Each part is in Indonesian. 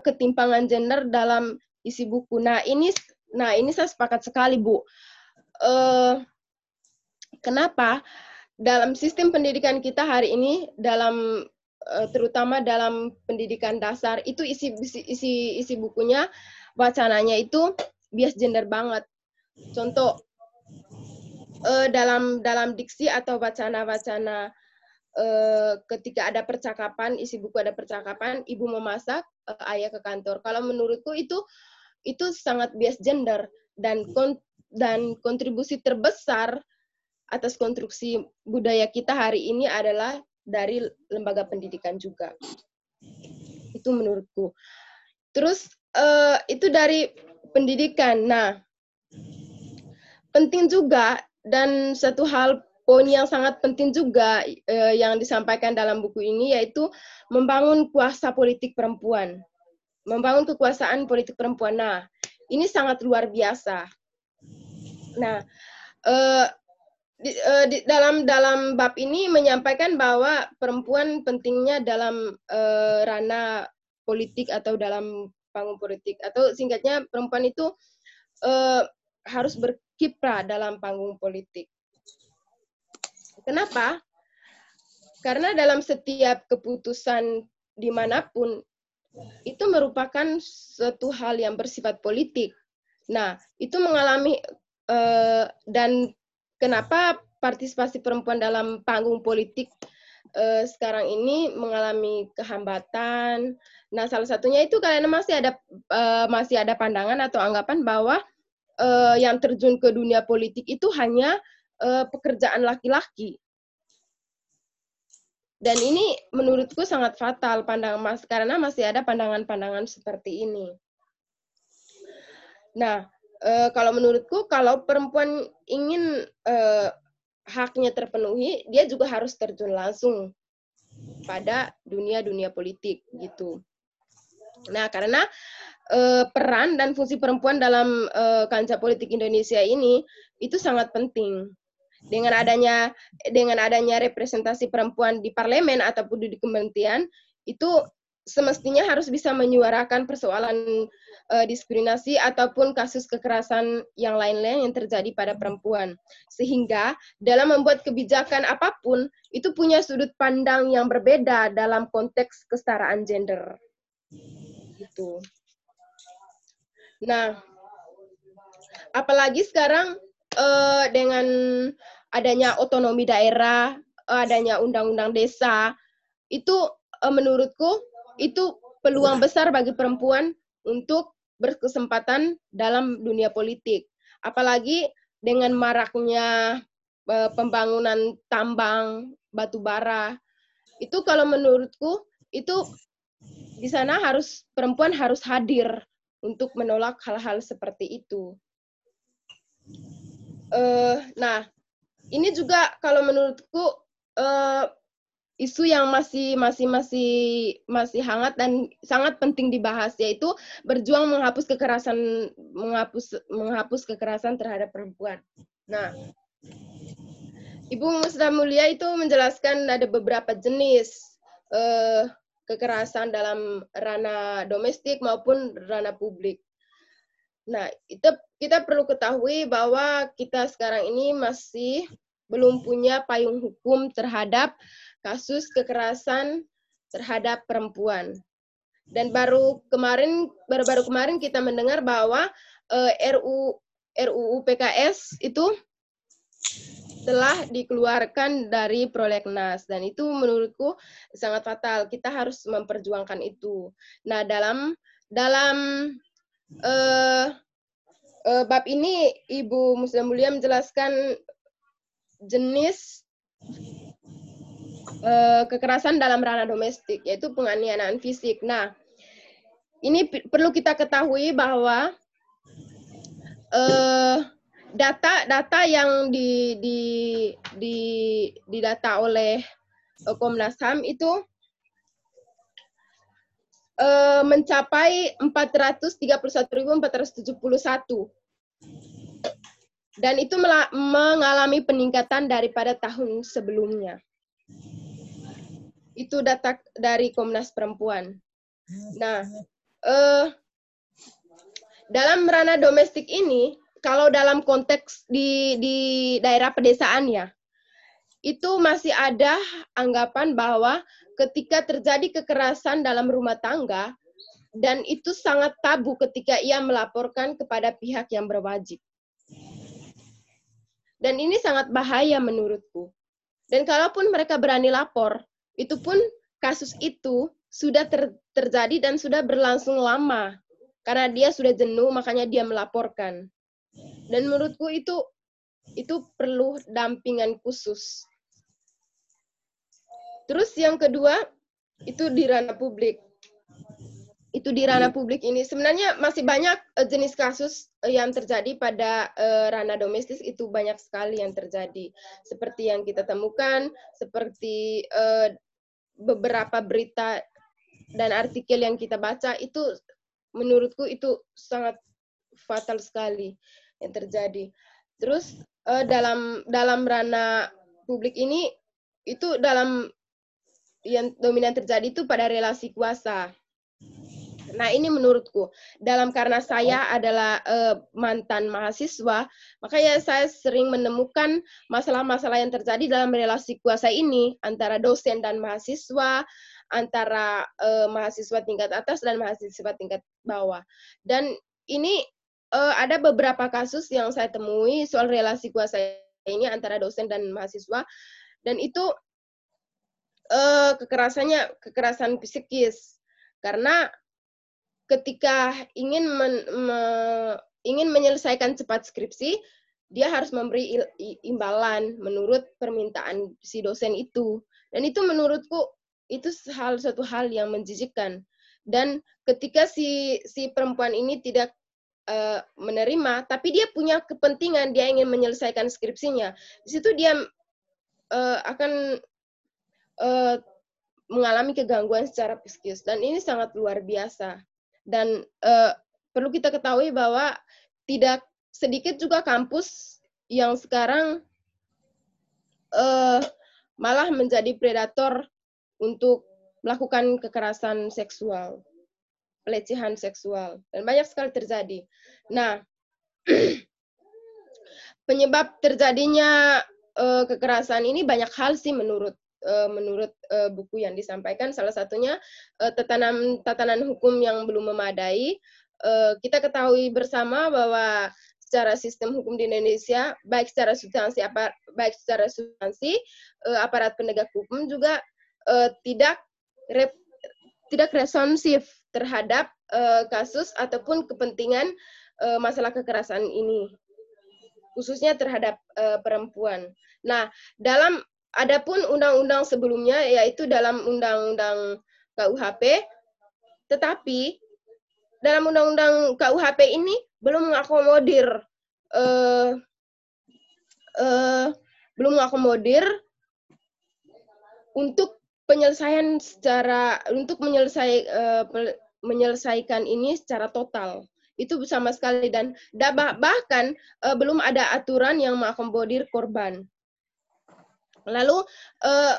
ketimpangan gender dalam isi buku. Nah ini, nah ini saya sepakat sekali bu. Uh, kenapa? Dalam sistem pendidikan kita hari ini, dalam uh, terutama dalam pendidikan dasar, itu isi isi isi bukunya wacananya itu bias gender banget. Contoh uh, dalam dalam diksi atau wacana-wacana uh, ketika ada percakapan, isi buku ada percakapan, ibu memasak, uh, ayah ke kantor. Kalau menurutku itu itu sangat bias gender dan kon, dan kontribusi terbesar atas konstruksi budaya kita hari ini adalah dari lembaga pendidikan juga. Itu menurutku. Terus uh, itu dari pendidikan. Nah, penting juga dan satu hal poin yang sangat penting juga uh, yang disampaikan dalam buku ini yaitu membangun kuasa politik perempuan. Membangun kekuasaan politik perempuan. Nah, ini sangat luar biasa. Nah, uh, di, uh, di, dalam dalam bab ini menyampaikan bahwa perempuan pentingnya dalam uh, ranah politik atau dalam panggung politik atau singkatnya perempuan itu uh, harus berkiprah dalam panggung politik. Kenapa? Karena dalam setiap keputusan di mana pun itu merupakan suatu hal yang bersifat politik. Nah, itu mengalami uh, dan kenapa partisipasi perempuan dalam panggung politik uh, sekarang ini mengalami kehambatan. Nah, salah satunya itu karena masih ada uh, masih ada pandangan atau anggapan bahwa yang terjun ke dunia politik itu hanya uh, pekerjaan laki-laki. Dan ini menurutku sangat fatal pandangan mas karena masih ada pandangan-pandangan seperti ini. Nah, e, kalau menurutku kalau perempuan ingin e, haknya terpenuhi, dia juga harus terjun langsung pada dunia-dunia politik gitu. Nah, karena e, peran dan fungsi perempuan dalam e, kancah politik Indonesia ini itu sangat penting dengan adanya dengan adanya representasi perempuan di parlemen ataupun di kementerian itu semestinya harus bisa menyuarakan persoalan uh, diskriminasi ataupun kasus kekerasan yang lain-lain yang terjadi pada perempuan. Sehingga dalam membuat kebijakan apa pun itu punya sudut pandang yang berbeda dalam konteks kesetaraan gender. Gitu. Nah apalagi sekarang uh, dengan adanya otonomi daerah, adanya undang-undang desa, itu uh, menurutku itu peluang besar bagi perempuan untuk berkesempatan dalam dunia politik. Apalagi dengan maraknya uh, pembangunan tambang batu bara. Itu kalau menurutku itu di sana harus perempuan harus hadir untuk menolak hal-hal seperti itu. Uh, nah, ini juga kalau menurutku uh, isu yang masih masih masih masih hangat dan sangat penting dibahas yaitu berjuang menghapus kekerasan menghapus menghapus kekerasan terhadap perempuan. Nah, Ibu Musda Mulia itu menjelaskan ada beberapa jenis uh, kekerasan dalam ranah domestik maupun ranah publik. Nah, itu kita perlu ketahui bahwa kita sekarang ini masih belum punya payung hukum terhadap kasus kekerasan terhadap perempuan. Dan baru kemarin baru-baru kemarin kita mendengar bahwa uh, RU RUU PKS itu telah dikeluarkan dari prolegnas dan itu menurutku sangat fatal. Kita harus memperjuangkan itu. Nah, dalam dalam uh, uh, bab ini Ibu Muslim Mulia menjelaskan jenis uh, kekerasan dalam ranah domestik yaitu penganiayaan fisik. Nah, ini perlu kita ketahui bahwa uh, data data yang di di di didata oleh Komnas HAM itu uh, mencapai 431.471 dan itu mengalami peningkatan daripada tahun sebelumnya. Itu data dari Komnas Perempuan. Nah, uh, dalam ranah domestik ini, kalau dalam konteks di di daerah pedesaan ya, itu masih ada anggapan bahwa ketika terjadi kekerasan dalam rumah tangga dan itu sangat tabu ketika ia melaporkan kepada pihak yang berwajib. Dan ini sangat bahaya menurutku. Dan kalaupun mereka berani lapor, itu pun kasus itu sudah ter, terjadi dan sudah berlangsung lama. Karena dia sudah jenuh, makanya dia melaporkan. Dan menurutku itu itu perlu dampingan khusus. Terus yang kedua, itu di ranah publik. Itu di ranah iya. publik ini. Sebenarnya masih banyak uh, jenis kasus uh, yang terjadi pada uh, ranah domestik itu banyak sekali yang terjadi. Seperti yang kita temukan, seperti beberapa berita dan artikel yang kita baca itu menurutku itu sangat fatal sekali yang terjadi. Terus dalam dalam ranah publik ini itu dalam yang dominan terjadi itu pada relasi kuasa. Nah, ini menurutku dalam karena saya adalah uh, mantan mahasiswa, makanya saya sering menemukan masalah-masalah yang terjadi dalam relasi kuasa ini antara dosen dan mahasiswa, antara uh, mahasiswa tingkat atas dan mahasiswa tingkat bawah. Dan ini uh, ada beberapa kasus yang saya temui soal relasi kuasa ini antara dosen dan mahasiswa dan itu uh, kekerasannya kekerasan psikis. Karena ketika ingin men, me, ingin menyelesaikan cepat skripsi dia harus memberi imbalan menurut permintaan si dosen itu. Dan itu menurutku itu hal satu hal yang menjijikkan. Dan ketika si si perempuan ini tidak uh, menerima tapi dia punya kepentingan dia ingin menyelesaikan skripsinya di situ dia uh, akan uh, mengalami kegangguan secara psikis. Dan ini sangat luar biasa. Dan uh, perlu kita ketahui bahwa tidak sedikit juga kampus yang sekarang uh, malah menjadi predator untuk melakukan kekerasan seksual, pelecehan seksual, dan banyak sekali terjadi. Nah, penyebab terjadinya uh, kekerasan ini banyak hal sih menurut uh, menurut uh, buku yang disampaikan salah satunya uh, tatanan tatanan hukum yang belum memadai. Kita ketahui bersama bahwa secara sistem hukum di Indonesia baik secara substansi apa baik secara substansi aparat penegak hukum juga tidak rep, tidak responsif terhadap kasus ataupun kepentingan masalah kekerasan ini khususnya terhadap perempuan. Nah, dalam Adapun undang-undang sebelumnya yaitu dalam undang-undang KUHP, tetapi dalam undang-undang KUHP ini belum mengakomodir uh, uh, belum mengakomodir untuk penyelesaian secara untuk menyelesai uh, menyelesaikan ini secara total. Itu sama sekali dan bahkan uh, belum ada aturan yang mengakomodir korban Lalu uh,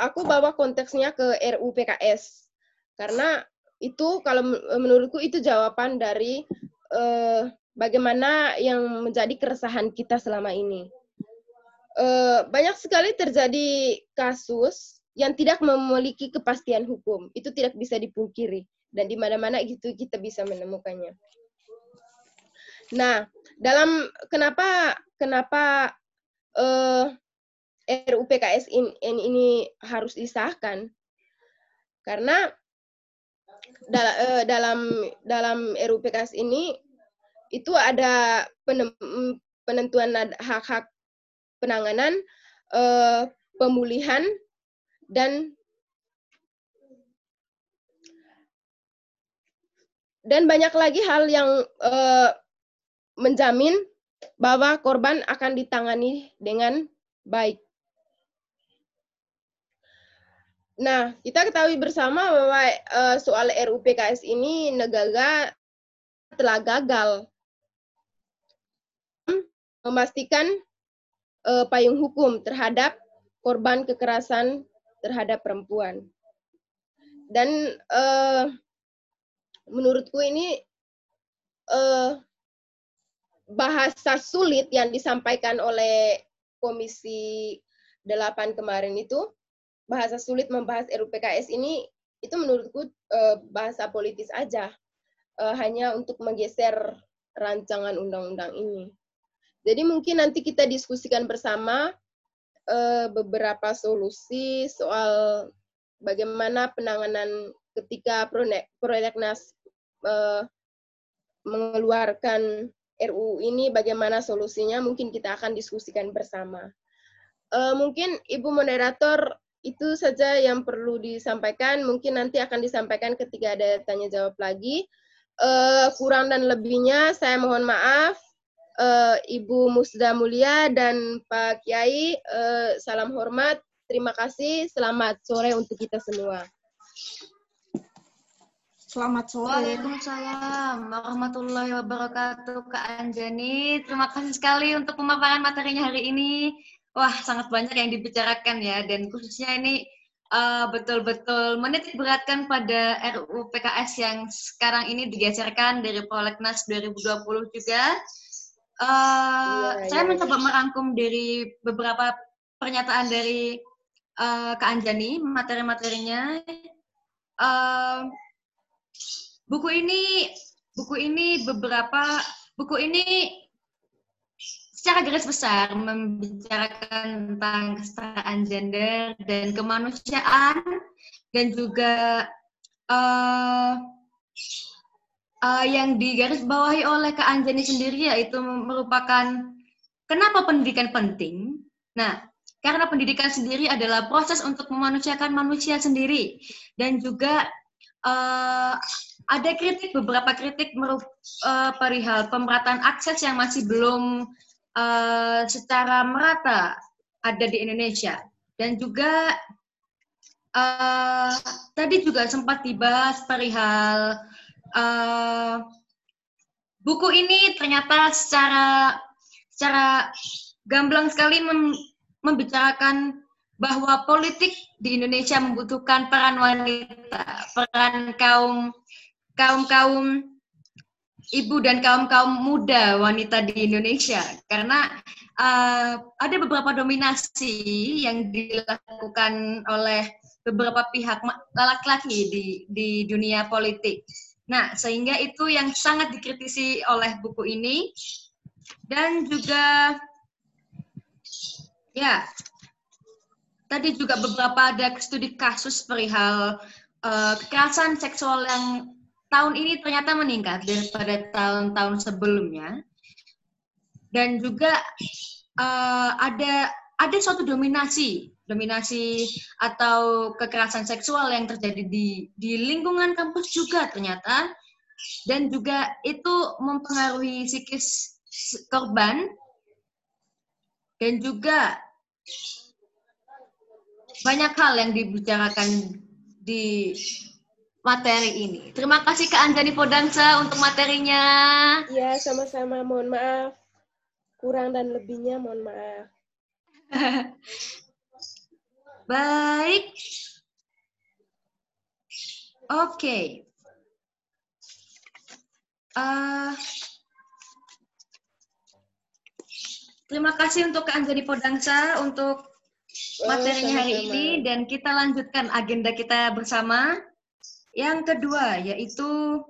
aku bawa konteksnya ke RUU PKS karena itu kalau menurutku itu jawaban dari uh, bagaimana yang menjadi keresahan kita selama ini. Uh, banyak sekali terjadi kasus yang tidak memiliki kepastian hukum. Itu tidak bisa dipungkiri dan di mana-mana itu kita bisa menemukannya. Nah, dalam kenapa kenapa uh, RUU PKS ini, ini harus disahkan karena eh, dalam dalam RUU PKS ini itu ada penentuan hak-hak penanganan uh, pemulihan dan dan banyak lagi hal yang uh, menjamin bahwa korban akan ditangani dengan baik. Nah, kita ketahui bersama bahwa uh, soal RUU PKS ini negara telah gagal memastikan uh, payung hukum terhadap korban kekerasan terhadap perempuan. Dan uh, menurutku ini uh, bahasa sulit yang disampaikan oleh Komisi 8 kemarin itu, bahasa sulit membahas RUPKS ini, itu menurutku uh, bahasa politis aja. Uh, hanya untuk menggeser rancangan undang-undang ini. Jadi mungkin nanti kita diskusikan bersama uh, beberapa solusi soal bagaimana penanganan ketika prolegnas uh, mengeluarkan RUU ini bagaimana solusinya mungkin kita akan diskusikan bersama. Uh, mungkin Ibu moderator itu saja yang perlu disampaikan. Mungkin nanti akan disampaikan ketika ada tanya jawab lagi. Uh, kurang dan lebihnya saya mohon maaf. Uh, Ibu Musda Mulia dan Pak Kiai, uh, salam hormat. Terima kasih. Selamat sore untuk kita semua. Selamat sore. Waalaikumsalam warahmatullahi wabarakatuh Kak Anjani. Terima kasih sekali untuk pemaparan materinya hari ini. Wah, sangat banyak yang dibicarakan ya dan khususnya ini uh, betul-betul menitik beratkan pada RUU PKS yang sekarang ini digeserkan dari Prolegnas 2020 juga. Uh, ya, saya ya. mencoba merangkum dari beberapa pernyataan dari uh, Kak Anjani, materi-materinya. Uh, buku ini buku ini beberapa buku ini secara garis besar membicarakan tentang kesetaraan gender dan kemanusiaan dan juga uh, uh, yang digarisbawahi oleh Kak Anjani sendiri yaitu merupakan kenapa pendidikan penting. Nah, karena pendidikan sendiri adalah proses untuk memanusiakan manusia sendiri dan juga uh, ada kritik beberapa kritik merup, uh, perihal pemerataan akses yang masih belum uh, secara merata ada di Indonesia. Dan juga uh, tadi juga sempat dibahas perihal uh, buku ini ternyata secara secara gamblang sekali mem, membicarakan bahwa politik di Indonesia membutuhkan peran wanita, peran kaum kaum kaum ibu dan kaum kaum muda wanita di Indonesia karena uh, ada beberapa dominasi yang dilakukan oleh beberapa pihak laki-laki di di dunia politik. Nah, sehingga itu yang sangat dikritisi oleh buku ini dan juga ya tadi juga beberapa ada studi kasus perihal uh, kekerasan seksual yang tahun ini ternyata meningkat daripada tahun-tahun sebelumnya. Dan juga uh, ada ada suatu dominasi dominasi atau kekerasan seksual yang terjadi di di lingkungan kampus juga ternyata. Dan juga itu mempengaruhi psikis korban. Dan juga banyak hal yang dibicarakan di materi ini. Terima kasih Kak Anjani Podansa untuk materinya. Ya, sama-sama. Mohon maaf. Kurang dan lebihnya mohon maaf. Baik. Oke. Okay. Uh, terima kasih untuk Kak Anjani Podangsa untuk materinya hari ini dan kita lanjutkan agenda kita bersama. Yang kedua yaitu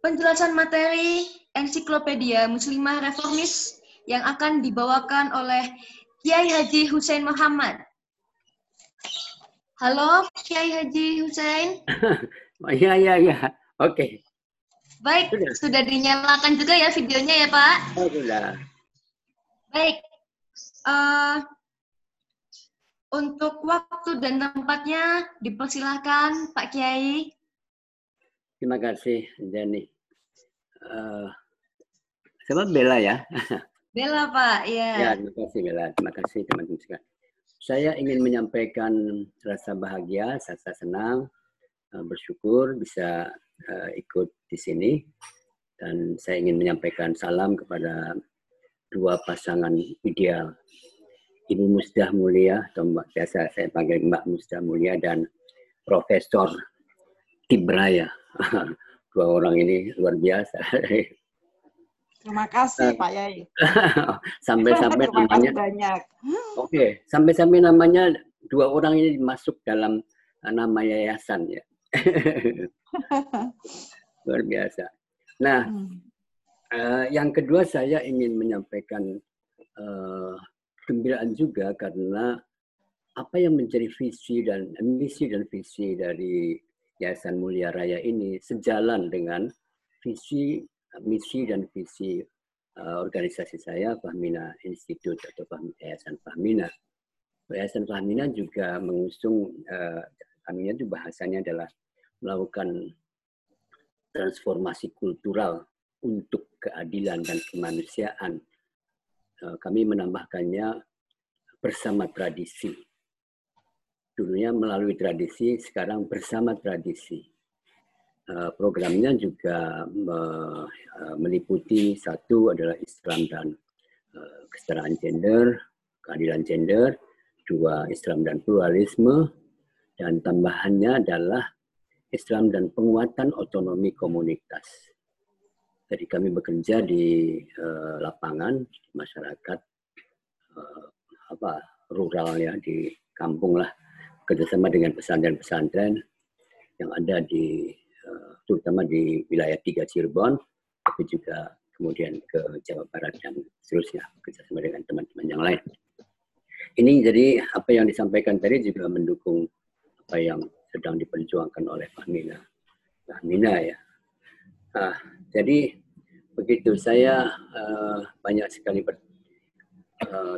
penjelasan materi ensiklopedia Muslimah Reformis yang akan dibawakan oleh Kiai Haji Hussein Muhammad. Halo, Kiai Haji Hussein. Iya, iya, iya. Oke. Baik, sudah. sudah dinyalakan juga ya videonya ya, Pak? Oh, sudah. Baik, Uh, untuk waktu dan tempatnya dipersilahkan Pak Kiai. Terima kasih Jenny. Uh, sama Bella ya. Bella Pak, ya. Ya, terima kasih Bella. Terima kasih teman-teman sekalian. Saya ingin menyampaikan rasa bahagia, rasa senang, uh, bersyukur bisa uh, ikut di sini. Dan saya ingin menyampaikan salam kepada dua pasangan ideal. Ibu Musdah Mulia, atau Mbak, biasa saya panggil Mbak Musdah Mulia, dan Profesor Ibraya. Dua orang ini luar biasa. Terima kasih Pak Yai. Sampai-sampai namanya banyak. Oke, sampai-sampai namanya dua orang ini masuk dalam uh, nama yayasan ya. Luar biasa. Nah, Hmm. uh, yang kedua saya ingin menyampaikan uh, gembiraan juga karena apa yang menjadi visi dan misi dan visi dari Yayasan Mulia Raya ini sejalan dengan visi, misi dan visi uh, organisasi saya Fahmina Institute atau Yayasan Fahmina. Yayasan Fahmina juga mengusung uh, Fahmina itu bahasanya adalah melakukan transformasi kultural untuk keadilan dan kemanusiaan. Eh, Kami menambahkannya bersama tradisi. Dulunya melalui tradisi, sekarang bersama tradisi. Eh, Programnya juga eh, meliputi satu adalah Islam dan kesetaraan gender, keadilan gender, dua Islam dan pluralisme, dan tambahannya adalah Islam dan penguatan otonomi komunitas. Jadi kami bekerja di eh, lapangan masyarakat eh, apa rural ya di kampung lah kerjasama dengan pesantren-pesantren yang ada di eh, terutama di wilayah tiga Cirebon tapi juga kemudian ke Jawa Barat dan seterusnya kerjasama dengan teman-teman yang lain. Ini jadi apa yang disampaikan tadi juga mendukung apa yang sedang diperjuangkan oleh Fahmina. Fahmina ya. Nah, jadi begitu saya eh, banyak sekali ber, eh,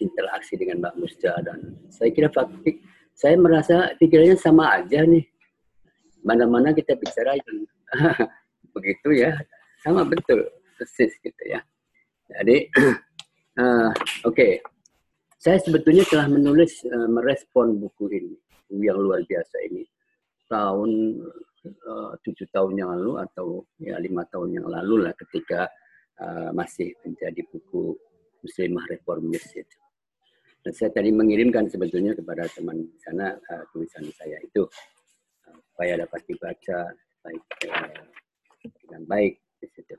interaksi dengan Mbak Musda dan saya kira faktik saya merasa pikirannya sama aja nih. Mana-mana kita bicara yang begitu ya, sama betul persis gitu ya. Jadi eh, oke. Saya sebetulnya telah menulis eh, merespon buku ini yang luar biasa ini tahun tujuh tahun yang lalu atau ya lima tahun yang lalu lah ketika eh, masih menjadi buku Muslimah Reformis itu. Dan saya tadi mengirimkan sebetulnya kepada teman di sana eh, tulisan saya itu eh, supaya dapat dibaca baik eh, dengan baik di situ.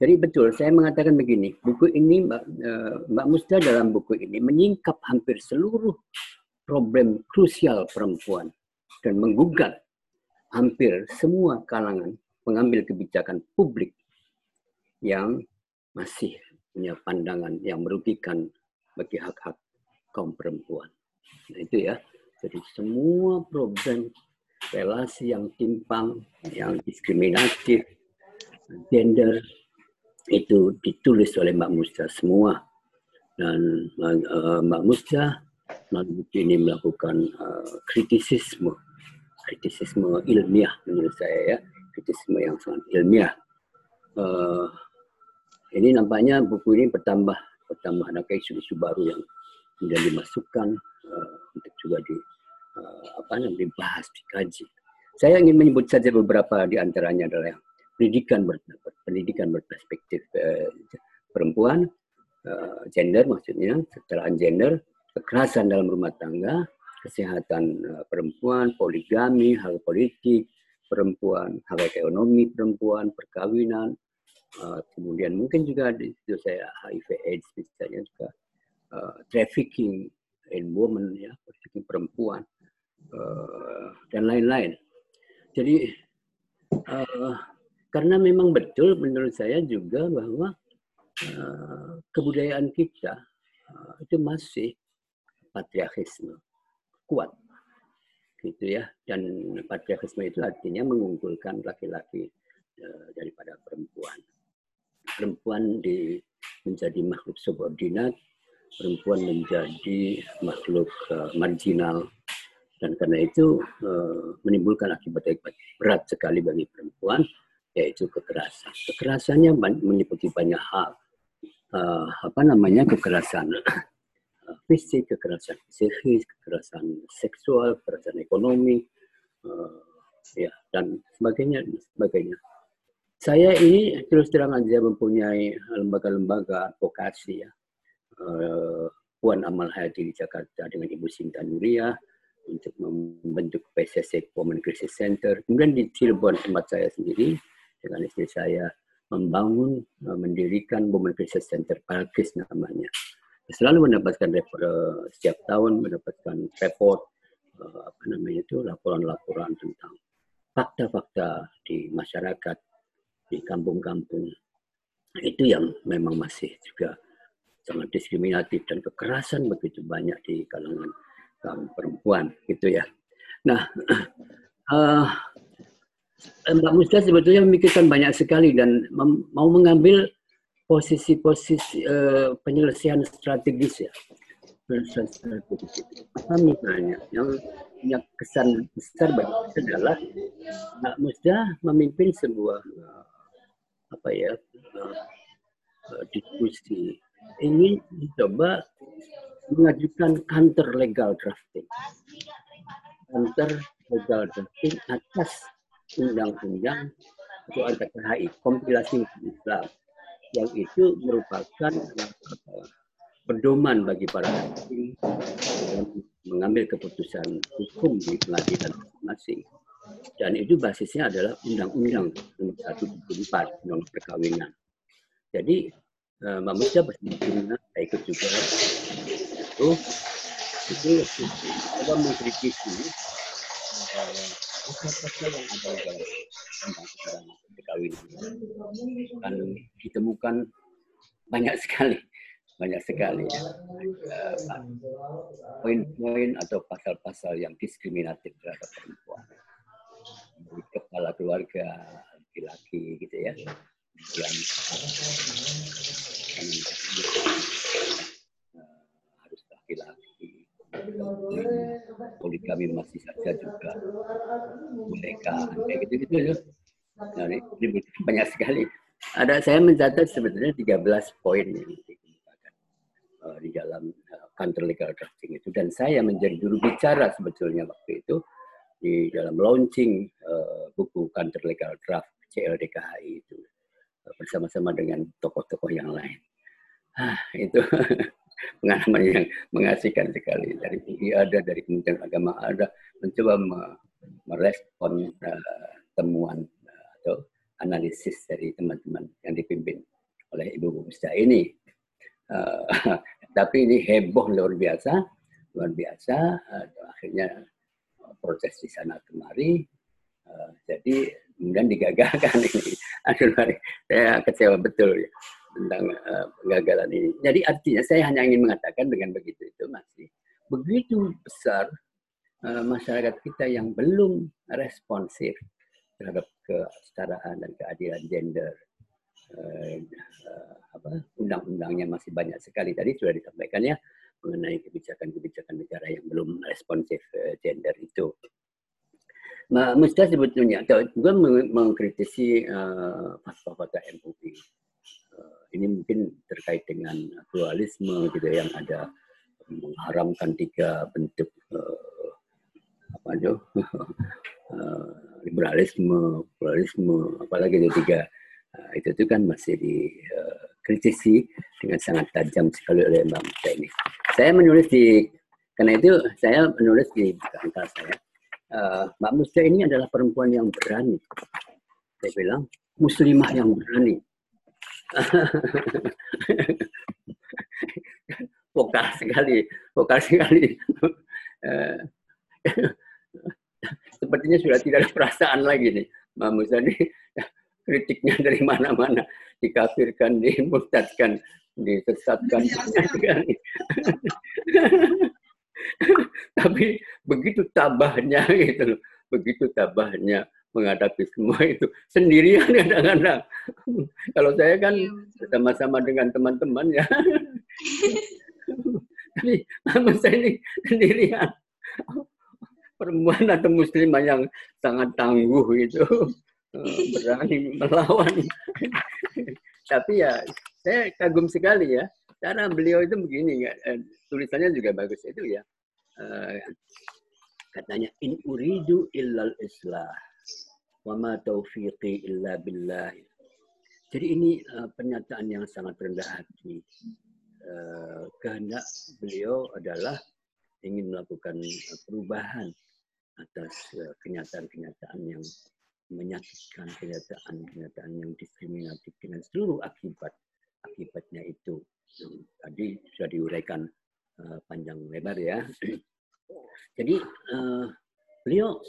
Jadi betul, saya mengatakan begini, buku ini Mbak, eh, Mbak Musda dalam buku ini menyingkap hampir seluruh problem krusial perempuan dan menggugat hampir semua kalangan pengambil kebijakan publik yang masih punya pandangan yang merugikan bagi hak-hak kaum perempuan. Nah itu ya, jadi semua problem relasi yang timpang, yang diskriminatif, gender, itu ditulis oleh Mbak Musda semua. Dan uh, Mbak Musda melalui ini melakukan uh, kritisisme, kritisisme ilmiah menurut saya ya, kritisisme yang sangat ilmiah. Uh, ini nampaknya buku ini bertambah bertambah ada isu-isu baru yang kemudian dimasukkan uh, untuk juga di uh, apa namanya dibahas, dikaji. Saya ingin menyebut saja beberapa di antaranya adalah pendidikan ber, pendidikan berperspektif uh, perempuan, uh, gender maksudnya, kesetaraan gender, kekerasan dalam rumah tangga, kesehatan uh, perempuan, poligami, hal politik perempuan, hal ekonomi perempuan, perkawinan, uh, kemudian mungkin juga di situ saya HIV/AIDS misalnya juga uh, trafficking in women ya, trafficking perempuan dan lain-lain. Jadi karena memang betul menurut saya juga bahwa kebudayaan kita itu masih patriarkisme kuat. Gitu ya. Dan patriarkisme itu artinya mengunggulkan laki-laki uh, daripada perempuan. Perempuan di menjadi makhluk subordinat perempuan menjadi makhluk uh, marginal. Dan karena itu uh, menimbulkan akibat-akibat berat sekali bagi perempuan yaitu kekerasan. Kekerasannya meliputi banyak hal. Apa namanya? Kekerasan fisik, kekerasan psikis, kekerasan seksual, kekerasan ekonomi, uh, ya dan sebagainya, sebagainya. Saya ini terus terang aja mempunyai lembaga-lembaga advokasi ya. Uh, Puan Amal Hayati di Jakarta dengan Ibu Sinta Nuria, untuk membentuk PCC Women Crisis Center. Kemudian di Cirebon tempat saya sendiri dengan istri saya membangun, uh, mendirikan Women Crisis Center Palkis namanya. Selalu mendapatkan report, uh, setiap tahun mendapatkan report uh, apa namanya itu laporan-laporan tentang fakta-fakta di masyarakat di kampung-kampung itu yang memang masih juga sangat diskriminatif dan kekerasan begitu banyak di kalangan kaum perempuan gitu ya. Nah, uh, Mbak Musta sebetulnya memikirkan banyak sekali dan mau mengambil posisi-posisi uh, penyelesaian strategis ya. Penyelesaian strategis. Apa misalnya yang punya kesan besar bagi kita adalah Mbak Musda memimpin sebuah uh, apa ya uh, diskusi ingin mencoba mengajukan counter legal drafting. Counter legal drafting atas undang-undang atau RPKHI, kompilasi Islam, yang itu merupakan uh, pedoman bagi para hakim dalam mengambil keputusan hukum di pengadilan masing-masing. Dan itu basisnya adalah Undang-Undang Nomor 174 Undang Perkawinan. Jadi uh, Mbak Musya bersama saya ikut juga itu itu coba mengkritisi pasal-pasal yang ada dalam undang-undang perkawinan dan ditemukan banyak sekali banyak sekali. Poin-poin atau pasal-pasal yang diskriminatif terhadap perempuan. Dari kepala keluarga laki-laki gitu ya. Yang harus laki-laki poligami masih saja juga mereka kayak gitu gitu ya. Nah, ini banyak sekali. Ada saya mencatat sebetulnya 13 poin yang dikemukakan uh, di dalam uh, counter legal drafting itu. Dan saya menjadi juru bicara sebetulnya waktu itu di dalam launching uh, buku counter legal draft CLDKHI itu bersama-sama dengan tokoh-tokoh yang lain. Ah, itu pengalaman yang mengasihkan sekali dari UI ada dari Kementerian Agama ada mencoba merespon uh, temuan uh, atau analisis dari teman-teman yang dipimpin oleh Ibu Musta ini. Uh, tapi ini heboh luar biasa, luar biasa. Uh, akhirnya proses di sana kemari. Uh, jadi kemudian digagalkan ini. Aduh, saya kecewa betul ya, tentang uh, kegagalan ini. Jadi artinya saya hanya ingin mengatakan dengan begitu itu masih begitu besar uh, masyarakat kita yang belum responsif terhadap kesetaraan dan keadilan gender. Uh, uh, apa undang-undangnya masih banyak sekali tadi sudah disampaikan ya mengenai kebijakan-kebijakan negara yang belum responsif uh, gender itu. Nah, Musta sebetulnya juga mengkritisi uh, fatwa-fatwa MUI. Ini mungkin terkait dengan pluralisme gitu yang ada mengharamkan tiga bentuk uh, apa itu uh, liberalisme, pluralisme, apalagi itu tiga uh, itu itu kan masih dikritisi uh, dengan sangat tajam sekali oleh Mbak Musta ini. Saya menulis di karena itu saya menulis di kantor saya uh, Mbak Musta ini adalah perempuan yang berani. Saya bilang, muslimah yang berani. vokal sekali, vokal sekali. Uh, sepertinya sudah tidak ada perasaan lagi nih. Mbak Musa ini kritiknya dari mana-mana. Dikafirkan, dimurtadkan, disesatkan. Tapi begitu tabahnya gitu loh, begitu tabahnya menghadapi semua itu sendirian kadang-kadang. Kalau saya kan iya, sama-sama dengan teman-teman ya. Tapi saya ini sendirian. Perempuan atau muslimah yang sangat tangguh itu berani melawan. Tapi ya saya kagum sekali ya karena beliau itu begini ya tulisannya juga bagus itu ya. Uh, katanya in uridu illal islah wa ma taufiqi illa billah. Jadi ini uh, pernyataan yang sangat rendah hati. Uh, kehendak beliau adalah ingin melakukan uh, perubahan atas uh, kenyataan-kenyataan yang menyakitkan, kenyataan-kenyataan yang diskriminatif dengan seluruh akibat akibatnya itu. Tadi sudah diuraikan uh, panjang lebar ya. Jadi uh, beliau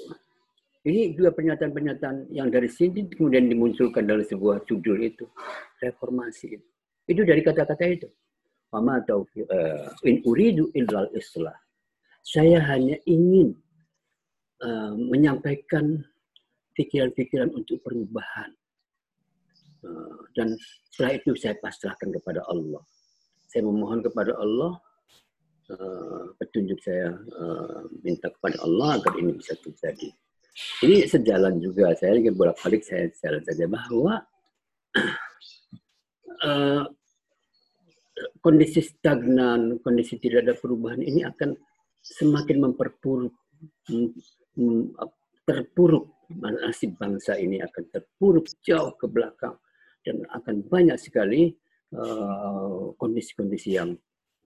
ini juga pernyataan-pernyataan yang dari sini kemudian dimunculkan dalam sebuah judul itu reformasi itu. Itu dari kata-kata itu. Mama atau uh, in uridu illal islah. Saya hanya ingin uh, menyampaikan pikiran-pikiran untuk perubahan. Uh, dan setelah itu saya pasrahkan kepada Allah. Saya memohon kepada Allah uh, petunjuk saya uh, minta kepada Allah agar ini bisa terjadi. Ini sejalan juga, saya lagi bolak-balik saya jalan saja bahwa uh, kondisi stagnan, kondisi tidak ada perubahan ini akan semakin memperpuruk, terpuruk. Nasib bangsa ini akan terpuruk jauh ke belakang dan akan banyak sekali uh, kondisi-kondisi uh, yang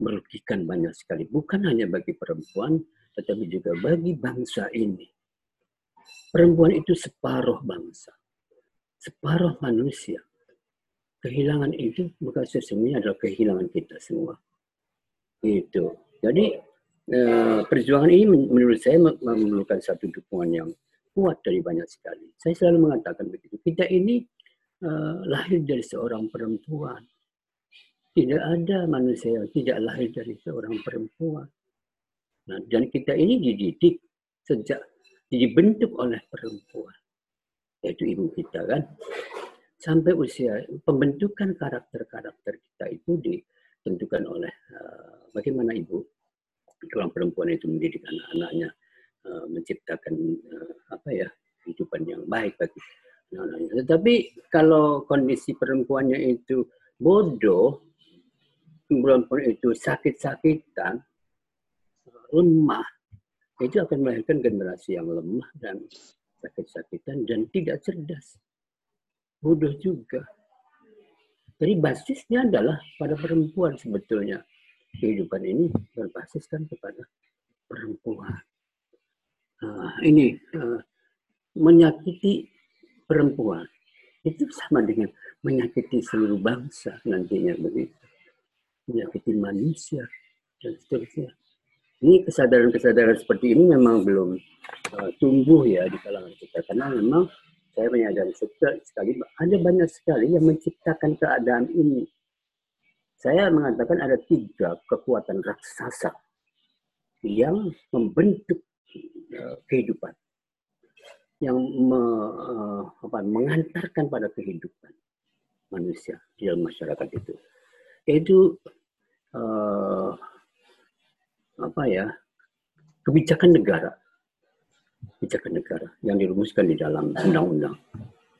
merugikan banyak sekali. Bukan hanya bagi perempuan tetapi juga bagi bangsa ini Perempuan itu separuh bangsa, separuh manusia. Kehilangan itu bukan sesungguhnya adalah kehilangan kita semua. Itu. Jadi eh, perjuangan ini menurut saya memerlukan satu dukungan yang kuat dari banyak sekali. Saya selalu mengatakan begitu. Kita ini uh, lahir dari seorang perempuan. Tidak ada manusia yang tidak lahir dari seorang perempuan. Nah, dan kita ini dididik sejak dibentuk oleh perempuan, yaitu ibu kita kan. Sampai usia pembentukan karakter-karakter kita itu ditentukan oleh uh, bagaimana ibu seorang perempuan itu mendidik anak-anaknya, uh, menciptakan uh, apa ya kehidupan yang baik bagi anak-anaknya. Tetapi kalau kondisi perempuannya itu bodoh, perempuan itu sakit-sakitan, lemah, itu akan melahirkan generasi yang lemah dan sakit-sakitan dan tidak cerdas. Bodoh juga. Jadi basisnya adalah pada perempuan sebetulnya. Kehidupan ini berbasiskan kepada perempuan. Nah, ini uh, menyakiti perempuan itu sama dengan menyakiti seluruh bangsa nantinya begitu. Menyakiti manusia dan seterusnya. Ini kesadaran-kesadaran seperti ini memang belum uh, tumbuh ya di kalangan kita. Karena memang saya menyadari sekali ada banyak sekali yang menciptakan keadaan ini. Saya mengatakan ada tiga kekuatan raksasa yang membentuk uh, kehidupan, yang me, uh, apa, mengantarkan pada kehidupan manusia di dalam masyarakat itu, yaitu uh, apa ya kebijakan negara. Kebijakan negara yang dirumuskan di dalam undang-undang.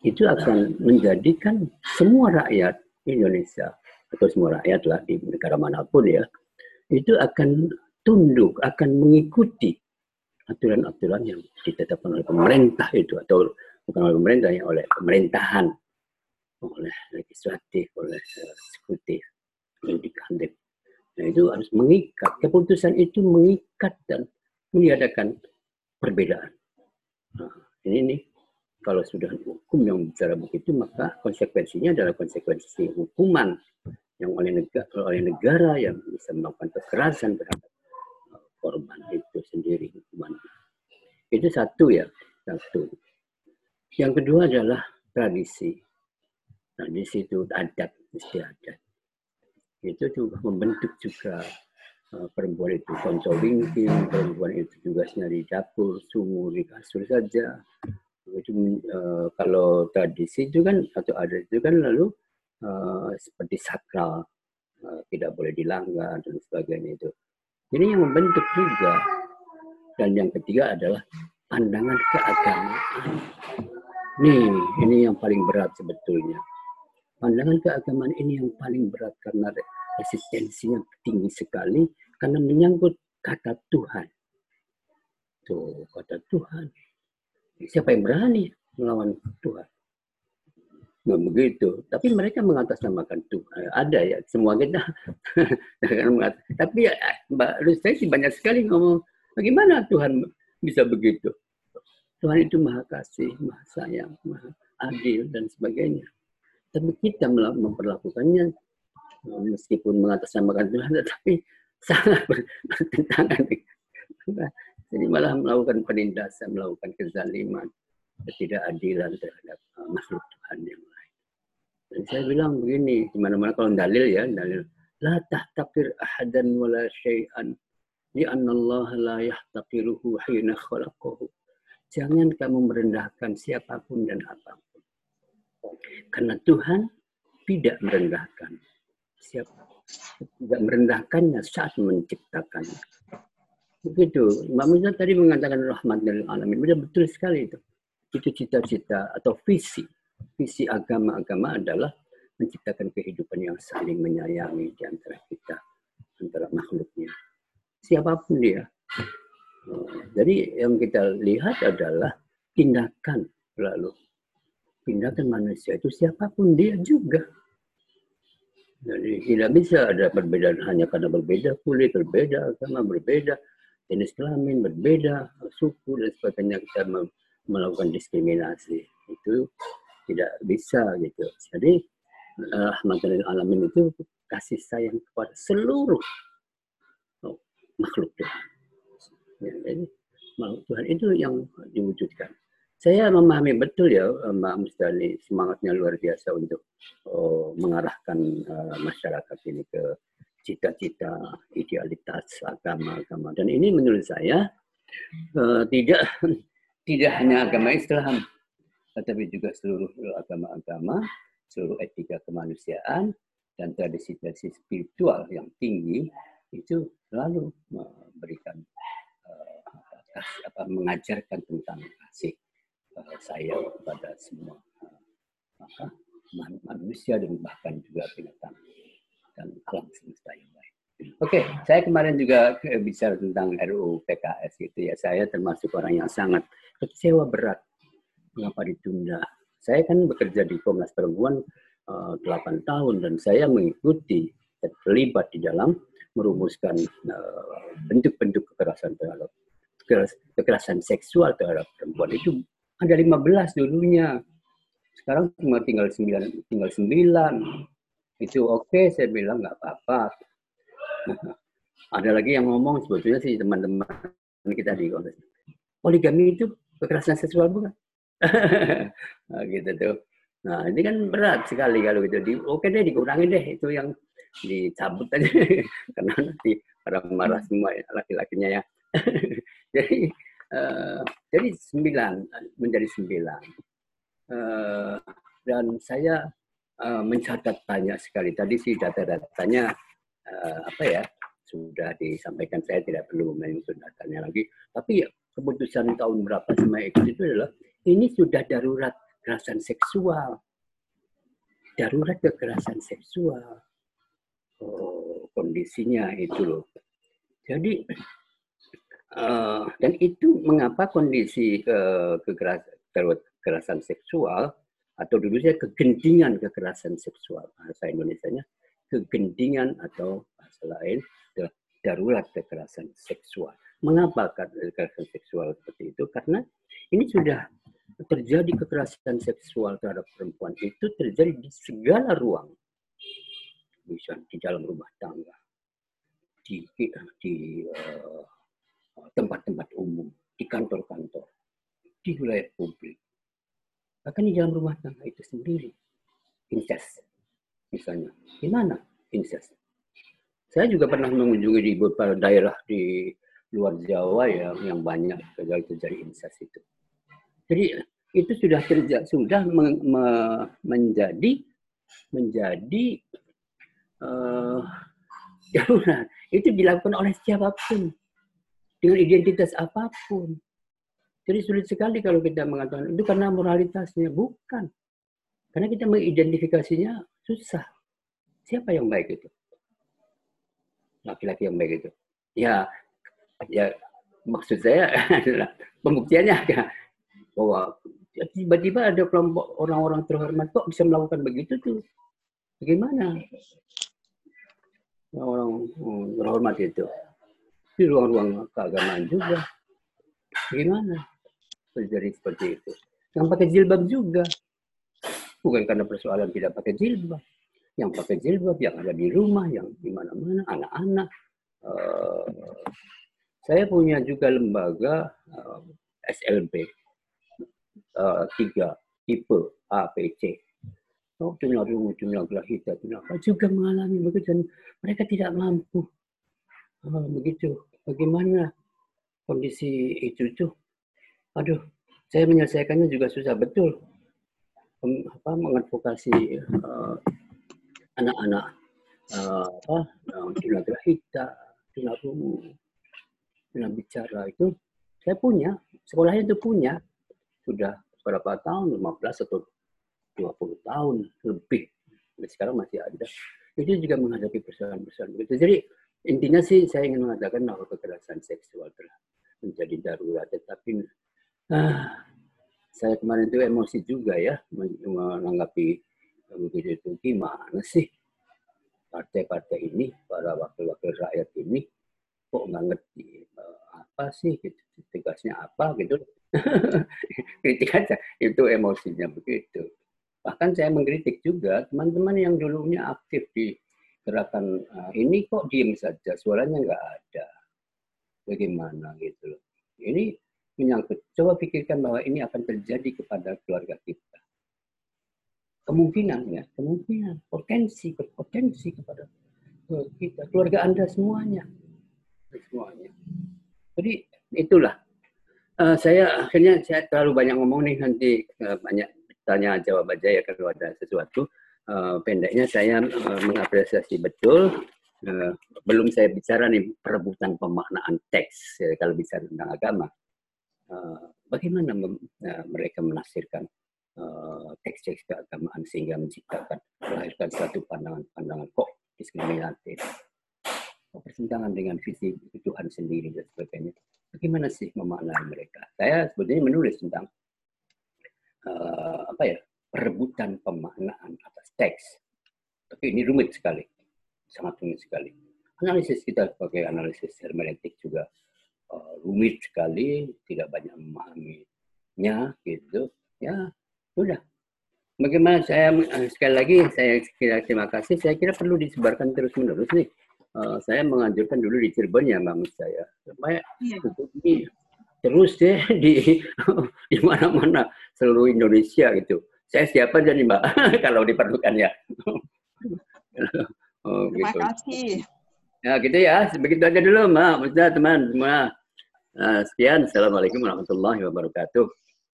Itu akan menjadikan semua rakyat Indonesia atau semua rakyat lah di negara mana pun ya itu akan tunduk akan mengikuti aturan-aturan yang ditetapkan oleh pemerintah itu atau bukan oleh pemerintah ya oleh pemerintahan oleh legislatif oleh eksekutif yudikatif Nah, itu harus mengikat. Keputusan itu mengikat dan meniadakan perbedaan. Nah, ini nih, kalau sudah hukum yang bicara begitu, maka konsekuensinya adalah konsekuensi hukuman yang oleh negara, oleh negara yang bisa melakukan kekerasan terhadap uh, korban itu sendiri hukuman. Itu satu ya, satu. Yang kedua adalah tradisi. Tradisi itu adat, mesti adat itu juga membentuk juga uh, perempuan itu konsolingking, perempuan itu juga di dapur, sumur di kasur saja. Itu uh, kalau tradisi itu kan atau ada itu kan lalu uh, seperti sakral, tidak boleh dilanggar dan sebagainya itu. Ini yang membentuk juga. Dan yang ketiga adalah pandangan keagamaan. Nih, ini yang paling berat sebetulnya pandangan keagamaan ini yang paling berat karena resistensinya tinggi sekali karena menyangkut kata Tuhan. Tuh, kata Tuhan. Siapa yang berani melawan Tuhan? Nah, begitu. Tapi mereka mengatasnamakan Tuhan. Ada ya, semua kita. Tapi ya, Mbak Rustai sih banyak sekali ngomong, bagaimana Tuhan bisa begitu? Tuhan itu maha kasih, maha sayang, maha adil, dan sebagainya. Tapi kita memperlakukannya meskipun mengatasnamakan Tuhan, tetapi sangat bertentangan. Jadi malah melakukan penindasan, melakukan kezaliman, ketidakadilan terhadap uh, makhluk Tuhan yang lain. Dan saya bilang begini, di mana-mana kalau dalil ya, dalil la tahtakir ahadan wala syai'an li'anna Allah la yahtaqiruhu hina khalaqahu. Jangan kamu merendahkan siapa pun dan apa pun. Karena Tuhan tidak merendahkan siapa tidak merendahkannya saat menciptakan. Begitu. Mbak Musa tadi mengatakan rahmat dari alamin. Benar betul sekali itu itu cita-cita atau visi. Visi agama-agama adalah menciptakan kehidupan yang saling menyayangi di antara kita, antara makhluknya. Siapa pun dia. Jadi yang kita lihat adalah tindakan lalu. Tindakan manusia itu siapa pun dia juga. Jadi tidak bisa ada perbedaan hanya karena berbeda kulit, berbeda agama, berbeda jenis kelamin, berbeda suku dan sebagainya kita melakukan diskriminasi itu tidak bisa gitu. Jadi uh, alamin itu kasih sayang kepada seluruh oh, makhluk Tuhan. Ya, jadi makhluk Tuhan itu yang diwujudkan. Saya memahami betul ya Mbak Musdali semangatnya luar biasa untuk oh, mengarahkan uh, masyarakat ini ke cita-cita, idealitas agama-agama. Dan ini menurut saya uh, tidak tidak hanya agama Islam, tetapi juga seluruh agama-agama, seluruh etika kemanusiaan, dan tradisi-tradisi spiritual yang tinggi itu selalu memberikan uh, apa, mengajarkan tentang kasih sayang kepada semua uh, manusia dan bahkan juga binatang dan alam semesta yang lain. Oke, okay, saya kemarin juga bicara tentang RUU PKS gitu ya. Saya termasuk orang yang sangat kecewa berat mengapa ditunda. Saya kan bekerja di Komnas Perempuan uh, eh, 8 tahun dan saya mengikuti terlibat di dalam merumuskan eh, bentuk-bentuk uh, kekerasan terhadap kekerasan seksual terhadap perempuan itu ada 15 dulunya. Sekarang cuma tinggal 9 tinggal 9. Itu oke okay, saya bilang nggak apa-apa. ada lagi yang ngomong sebetulnya sih teman-teman kita di Komnas. Poligami itu kekerasan seksual bukan? nah, gitu tuh. Nah, ini kan berat sekali kalau gitu. Di, oke deh, dikurangi deh itu yang dicabut aja. Karena nanti orang marah hmm. semua ya, laki-lakinya ya. jadi, uh, jadi sembilan, menjadi sembilan. Uh, dan saya uh, mencatat banyak sekali. Tadi sih data-datanya uh, apa ya sudah disampaikan. Saya tidak perlu menyusun datanya lagi. Tapi keputusan tahun berapa sama itu adalah ini sudah darurat kekerasan seksual. Darurat kekerasan seksual. Oh, kondisinya itu loh. Jadi uh, dan itu mengapa kondisi uh, kekerasan, seksual atau dulu saya kegentingan kekerasan seksual bahasa Indonesia-nya kegentingan atau bahasa lain darurat kekerasan seksual. Mengapa kekerasan seksual seperti itu? Karena ini sudah terjadi kekerasan seksual terhadap perempuan itu terjadi di segala ruang. Bisa di dalam rumah tangga, di di eh, tempat-tempat umum, di kantor-kantor, di wilayah publik. Bahkan di dalam rumah tangga itu sendiri. Incest, misalnya. Di mana incest? Saya juga pernah mengunjungi di beberapa daerah di luar Jawa ya yang banyak terjadi incest itu. Jadi itu sudah terjadi sudah me, me, menjadi menjadi uh, itu dilakukan oleh siapa pun dengan identitas apa pun. Jadi sulit sekali kalau kita mengatakan itu karena moralitasnya bukan. Karena kita mengidentifikasinya susah. Siapa yang baik itu? Laki-laki yang baik itu. Ya ya maksud saya adalah pembuktiannya bahwa tiba-tiba ada kelompok orang-orang terhormat kok bisa melakukan begitu tuh. Bagaimana? Orang terhormat itu. Di ruang-ruang keagamaan juga. Bagaimana? Terjadi seperti itu. Yang pakai jilbab juga. Bukan karena persoalan tidak pakai jilbab. Yang pakai jilbab, yang ada di rumah, yang di mana-mana, anak-anak. Uh, saya punya juga lembaga uh, eh, SLB uh, tiga tipe A, B, C. Oh, jumlah rungu, jumlah gelahita, jumlah apa juga mengalami begitu dan mereka tidak mampu. Oh, begitu. Bagaimana kondisi itu tuh? Aduh, saya menyelesaikannya juga susah betul. Apa mengadvokasi uh, anak-anak uh, apa uh, jumlah gelahita, jumlah rungu, jumlah bicara itu saya punya, sekolahnya itu punya sudah berapa tahun, 15 atau 20 tahun lebih. Sekarang masih ada. Itu juga menghadapi persoalan-persoalan begitu. Jadi intinya sih saya ingin mengatakan bahwa kekerasan seksual telah menjadi darurat. Tetapi ah, saya kemarin itu emosi juga ya menanggapi begitu itu gimana sih partai-partai ini para wakil-wakil rakyat ini kok nggak ngerti uh, apa sih gitu, tugasnya apa gitu kritik aja itu emosinya begitu bahkan saya mengkritik juga teman-teman yang dulunya aktif di gerakan uh, ini kok diem saja suaranya nggak ada. Bagaimana gitu loh. Ini menyangkut coba pikirkan bahwa ini akan terjadi kepada keluarga kita. Kemungkinan ya kemungkinan potensi potensi kepada kita keluarga anda semuanya. Semuanya. Jadi itulah. Uh, saya akhirnya saya terlalu banyak ngomong nih nanti uh, banyak tanya jawab aja ya kalau ada sesuatu. Uh, pendeknya saya uh, mengapresiasi betul. Uh, belum saya bicara nih perebutan pemaknaan teks kalau bicara tentang agama. Bagaimana mereka menafsirkan teks-teks keagamaan sehingga menciptakan melahirkan satu pandangan-pandangan kok diskriminatif, pertentangan dengan visi Tuhan sendiri dan sebagainya bagaimana sih memaknai mereka? Saya sebetulnya menulis tentang apa ya perebutan pemaknaan atas teks. Tapi ini rumit sekali, sangat rumit sekali. Analisis kita sebagai analisis hermeneutik juga uh, rumit sekali, tidak banyak memahaminya gitu. Ya, sudah. Bagaimana saya sekali lagi saya kira terima kasih. Saya kira perlu disebarkan terus menerus nih uh, saya menganjurkan dulu di Cirebon ya Mbak saya supaya iya. ini terus deh di di mana-mana seluruh Indonesia gitu. Saya siapa jadi Mbak kalau diperlukan ya. oh, Terima gitu. kasih. Ya gitu ya, begitu aja dulu Mbak, Ustaz teman semua. Nah, sekian, Assalamualaikum warahmatullahi wabarakatuh.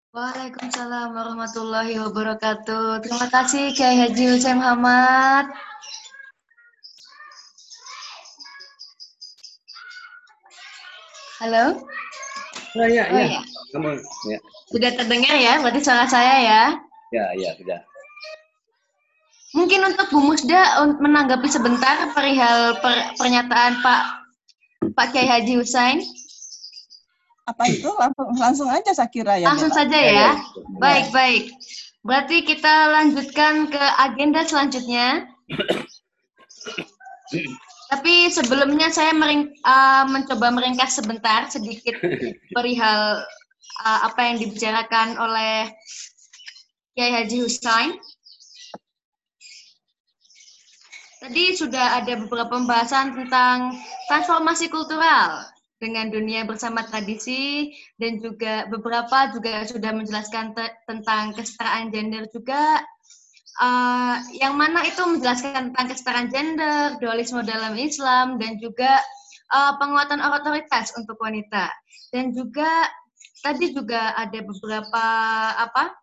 Waalaikumsalam warahmatullahi wabarakatuh. Terima kasih Kiai Haji Hussein Muhammad. Halo? Oh, ya, oh, ya. ya. Kamu, ya. Sudah terdengar ya, berarti suara saya ya? Ya, ya, sudah. Mungkin untuk Bu Musda menanggapi sebentar perihal per, pernyataan Pak Pak Kiai Haji Husain. Apa itu? Langsung, langsung aja saya kira ya. Langsung saja ya. ya. Baik, baik. Berarti kita lanjutkan ke agenda selanjutnya. Tapi sebelumnya saya mering, uh, mencoba meringkas sebentar sedikit perihal uh, apa yang dibicarakan oleh Kiai Haji Husain. Tadi sudah ada beberapa pembahasan tentang transformasi kultural dengan dunia bersama tradisi dan juga beberapa juga sudah menjelaskan tentang kesetaraan gender juga uh, yang mana itu menjelaskan tentang kesetaraan gender, dualisme dalam Islam, dan juga uh, penguatan otoritas untuk wanita. Dan juga tadi juga ada beberapa apa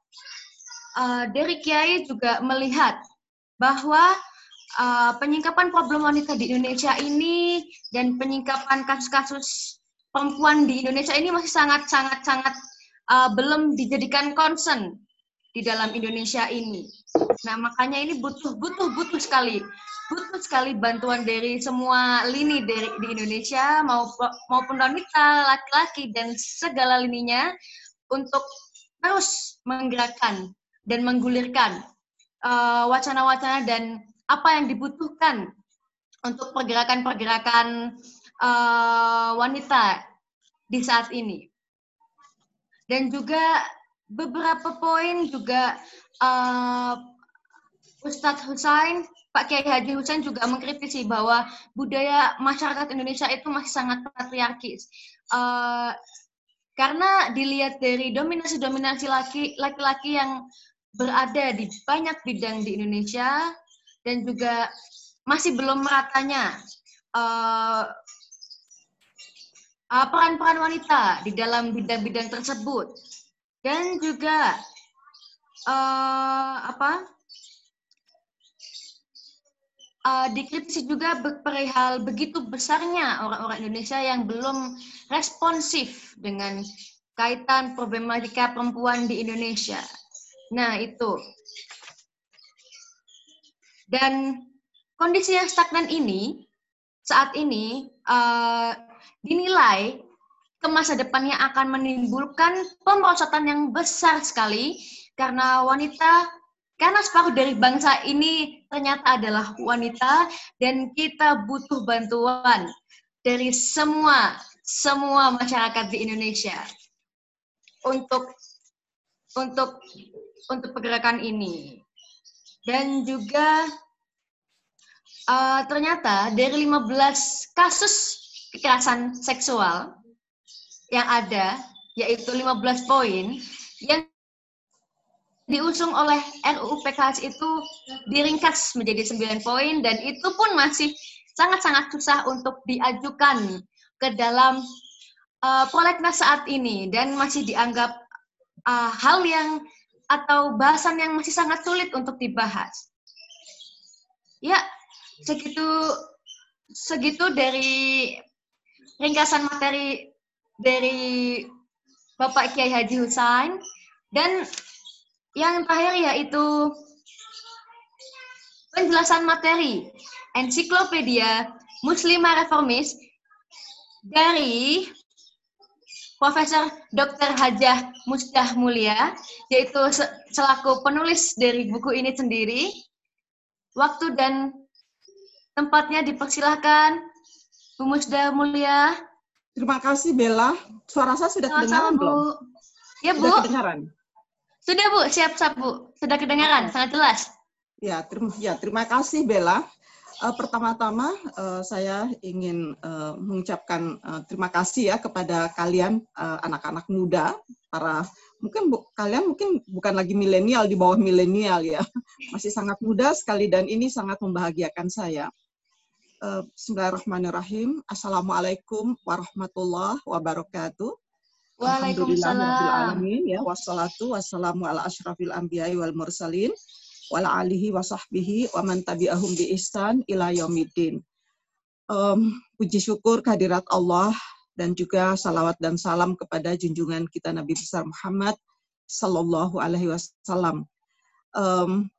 uh, dari Kiai juga melihat bahwa uh, penyingkapan problem wanita di Indonesia ini dan penyingkapan kasus-kasus perempuan di Indonesia ini masih sangat sangat sangat uh, belum dijadikan concern di dalam Indonesia ini. Nah, makanya ini butuh butuh butuh sekali butuh sekali bantuan dari semua lini dari di Indonesia maupun maupun wanita, laki-laki dan segala lininya untuk terus menggerakkan dan menggulirkan uh, wacana-wacana dan apa yang dibutuhkan untuk pergerakan-pergerakan uh, wanita di saat ini. Dan juga beberapa poin juga uh, Ustadz Husain, Pak Kiai Haji Husain juga mengkritisi bahwa budaya masyarakat Indonesia itu masih sangat patriarkis. Uh, karena dilihat dari dominasi-dominasi laki-laki yang berada di banyak bidang di Indonesia dan juga masih belum meratanya uh, uh, peran-peran wanita di dalam bidang-bidang tersebut dan juga uh, apa uh, dikritisi juga perihal begitu besarnya orang-orang Indonesia yang belum responsif dengan kaitan problematika perempuan di Indonesia. Nah, itu. Dan kondisi yang stagnan ini saat ini uh, dinilai ke masa depannya akan menimbulkan pemerosotan yang besar sekali karena wanita karena separuh dari bangsa ini ternyata adalah wanita dan kita butuh bantuan dari semua semua masyarakat di Indonesia untuk untuk untuk pergerakan ini. Dan juga uh, ternyata dari 15 kasus kekerasan seksual yang ada, yaitu 15 poin, yang diusung oleh RUU PKS itu diringkas menjadi 9 poin dan itu pun masih sangat-sangat susah untuk diajukan ke dalam uh, prolegnas saat ini dan masih dianggap uh, hal yang atau bahasan yang masih sangat sulit untuk dibahas. Ya, segitu segitu dari ringkasan materi dari Bapak Kiai Haji Husain dan yang terakhir yaitu penjelasan materi ensiklopedia Muslimah Reformis dari Profesor Dr. Hajah Mustah Mulia, yaitu selaku penulis dari buku ini sendiri. Waktu dan tempatnya dipersilahkan Bu Musda Mulia. Terima kasih Bella. Suara saya sudah kedengaran Bu. belum? Ya Bu. Sudah kedengaran. Sudah Bu, siap-siap Bu. Sudah kedengaran, sangat jelas. Ya, terima, ya, terima kasih Bella. Uh, pertama-tama uh, saya ingin uh, mengucapkan uh, terima kasih ya kepada kalian anak-anak uh, muda, para mungkin bu, kalian mungkin bukan lagi milenial di bawah milenial ya, masih sangat muda sekali dan ini sangat membahagiakan saya. Eh, bismillahirrahmanirrahim. Assalamualaikum warahmatullahi wabarakatuh. Waalaikumsalam. ya wassalatu wassalamu ala asyrafil anbiya'i wal mursalin wala alihi wa sahbihi wa man tabi'ahum bi ihsan ila yaumiddin. Um, puji syukur kehadirat Allah dan juga salawat dan salam kepada junjungan kita Nabi besar Muhammad sallallahu alaihi wasallam. Um,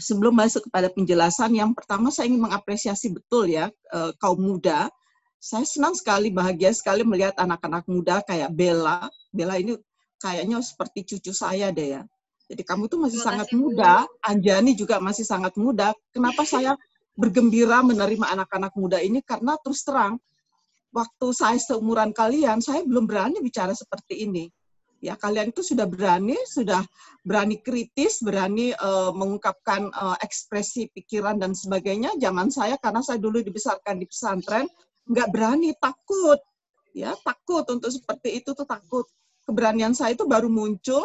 sebelum masuk kepada penjelasan, yang pertama saya ingin mengapresiasi betul ya eh, kaum muda. Saya senang sekali, bahagia sekali melihat anak-anak muda kayak Bella. Bella ini kayaknya seperti cucu saya deh ya. Jadi kamu tuh masih sangat muda, Anjani juga masih sangat muda. Kenapa saya bergembira menerima anak-anak muda ini? Karena terus terang, waktu saya seumuran kalian, saya belum berani bicara seperti ini. Ya kalian itu sudah berani sudah berani kritis berani uh, mengungkapkan uh, ekspresi pikiran dan sebagainya. Zaman saya karena saya dulu dibesarkan di pesantren nggak berani takut. Ya takut untuk seperti itu tuh takut. Keberanian saya itu baru muncul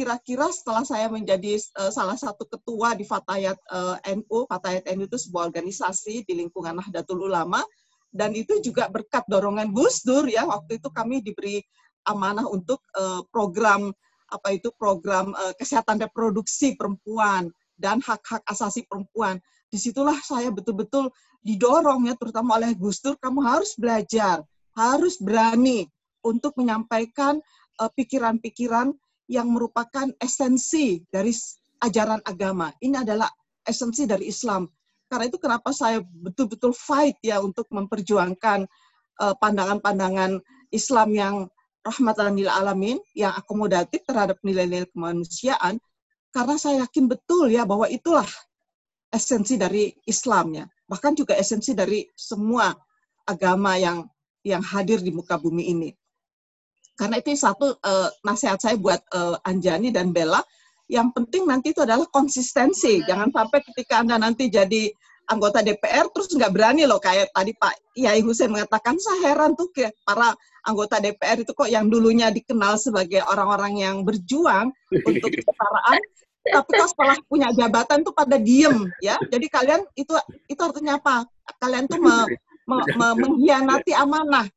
kira-kira setelah saya menjadi uh, salah satu ketua di Fatayat uh, NU Fatayat NU itu sebuah organisasi di lingkungan Nahdlatul Ulama dan itu juga berkat dorongan Gus Dur ya waktu itu kami diberi amanah untuk uh, program apa itu program uh, kesehatan reproduksi perempuan dan hak-hak asasi perempuan. Di situlah saya betul-betul didorong ya, terutama oleh Gus Dur, kamu harus belajar, harus berani untuk menyampaikan eh, pikiran-pikiran uh, yang merupakan esensi dari ajaran agama. Ini adalah esensi dari Islam. Karena itu kenapa saya betul-betul fight ya untuk memperjuangkan pandangan-pandangan uh, Islam yang rahmatan lil alamin yang akomodatif terhadap nilai-nilai kemanusiaan karena saya yakin betul ya bahwa itulah esensi dari Islamnya bahkan juga esensi dari semua agama yang yang hadir di muka bumi ini karena itu satu uh, nasihat saya buat uh, Anjani dan Bella yang penting nanti itu adalah konsistensi. Jangan sampai ketika anda nanti jadi anggota DPR terus nggak berani loh kayak tadi Pak Yai Hussein mengatakan saya heran tuh kayak para anggota DPR itu kok yang dulunya dikenal sebagai orang-orang yang berjuang untuk kesetaraan tapi kok setelah punya jabatan tuh pada diem ya. Jadi kalian itu itu artinya apa? Kalian tuh me, me, me, mengkhianati amanah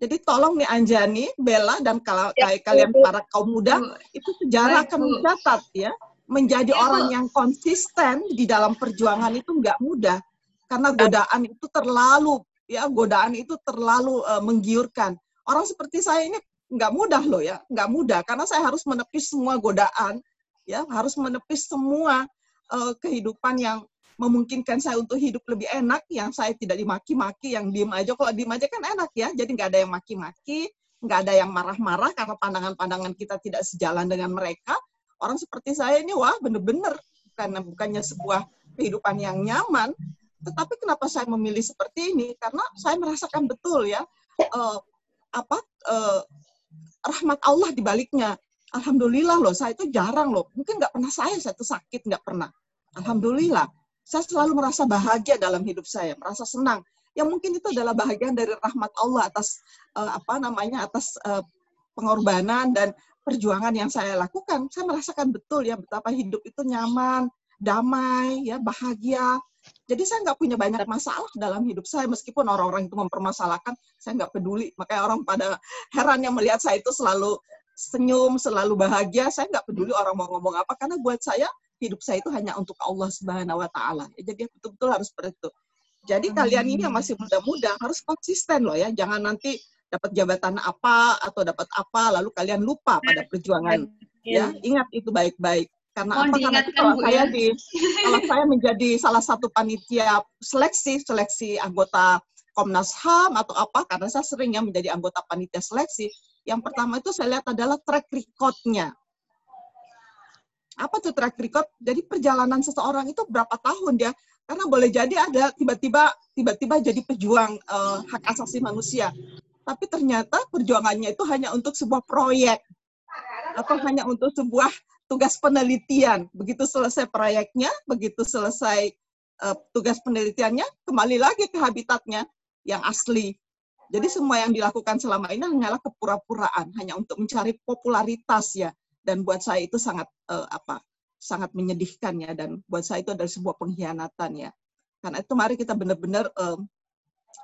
jadi tolong nih Anjani, Bella dan kalau ya, kalian para kaum muda itu sejarah akan mencatat ya menjadi ya, orang yang konsisten di dalam perjuangan itu nggak mudah. Karena godaan itu terlalu ya godaan itu terlalu uh, menggiurkan. Orang seperti saya ini nggak mudah loh ya nggak mudah. Karena saya harus menepis semua godaan ya harus menepis semua uh, kehidupan yang memungkinkan saya untuk hidup lebih enak yang saya tidak dimaki-maki yang diem aja kalau diem aja kan enak ya jadi nggak ada yang maki-maki nggak ada yang marah-marah karena pandangan-pandangan kita tidak sejalan dengan mereka orang seperti saya ini wah bener-bener karena bukannya sebuah kehidupan yang nyaman, tetapi kenapa saya memilih seperti ini? Karena saya merasakan betul ya uh, apa uh, rahmat Allah di baliknya. Alhamdulillah loh, saya itu jarang loh. Mungkin nggak pernah saya saya itu sakit nggak pernah. Alhamdulillah, saya selalu merasa bahagia dalam hidup saya, merasa senang. Yang mungkin itu adalah bahagian dari rahmat Allah atas uh, apa namanya atas uh, pengorbanan dan perjuangan yang saya lakukan, saya merasakan betul ya betapa hidup itu nyaman, damai, ya bahagia. Jadi saya nggak punya banyak masalah dalam hidup saya, meskipun orang-orang itu mempermasalahkan, saya nggak peduli. Makanya orang pada heran yang melihat saya itu selalu senyum, selalu bahagia. Saya nggak peduli orang mau ngomong apa, karena buat saya hidup saya itu hanya untuk Allah Subhanahu Wa Taala. Jadi betul-betul harus seperti itu. Jadi kalian ini yang masih muda-muda harus konsisten loh ya, jangan nanti dapat jabatan apa atau dapat apa lalu kalian lupa pada perjuangan ya ingat itu baik-baik karena oh, apa karena kalau saya ya? di kalau saya menjadi salah satu panitia seleksi seleksi anggota Komnas HAM atau apa karena saya sering ya menjadi anggota panitia seleksi yang pertama itu saya lihat adalah track recordnya apa tuh track record jadi perjalanan seseorang itu berapa tahun dia karena boleh jadi ada tiba-tiba tiba-tiba jadi pejuang uh, hak asasi manusia tapi ternyata perjuangannya itu hanya untuk sebuah proyek atau hanya untuk sebuah tugas penelitian. Begitu selesai proyeknya, begitu selesai uh, tugas penelitiannya, kembali lagi ke habitatnya yang asli. Jadi semua yang dilakukan selama ini hanyalah kepura-puraan, hanya untuk mencari popularitas ya. Dan buat saya itu sangat uh, apa? sangat menyedihkan ya dan buat saya itu adalah sebuah pengkhianatan ya. Karena itu mari kita benar-benar uh,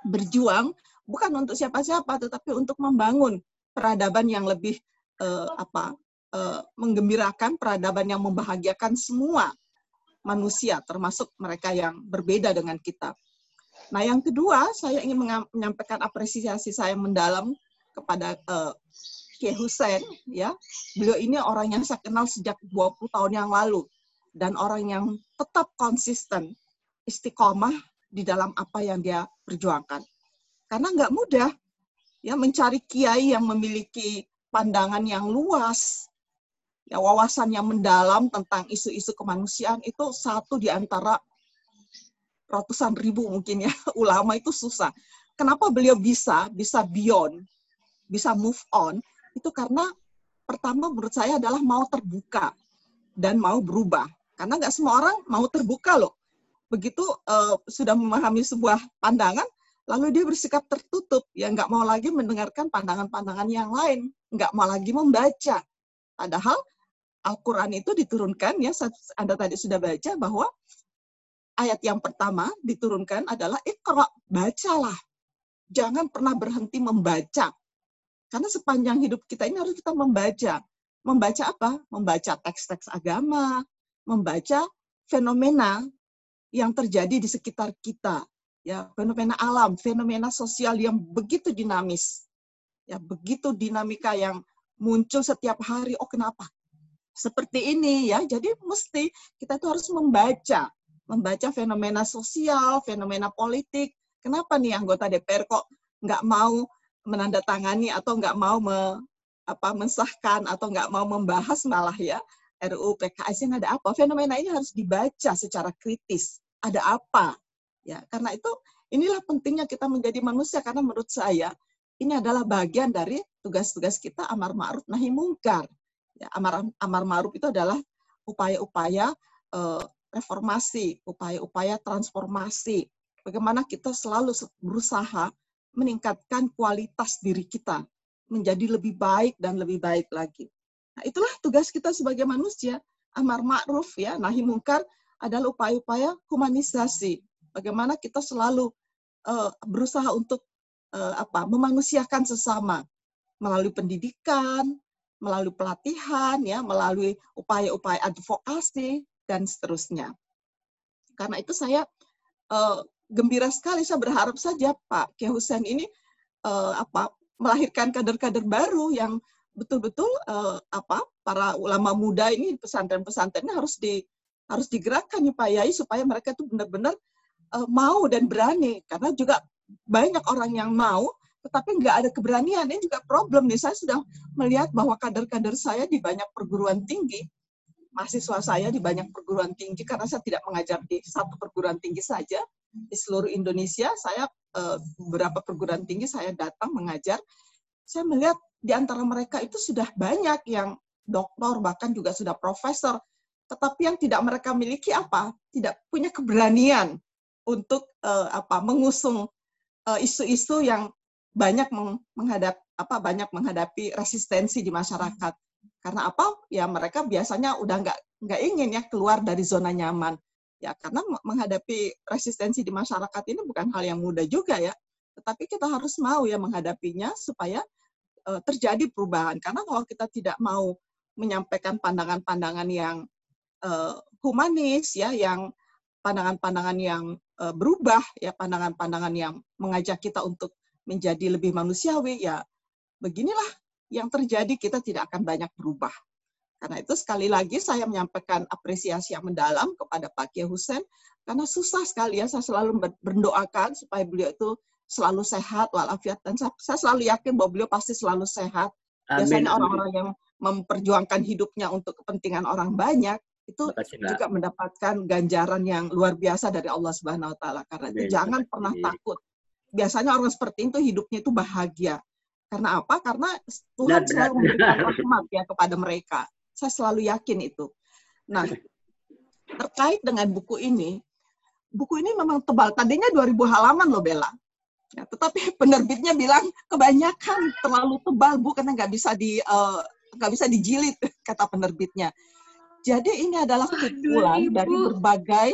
berjuang bukan untuk siapa-siapa tetapi untuk membangun peradaban yang lebih uh, apa uh, menggembirakan peradaban yang membahagiakan semua manusia termasuk mereka yang berbeda dengan kita. Nah, yang kedua, saya ingin menyampaikan apresiasi saya mendalam kepada uh, Kiai Hussein ya. Beliau ini orang yang saya kenal sejak 20 tahun yang lalu dan orang yang tetap konsisten istiqomah di dalam apa yang dia perjuangkan. Karena nggak mudah ya mencari kiai yang memiliki pandangan yang luas, ya wawasan yang mendalam tentang isu-isu kemanusiaan itu satu di antara ratusan ribu mungkin ya ulama itu susah. Kenapa beliau bisa bisa beyond, bisa move on? Itu karena pertama menurut saya adalah mau terbuka dan mau berubah. Karena nggak semua orang mau terbuka loh. Begitu uh, sudah memahami sebuah pandangan, lalu dia bersikap tertutup, ya nggak mau lagi mendengarkan pandangan-pandangan yang lain, nggak mau lagi membaca. Padahal Al-Quran itu diturunkan, ya Anda tadi sudah baca bahwa ayat yang pertama diturunkan adalah ikra, bacalah. Jangan pernah berhenti membaca. Karena sepanjang hidup kita ini harus kita membaca. Membaca apa? Membaca teks-teks agama, membaca fenomena yang terjadi di sekitar kita, ya fenomena alam, fenomena sosial yang begitu dinamis, ya begitu dinamika yang muncul setiap hari. Oh kenapa? Seperti ini ya. Jadi mesti kita itu harus membaca, membaca fenomena sosial, fenomena politik. Kenapa nih anggota DPR kok nggak mau menandatangani atau nggak mau me, apa mensahkan atau nggak mau membahas malah ya RUU PKS yang ada apa? Fenomena ini harus dibaca secara kritis. Ada apa? Ya karena itu inilah pentingnya kita menjadi manusia. Karena menurut saya ini adalah bagian dari tugas-tugas kita amar ma'ruf nahi mungkar. Ya, amar amar ma'ruf itu adalah upaya-upaya uh, reformasi upaya-upaya transformasi. Bagaimana kita selalu berusaha meningkatkan kualitas diri kita menjadi lebih baik dan lebih baik lagi. Nah, itulah tugas kita sebagai manusia. Amar ma'ruf ya, nahi mungkar adalah upaya-upaya humanisasi. Bagaimana kita selalu uh, berusaha untuk uh, apa? memanusiakan sesama melalui pendidikan, melalui pelatihan ya, melalui upaya-upaya advokasi dan seterusnya. Karena itu saya uh, gembira sekali. Saya berharap saja Pak Kiai Husain ini uh, apa melahirkan kader-kader baru yang betul-betul uh, apa para ulama muda ini pesantren-pesantrennya harus di harus digerakkan nih Pak Yai supaya mereka itu benar-benar uh, mau dan berani. Karena juga banyak orang yang mau tetapi nggak ada keberanian. Ini juga problem nih. Saya sudah melihat bahwa kader-kader saya di banyak perguruan tinggi mahasiswa saya di banyak perguruan tinggi karena saya tidak mengajar di satu perguruan tinggi saja di seluruh Indonesia saya uh, beberapa perguruan tinggi saya datang mengajar, saya melihat di antara mereka itu sudah banyak yang doktor bahkan juga sudah profesor, tetapi yang tidak mereka miliki apa? Tidak punya keberanian untuk uh, apa mengusung eh, isu-isu yang banyak menghadap apa banyak menghadapi resistensi di masyarakat. Karena apa? Ya mereka biasanya udah nggak nggak ingin ya keluar dari zona nyaman. Ya karena menghadapi resistensi di masyarakat ini bukan hal yang mudah juga ya. Tetapi kita harus mau ya menghadapinya supaya uh, terjadi perubahan. Karena kalau kita tidak mau menyampaikan pandangan-pandangan yang uh, humanis ya yang pandangan-pandangan yang uh, berubah ya pandangan-pandangan yang mengajak kita untuk menjadi lebih manusiawi ya beginilah yang terjadi kita tidak akan banyak berubah karena itu sekali lagi saya menyampaikan apresiasi yang mendalam kepada Pak Kiai Husen karena susah sekali ya saya selalu berdoakan supaya beliau itu selalu sehat walafiat dan saya, saya selalu yakin bahwa beliau pasti selalu sehat. Biasanya orang-orang yang memperjuangkan hidupnya untuk kepentingan orang banyak itu Makasih, juga mendapatkan ganjaran yang luar biasa dari Allah Subhanahu wa taala. Karena itu jangan pernah takut. Biasanya orang seperti itu hidupnya itu bahagia. Karena apa? Karena Tuhan selalu memberikan rahmat ya kepada mereka. Saya selalu yakin itu. Nah, terkait dengan buku ini, buku ini memang tebal. Tadinya 2000 halaman loh Bella. Ya, tetapi penerbitnya bilang kebanyakan terlalu tebal bu karena nggak bisa di uh, nggak bisa dijilid kata penerbitnya. Jadi ini adalah kumpulan dari berbagai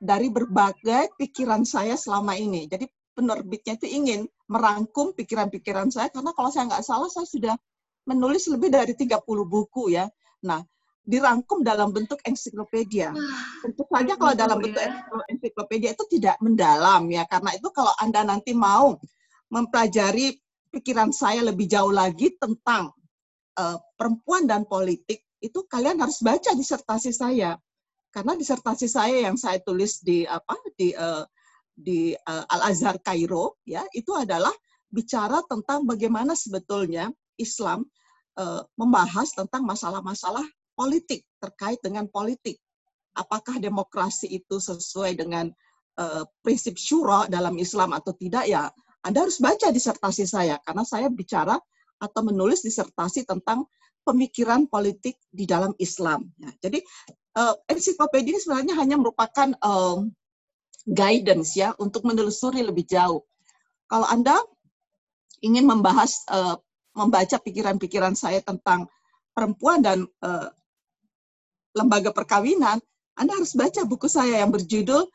dari berbagai pikiran saya selama ini. Jadi penerbitnya itu ingin merangkum pikiran-pikiran saya karena kalau saya nggak salah saya sudah menulis lebih dari 30 buku ya. Nah, dirangkum dalam bentuk ensiklopedia. Tentu saja kalau dalam bentuk ya. ensiklopedia itu tidak mendalam ya, karena itu kalau Anda nanti mau mempelajari pikiran saya lebih jauh lagi tentang uh, perempuan dan politik, itu kalian harus baca disertasi saya. Karena disertasi saya yang saya tulis di apa di uh, di uh, Al Azhar Kairo ya, itu adalah bicara tentang bagaimana sebetulnya Islam uh, membahas tentang masalah-masalah politik terkait dengan politik. Apakah demokrasi itu sesuai dengan uh, prinsip syura dalam Islam atau tidak ya? Anda harus baca disertasi saya karena saya bicara atau menulis disertasi tentang pemikiran politik di dalam Islam. Ya, jadi uh, ensiklopedia ini sebenarnya hanya merupakan uh, guidance ya untuk menelusuri lebih jauh. Kalau Anda ingin membahas uh, membaca pikiran-pikiran saya tentang perempuan dan uh, lembaga perkawinan, Anda harus baca buku saya yang berjudul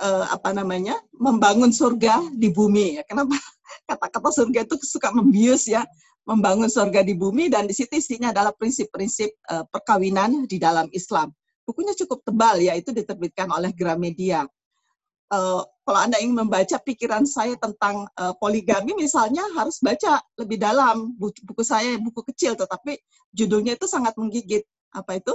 uh, apa namanya membangun surga di bumi. Ya, kenapa kata-kata surga itu suka membius ya, membangun surga di bumi dan di situ isinya adalah prinsip-prinsip uh, perkawinan di dalam Islam. Bukunya cukup tebal ya, itu diterbitkan oleh Gramedia uh, kalau Anda ingin membaca pikiran saya tentang uh, poligami, misalnya harus baca lebih dalam buku, buku saya, buku kecil, tetapi judulnya itu sangat menggigit. Apa itu?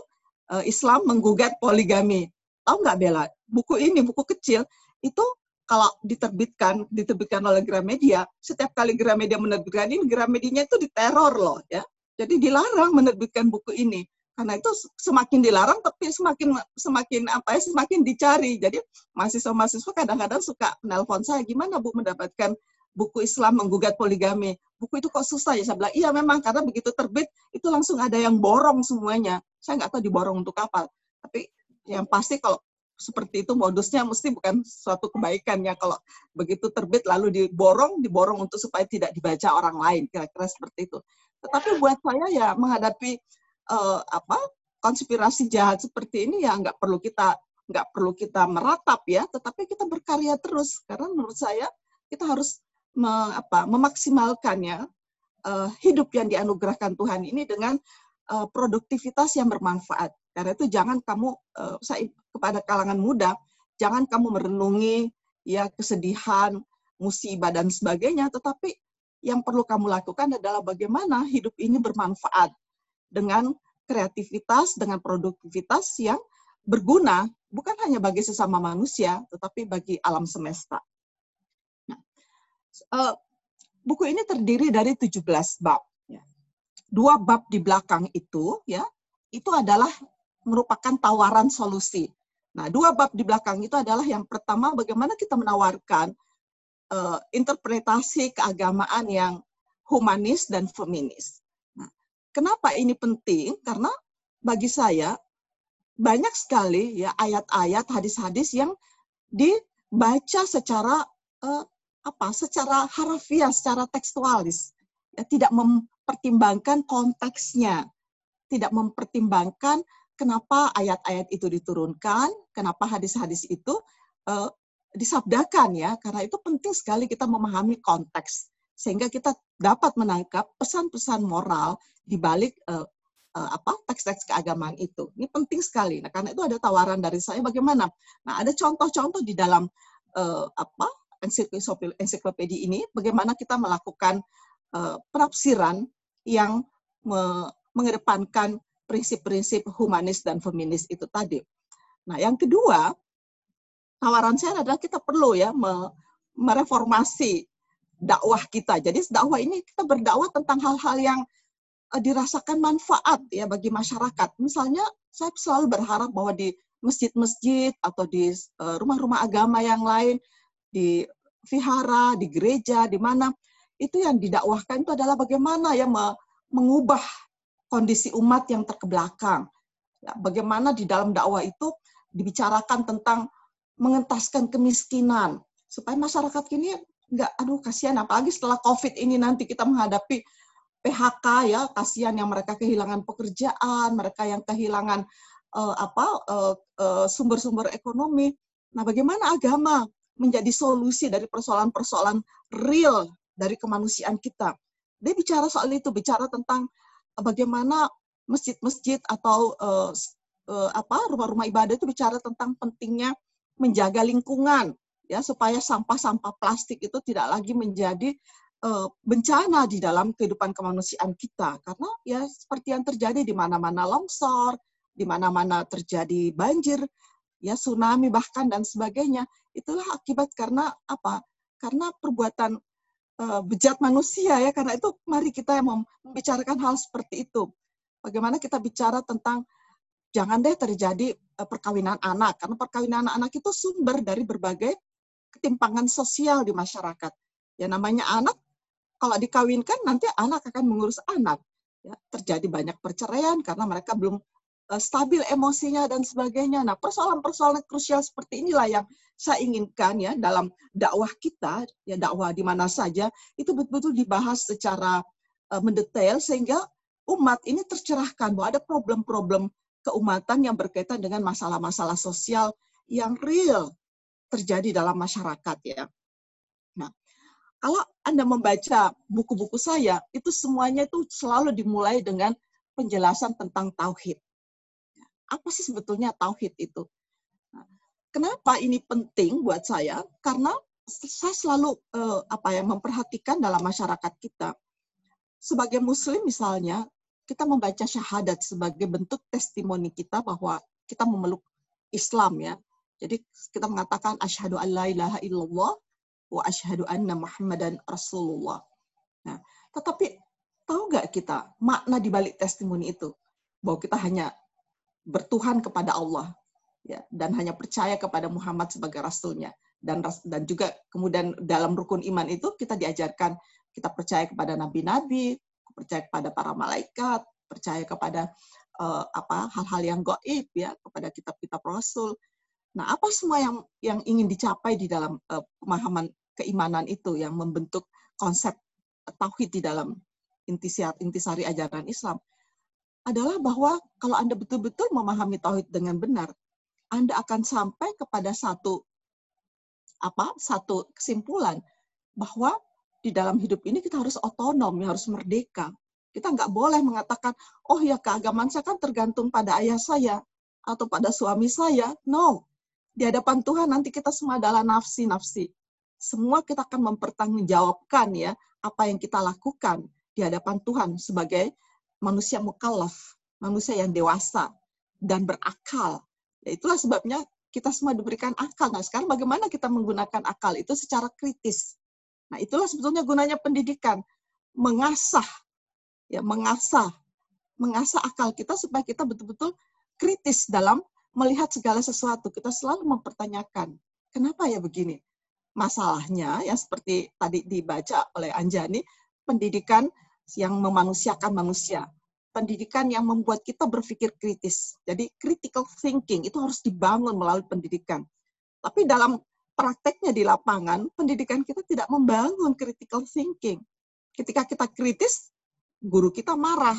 Uh, Islam menggugat poligami. Tahu nggak Bella? Buku ini, buku kecil, itu kalau diterbitkan, diterbitkan oleh Gramedia, setiap kali Gramedia menerbitkan ini, Gramedianya itu diteror loh, ya. Jadi dilarang menerbitkan buku ini karena itu semakin dilarang tapi semakin semakin apa ya semakin dicari. Jadi mahasiswa-mahasiswa kadang-kadang suka menelpon saya gimana bu mendapatkan buku Islam menggugat poligami? Buku itu kok susah ya? Saya bilang iya memang karena begitu terbit itu langsung ada yang borong semuanya. Saya nggak tahu diborong untuk apa tapi yang pasti kalau seperti itu modusnya mesti bukan suatu kebaikan ya. Kalau begitu terbit lalu diborong diborong untuk supaya tidak dibaca orang lain kira-kira seperti itu. Tetapi buat saya ya menghadapi uh, apa konspirasi jahat seperti ini ya nggak perlu kita nggak perlu kita meratap ya, tetapi kita berkarya terus. Karena menurut saya kita harus me, apa, memaksimalkan ya uh, hidup yang dianugerahkan Tuhan ini dengan uh, produktivitas yang bermanfaat. Karena itu jangan kamu uh, saya kepada kalangan muda jangan kamu merenungi ya kesedihan, musibah dan sebagainya, tetapi yang perlu kamu lakukan adalah bagaimana hidup ini bermanfaat dengan kreativitas, dengan produktivitas yang berguna bukan hanya bagi sesama manusia, tetapi bagi alam semesta. Nah, uh, buku ini terdiri dari 17 bab. Ya. Dua bab di belakang itu, ya, itu adalah merupakan tawaran solusi. Nah, dua bab di belakang itu adalah yang pertama bagaimana kita menawarkan uh, interpretasi keagamaan yang humanis dan feminis. Kenapa ini penting? Karena bagi saya banyak sekali ya ayat-ayat, hadis-hadis yang dibaca secara uh, apa? Secara harafiah, secara tekstualis. Ya, tidak mempertimbangkan konteksnya, tidak mempertimbangkan kenapa ayat-ayat itu diturunkan, kenapa hadis-hadis itu uh, disabdakan ya, karena itu penting sekali kita memahami konteks sehingga kita dapat menangkap pesan-pesan moral di balik uh, uh, apa teks-teks keagamaan itu. Ini penting sekali. Nah, karena itu ada tawaran dari saya bagaimana. Nah, ada contoh-contoh di dalam uh, apa ensiklopedia ini bagaimana kita melakukan uh, penafsiran yang me mengedepankan prinsip-prinsip humanis dan feminis itu tadi. Nah, yang kedua, tawaran saya adalah kita perlu ya me mereformasi dakwah kita. Jadi dakwah ini kita berdakwah tentang hal-hal yang uh, dirasakan manfaat ya bagi masyarakat. Misalnya saya selalu berharap bahwa di masjid-masjid atau di uh, rumah-rumah agama yang lain, di vihara, di gereja, di mana itu yang didakwahkan itu adalah bagaimana ya mengubah kondisi umat yang terkebelakang. Ya, bagaimana di dalam dakwah itu dibicarakan tentang mengentaskan kemiskinan supaya masyarakat kini nggak aduh kasihan. Apalagi setelah covid ini nanti kita menghadapi PHK ya kasihan yang mereka kehilangan pekerjaan mereka yang kehilangan uh, apa uh, uh, sumber-sumber ekonomi. Nah bagaimana agama menjadi solusi dari persoalan-persoalan real dari kemanusiaan kita? Dia bicara soal itu bicara tentang bagaimana masjid-masjid atau uh, uh, apa rumah-rumah ibadah itu bicara tentang pentingnya menjaga lingkungan ya supaya sampah-sampah plastik itu tidak lagi menjadi uh, bencana di dalam kehidupan kemanusiaan kita karena ya seperti yang terjadi di mana-mana longsor, di mana-mana terjadi banjir, ya tsunami bahkan dan sebagainya itulah akibat karena apa? Karena perbuatan uh, bejat manusia ya karena itu mari kita yang membicarakan hal seperti itu. Bagaimana kita bicara tentang jangan deh terjadi uh, perkawinan anak karena perkawinan anak itu sumber dari berbagai ketimpangan sosial di masyarakat. Ya namanya anak, kalau dikawinkan nanti anak akan mengurus anak. Ya, terjadi banyak perceraian karena mereka belum uh, stabil emosinya dan sebagainya. Nah, persoalan-persoalan krusial seperti inilah yang saya inginkan ya dalam dakwah kita, ya dakwah di mana saja itu betul-betul dibahas secara uh, mendetail sehingga umat ini tercerahkan bahwa ada problem-problem keumatan yang berkaitan dengan masalah-masalah sosial yang real terjadi dalam masyarakat ya. Nah, kalau Anda membaca buku-buku saya, itu semuanya itu selalu dimulai dengan penjelasan tentang tauhid. Apa sih sebetulnya tauhid itu? Nah, kenapa ini penting buat saya? Karena saya selalu eh, apa ya memperhatikan dalam masyarakat kita. Sebagai muslim misalnya, kita membaca syahadat sebagai bentuk testimoni kita bahwa kita memeluk Islam ya. Jadi kita mengatakan asyhadu an la ilaha illallah wa asyhadu anna Muhammadan Rasulullah. Nah, tetapi tahu nggak kita makna di balik testimoni itu? Bahwa kita hanya bertuhan kepada Allah ya dan hanya percaya kepada Muhammad sebagai rasulnya dan dan juga kemudian dalam rukun iman itu kita diajarkan kita percaya kepada nabi-nabi, percaya kepada para malaikat, percaya kepada uh, apa hal-hal yang goib ya kepada kitab-kitab rasul. Nah, apa semua yang yang ingin dicapai di dalam uh, pemahaman keimanan itu yang membentuk konsep tauhid di dalam intisari, intisari ajaran Islam adalah bahwa kalau Anda betul-betul memahami tauhid dengan benar, Anda akan sampai kepada satu apa? satu kesimpulan bahwa di dalam hidup ini kita harus otonom, harus merdeka. Kita nggak boleh mengatakan, oh ya keagamaan saya kan tergantung pada ayah saya atau pada suami saya. No. Di hadapan Tuhan nanti kita semua adalah nafsi-nafsi. Semua kita akan mempertanggungjawabkan ya apa yang kita lakukan di hadapan Tuhan sebagai manusia mukallaf, manusia yang dewasa dan berakal. Ya, itulah sebabnya kita semua diberikan akal. Nah, sekarang bagaimana kita menggunakan akal itu secara kritis? Nah, itulah sebetulnya gunanya pendidikan, mengasah ya, mengasah mengasah akal kita supaya kita betul-betul kritis dalam melihat segala sesuatu. Kita selalu mempertanyakan, kenapa ya begini? Masalahnya yang seperti tadi dibaca oleh Anjani, pendidikan yang memanusiakan manusia. Pendidikan yang membuat kita berpikir kritis. Jadi critical thinking itu harus dibangun melalui pendidikan. Tapi dalam prakteknya di lapangan, pendidikan kita tidak membangun critical thinking. Ketika kita kritis, guru kita marah.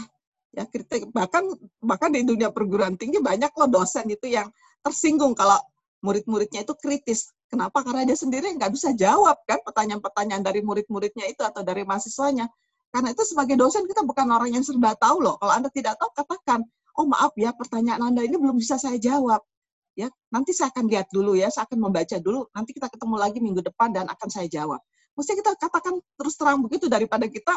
Ya, kritik bahkan bahkan di dunia perguruan tinggi banyak loh dosen itu yang tersinggung kalau murid-muridnya itu kritis. Kenapa? Karena dia sendiri nggak bisa jawab kan pertanyaan-pertanyaan dari murid-muridnya itu atau dari mahasiswanya. Karena itu sebagai dosen kita bukan orang yang serba tahu loh. Kalau Anda tidak tahu, katakan, oh maaf ya pertanyaan Anda ini belum bisa saya jawab ya nanti saya akan lihat dulu ya saya akan membaca dulu nanti kita ketemu lagi minggu depan dan akan saya jawab mesti kita katakan terus terang begitu daripada kita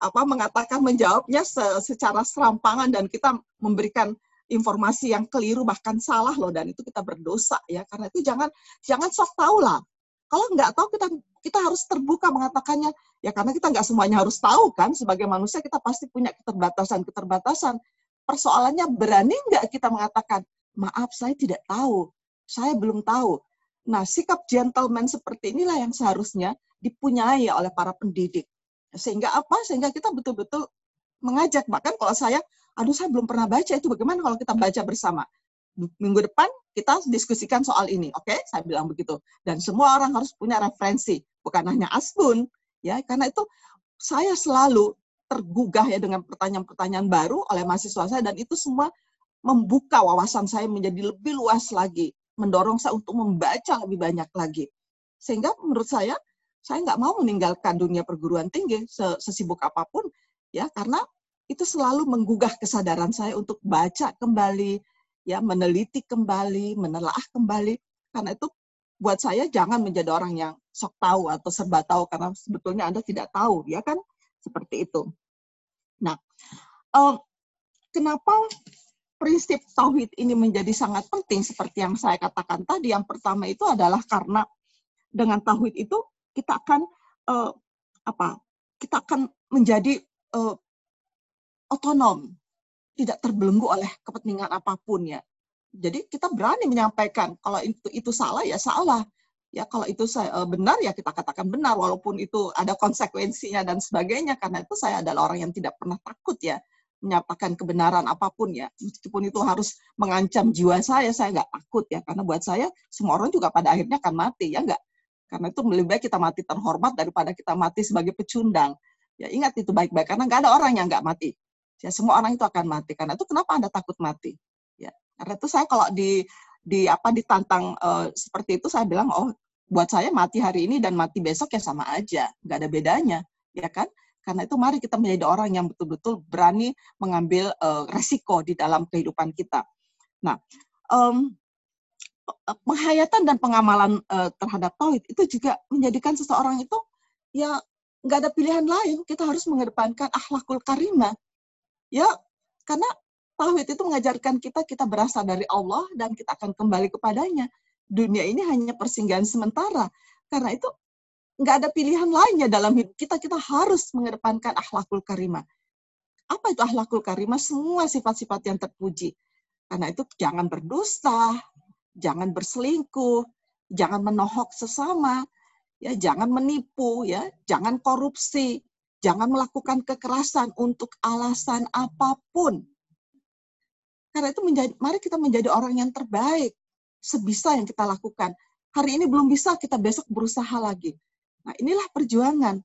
apa mengatakan menjawabnya secara serampangan dan kita memberikan informasi yang keliru bahkan salah loh. Dan itu kita berdosa ya karena itu jangan jangan sok tahu lah. Kalau nggak tahu kita kita harus terbuka mengatakannya. Ya karena kita nggak semuanya harus tahu kan. Sebagai manusia kita pasti punya keterbatasan keterbatasan persoalannya berani nggak kita mengatakan maaf saya tidak tahu, saya belum tahu. Nah, sikap gentleman seperti inilah yang seharusnya dipunyai oleh para pendidik. Sehingga apa? Sehingga kita betul-betul mengajak. Bahkan kalau saya, aduh saya belum pernah baca itu, bagaimana kalau kita baca bersama? Minggu depan kita diskusikan soal ini, oke? Okay? Saya bilang begitu. Dan semua orang harus punya referensi, bukan hanya asbun, ya. Karena itu saya selalu tergugah ya dengan pertanyaan-pertanyaan baru oleh mahasiswa saya dan itu semua membuka wawasan saya menjadi lebih luas lagi, mendorong saya untuk membaca lebih banyak lagi. Sehingga menurut saya, saya nggak mau meninggalkan dunia perguruan tinggi sesibuk apa pun, ya karena itu selalu menggugah kesadaran saya untuk baca kembali, ya meneliti kembali, menelaah kembali. Karena itu buat saya jangan menjadi orang yang sok tahu atau serba tahu karena sebetulnya Anda tidak tahu, ya kan? Seperti itu. Nah, um, kenapa prinsip tauhid ini menjadi sangat penting seperti yang saya katakan tadi. Yang pertama itu adalah karena dengan tauhid itu kita akan uh, apa? Kita akan menjadi uh, otonom, tidak terbelenggu oleh kepentingan apa pun ya. Jadi kita berani menyampaikan kalau itu itu salah ya salah. Ya kalau itu saya uh, benar ya kita katakan benar walaupun itu ada konsekuensinya dan sebagainya karena itu saya adalah orang yang tidak pernah takut ya menyatakan kebenaran apa pun ya, meskipun itu harus mengancam jiwa saya, saya nggak takut ya, karena buat saya semua orang juga pada akhirnya akan mati ya nggak, karena itu lebih baik kita mati terhormat daripada kita mati sebagai pecundang. Ya ingat itu baik-baik, karena nggak ada orang yang nggak mati. Ya semua orang itu akan mati, karena itu kenapa anda takut mati? Ya karena itu saya kalau di di apa ditantang uh, seperti itu saya bilang oh buat saya mati hari ini dan mati besok ya sama aja, nggak ada bedanya, ya kan? Karena itu mari kita menjadi orang yang betul-betul berani mengambil uh, resiko di dalam kehidupan kita. Nah, um, penghayatan dan pengamalan uh, terhadap tauhid itu juga menjadikan seseorang itu ya nggak ada pilihan lain. Kita harus mengedepankan akhlakul karimah. Ya, karena tauhid itu mengajarkan kita kita berasal dari Allah dan kita akan kembali kepadanya. Dunia ini hanya persinggahan sementara. Karena itu nggak ada pilihan lainnya dalam hidup kita. Kita harus mengedepankan akhlakul karimah. Apa itu akhlakul karimah? Semua sifat-sifat yang terpuji. Karena itu jangan berdusta, jangan berselingkuh, jangan menohok sesama, ya jangan menipu, ya jangan korupsi, jangan melakukan kekerasan untuk alasan apa pun. Karena itu menjadi, mari kita menjadi orang yang terbaik sebisa yang kita lakukan. Hari ini belum bisa, kita besok berusaha lagi. Nah, inilah perjuangan.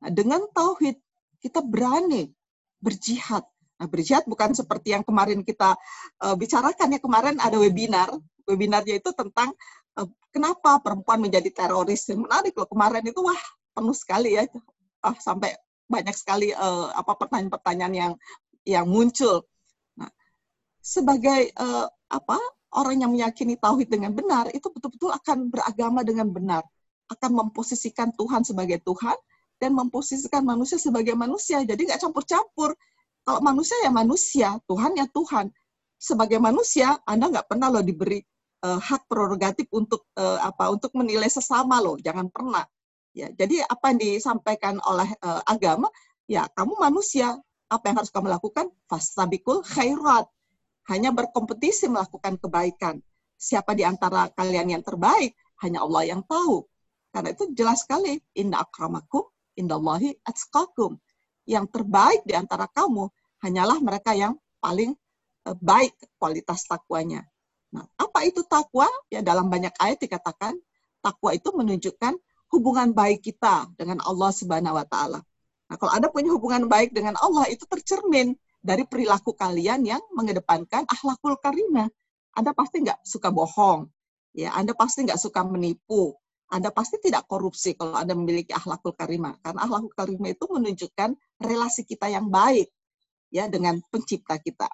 Nah, dengan tauhid kita berani berjihad. Nah, berjihad bukan seperti yang kemarin kita uh, bicarakan ya kemarin ada webinar. Webinarnya itu tentang uh, kenapa perempuan menjadi teroris. Menarik loh kemarin itu wah penuh sekali ya. Ah, sampai banyak sekali uh, apa pertanyaan-pertanyaan yang yang muncul. Nah, sebagai uh, apa orang yang meyakini tauhid dengan benar itu betul-betul akan beragama dengan benar akan memposisikan Tuhan sebagai Tuhan dan memposisikan manusia sebagai manusia. Jadi nggak campur-campur. Kalau manusia ya manusia, Tuhan ya Tuhan. Sebagai manusia, Anda nggak pernah loh diberi uh, hak prerogatif untuk uh, apa? Untuk menilai sesama loh. Jangan pernah. Ya, jadi apa yang disampaikan oleh uh, agama, ya kamu manusia, apa yang harus kamu lakukan? Fastabikul khairat. Hanya berkompetisi melakukan kebaikan. Siapa di antara kalian yang terbaik? Hanya Allah yang tahu. Karena itu jelas sekali, inna akramakum indallahi atskakum. Yang terbaik di antara kamu hanyalah mereka yang paling baik kualitas takwanya. Nah, apa itu takwa? Ya dalam banyak ayat dikatakan takwa itu menunjukkan hubungan baik kita dengan Allah Subhanahu wa taala. Nah, kalau Anda punya hubungan baik dengan Allah itu tercermin dari perilaku kalian yang mengedepankan akhlakul karimah. Anda pasti nggak suka bohong, ya Anda pasti nggak suka menipu, anda pasti tidak korupsi kalau Anda memiliki akhlakul karimah. Karena akhlakul karimah itu menunjukkan relasi kita yang baik ya dengan pencipta kita.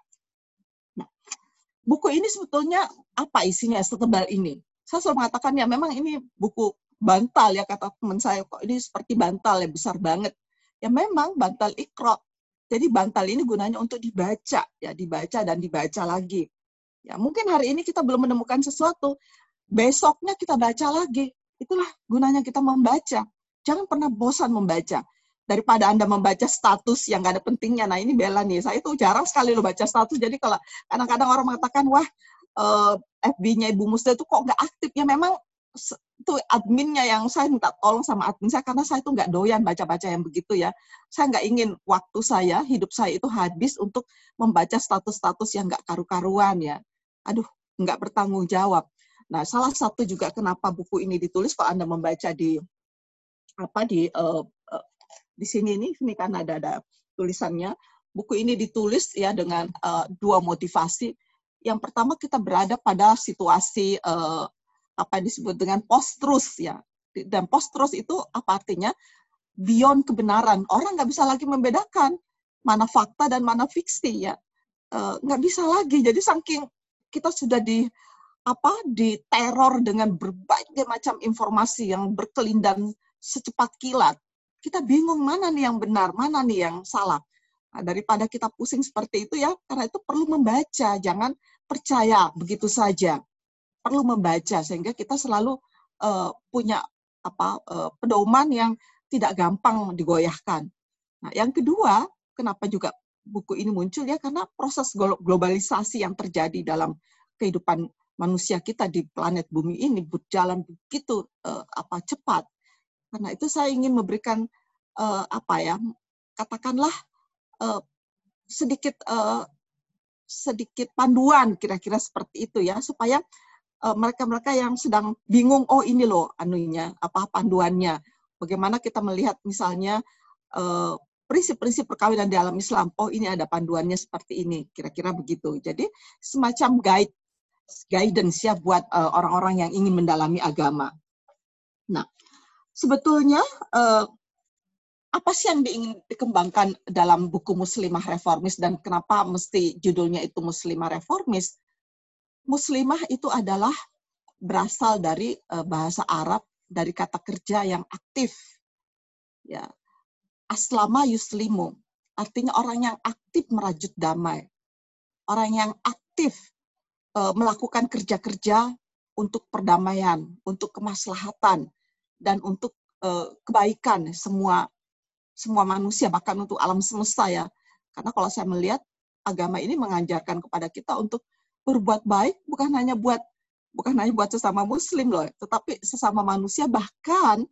Buku ini sebetulnya apa isinya setebal ini? Saya selalu mengatakan ya memang ini buku bantal ya kata teman saya kok ini seperti bantal ya besar banget. Ya memang bantal ikro. Jadi bantal ini gunanya untuk dibaca ya dibaca dan dibaca lagi. Ya mungkin hari ini kita belum menemukan sesuatu, besoknya kita baca lagi Itulah gunanya kita membaca. Jangan pernah bosan membaca. Daripada Anda membaca status yang gak ada pentingnya. Nah ini bela nih, saya itu jarang sekali lo baca status. Jadi kalau kadang-kadang orang mengatakan, wah uh, eh, FB-nya Ibu Musda itu kok nggak aktif. Ya memang itu adminnya yang saya minta tolong sama admin saya karena saya itu nggak doyan baca-baca yang begitu ya. Saya nggak ingin waktu saya, hidup saya itu habis untuk membaca status-status yang nggak karu-karuan ya. Aduh, nggak bertanggung jawab. Nah, salah satu juga kenapa buku ini ditulis kalau Anda membaca di apa di uh, di sini ini ini kan ada ada tulisannya. Buku ini ditulis ya dengan uh, dua motivasi. Yang pertama kita berada pada situasi uh, apa yang disebut dengan post truth ya. Dan post truth itu apa artinya? Beyond kebenaran. Orang nggak bisa lagi membedakan mana fakta dan mana fiksi ya. Nggak uh, bisa lagi. Jadi saking kita sudah di apa diteror dengan berbagai macam informasi yang berkelindan secepat kilat. Kita bingung mana nih yang benar, mana nih yang salah. Nah, daripada kita pusing seperti itu ya, karena itu perlu membaca, jangan percaya begitu saja. Perlu membaca sehingga kita selalu uh, punya apa uh, pedoman yang tidak gampang digoyahkan. Nah, yang kedua, kenapa juga buku ini muncul ya karena proses globalisasi yang terjadi dalam kehidupan manusia kita di planet bumi ini berjalan begitu uh, apa cepat. Karena itu saya ingin memberikan uh, apa ya, katakanlah uh, sedikit uh, sedikit panduan kira-kira seperti itu ya supaya mereka-mereka uh, yang sedang bingung oh ini loh anunya apa panduannya bagaimana kita melihat misalnya prinsip-prinsip perkawinan dalam Islam oh ini ada panduannya seperti ini kira-kira begitu jadi semacam guide guidance ya buat uh, orang-orang yang ingin mendalami agama. Nah, sebetulnya uh, apa sih yang ingin dikembangkan dalam buku Muslimah Reformis dan kenapa mesti judulnya itu Muslimah Reformis? Muslimah itu adalah berasal dari uh, bahasa Arab dari kata kerja yang aktif. Ya. Aslama yuslimu, artinya orang yang aktif merajut damai. Orang yang aktif uh, melakukan kerja-kerja untuk perdamaian, untuk kemaslahatan, dan untuk uh, kebaikan semua semua manusia bahkan untuk alam semesta ya. Karena kalau saya melihat agama ini mengajarkan kepada kita untuk berbuat baik bukan hanya buat bukan hanya buat sesama muslim loh, tetapi sesama manusia bahkan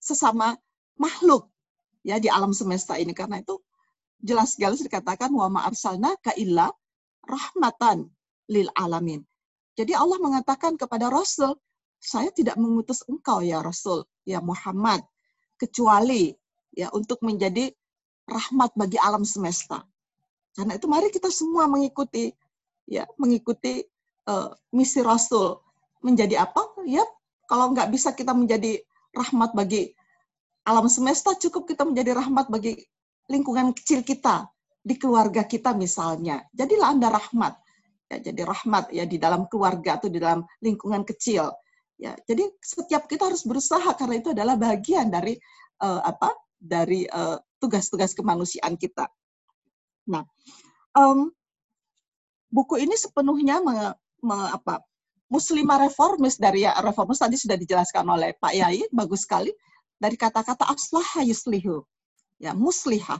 sesama makhluk ya di alam semesta ini karena itu jelas-jelas dikatakan wa ma arsalna ka illa rahmatan lil alamin. Jadi Allah mengatakan kepada Rasul, saya tidak mengutus engkau ya Rasul, ya Muhammad, kecuali ya untuk menjadi rahmat bagi alam semesta. Karena itu mari kita semua mengikuti ya mengikuti uh, misi Rasul menjadi apa? Ya kalau nggak bisa kita menjadi rahmat bagi alam semesta, cukup kita menjadi rahmat bagi lingkungan kecil kita di keluarga kita misalnya. Jadilah anda rahmat ya jadi rahmat ya di dalam keluarga atau di dalam lingkungan kecil ya jadi setiap kita harus berusaha karena itu adalah bagian dari uh, apa dari uh, tugas-tugas kemanusiaan kita nah um, buku ini sepenuhnya me, me, apa muslimah reformis dari ya, reformis tadi sudah dijelaskan oleh Pak Yai bagus sekali dari kata-kata aslah yuslihu ya muslihah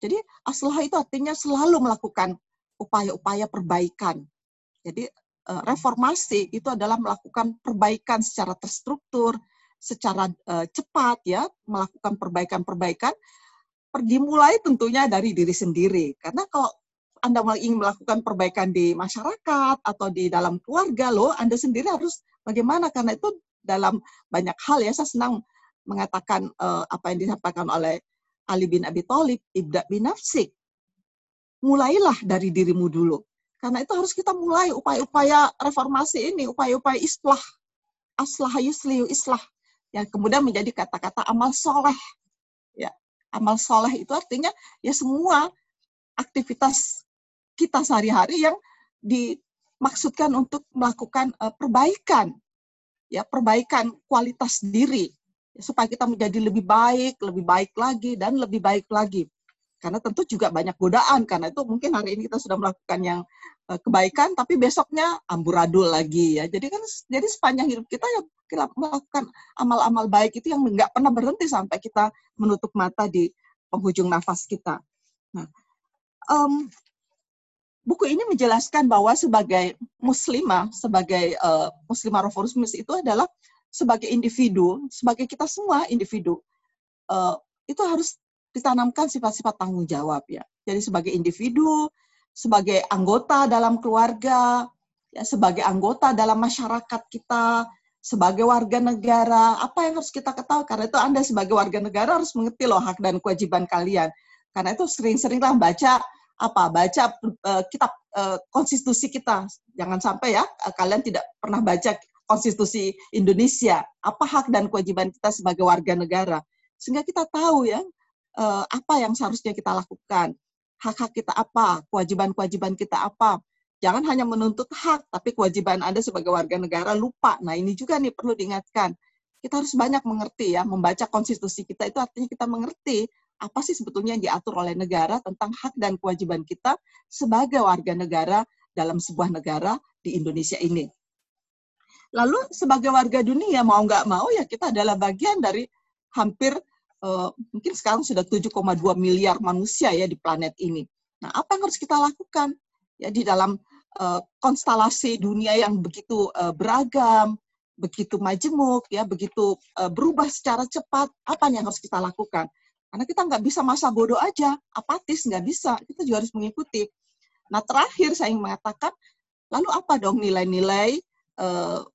jadi aslah itu artinya selalu melakukan upaya-upaya perbaikan. Jadi eh, reformasi itu adalah melakukan perbaikan secara terstruktur, secara eh, cepat ya, melakukan perbaikan-perbaikan. Pergi mulai tentunya dari diri sendiri. Karena kalau anda ingin melakukan perbaikan di masyarakat atau di dalam keluarga loh, Anda sendiri harus bagaimana karena itu dalam banyak hal ya saya senang mengatakan uh, apa yang disampaikan oleh Ali bin Abi Thalib, ibda bin nafsik mulailah dari dirimu dulu. Karena itu harus kita mulai upaya-upaya reformasi ini, upaya-upaya islah, aslah yusliu islah, yang kemudian menjadi kata-kata amal soleh. Ya, amal soleh itu artinya ya semua aktivitas kita sehari-hari yang dimaksudkan untuk melakukan uh, perbaikan, ya perbaikan kualitas diri. Supaya kita menjadi lebih baik, lebih baik lagi dan lebih baik lagi karena tentu juga banyak godaan karena itu mungkin hari ini kita sudah melakukan yang uh, kebaikan tapi besoknya amburadul lagi ya. Jadi kan jadi sepanjang hidup kita ya kita melakukan amal-amal baik itu yang nggak pernah berhenti sampai kita menutup mata di penghujung nafas kita. Nah um, buku ini menjelaskan bahwa sebagai muslimah sebagai uh, muslimah reformis itu adalah sebagai individu sebagai kita semua individu uh, itu harus ditanamkan sifat-sifat tanggung jawab ya. Jadi sebagai individu, sebagai anggota dalam keluarga, ya sebagai anggota dalam masyarakat kita, sebagai warga negara, apa yang harus kita ketahui? Karena itu Anda sebagai warga negara harus mengerti loh hak dan kewajiban kalian. Karena itu sering-seringlah baca apa? Baca uh, kitab uh, konstitusi kita. Jangan sampai ya kalian tidak pernah baca konstitusi Indonesia. Apa hak dan kewajiban kita sebagai warga negara? Sehingga kita tahu ya uh, apa yang seharusnya kita lakukan, hak-hak kita apa, kewajiban-kewajiban kita apa. Jangan hanya menuntut hak, tapi kewajiban Anda sebagai warga negara lupa. Nah ini juga nih perlu diingatkan. Kita harus banyak mengerti ya, membaca konstitusi kita itu artinya kita mengerti apa sih sebetulnya yang diatur oleh negara tentang hak dan kewajiban kita sebagai warga negara dalam sebuah negara di Indonesia ini. Lalu sebagai warga dunia mau nggak mau ya kita adalah bagian dari hampir uh, mungkin sekarang sudah 7,2 miliar manusia ya di planet ini. Nah, apa yang harus kita lakukan ya di dalam uh, konstelasi dunia yang begitu uh, beragam, begitu majemuk, ya begitu uh, berubah secara cepat? Apa yang harus kita lakukan? Karena kita nggak bisa masa bodoh aja, apatis nggak bisa. Kita juga harus mengikuti. Nah, terakhir saya ingin mengatakan, lalu apa dong nilai-nilai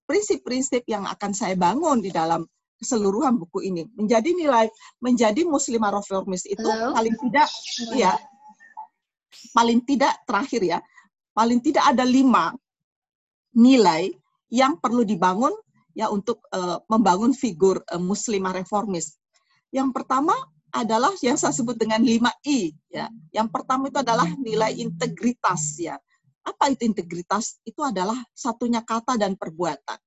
prinsip-prinsip yang akan saya bangun di dalam keseluruhan buku ini. Menjadi nilai menjadi muslimah reformis itu Hello? paling tidak ya paling tidak terakhir ya paling tidak ada lima nilai yang perlu dibangun ya untuk uh, membangun figur uh, muslimah reformis. Yang pertama adalah yang saya sebut dengan 5I ya. Yang pertama itu adalah nilai integritas ya. Apa itu integritas? Itu adalah satunya kata dan perbuatan.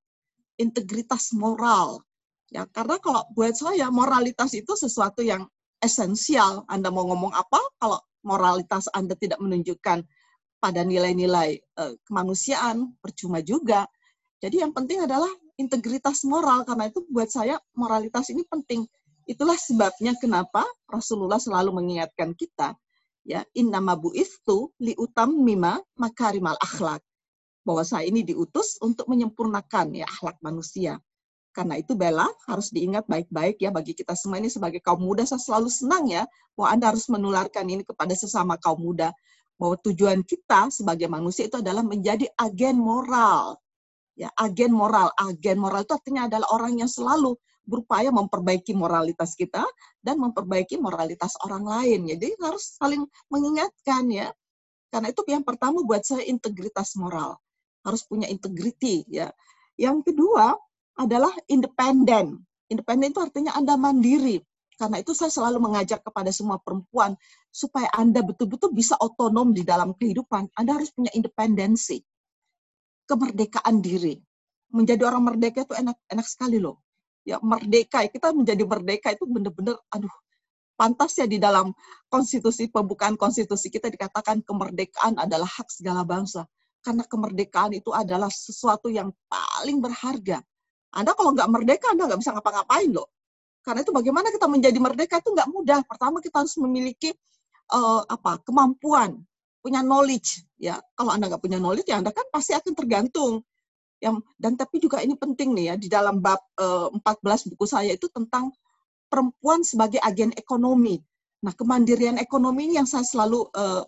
Integritas moral, Ya, karena kalau buat saya moralitas itu sesuatu yang esensial. Anda mau ngomong apa kalau moralitas Anda tidak menunjukkan pada nilai-nilai uh, kemanusiaan, percuma juga. Jadi yang penting adalah integritas moral karena itu buat saya moralitas ini penting. Itulah sebabnya kenapa Rasulullah selalu mengingatkan kita ya innama bu'istu li mima makarimal akhlak bahwa saya ini diutus untuk menyempurnakan ya akhlak manusia. Karena itu Bella harus diingat baik-baik ya bagi kita semua ini sebagai kaum muda saya selalu senang ya bahwa Anda harus menularkan ini kepada sesama kaum muda bahwa tujuan kita sebagai manusia itu adalah menjadi agen moral. Ya, agen moral. Agen moral itu artinya adalah orang yang selalu berupaya memperbaiki moralitas kita dan memperbaiki moralitas orang lain. Jadi harus saling mengingatkan ya. Karena itu yang pertama buat saya integritas moral. Harus punya integriti ya. Yang kedua adalah independen. Independen itu artinya Anda mandiri. Karena itu saya selalu mengajak kepada semua perempuan supaya Anda betul-betul bisa otonom di dalam kehidupan. Anda harus punya independensi. Kemerdekaan diri. Menjadi orang merdeka itu enak enak sekali loh ya merdeka kita menjadi merdeka itu benar-benar aduh pantas ya di dalam konstitusi pembukaan konstitusi kita dikatakan kemerdekaan adalah hak segala bangsa karena kemerdekaan itu adalah sesuatu yang paling berharga. Anda kalau nggak merdeka Anda nggak bisa ngapa-ngapain loh. Karena itu bagaimana kita menjadi merdeka itu nggak mudah. Pertama kita harus memiliki uh, apa kemampuan, punya knowledge. Ya kalau Anda nggak punya knowledge ya Anda kan pasti akan tergantung yang dan tapi juga ini penting nih ya di dalam bab uh, eh, 14 buku saya itu tentang perempuan sebagai agen ekonomi. Nah, kemandirian ekonomi ini yang saya selalu uh,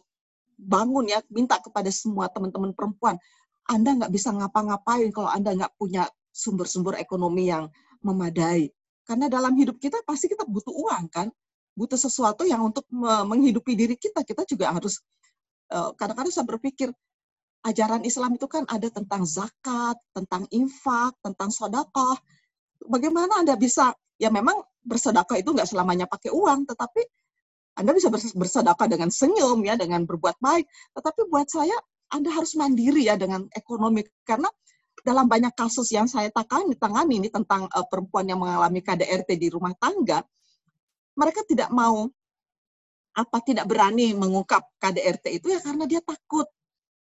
bangun ya, minta kepada semua teman-teman perempuan. Anda nggak bisa ngapa-ngapain kalau Anda nggak punya sumber-sumber ekonomi yang memadai. Karena dalam hidup kita pasti kita butuh uang kan, butuh sesuatu yang untuk menghidupi diri kita. Kita juga harus eh, kadang-kadang saya berpikir ajaran Islam itu kan ada tentang zakat, tentang infak, tentang sodakoh. Bagaimana Anda bisa, ya memang bersedekah itu nggak selamanya pakai uang, tetapi Anda bisa bersedekah dengan senyum, ya, dengan berbuat baik. Tetapi buat saya, Anda harus mandiri ya dengan ekonomi. Karena dalam banyak kasus yang saya tangani, tangani ini tentang uh, perempuan yang mengalami KDRT di rumah tangga, mereka tidak mau apa tidak berani mengungkap KDRT itu ya karena dia takut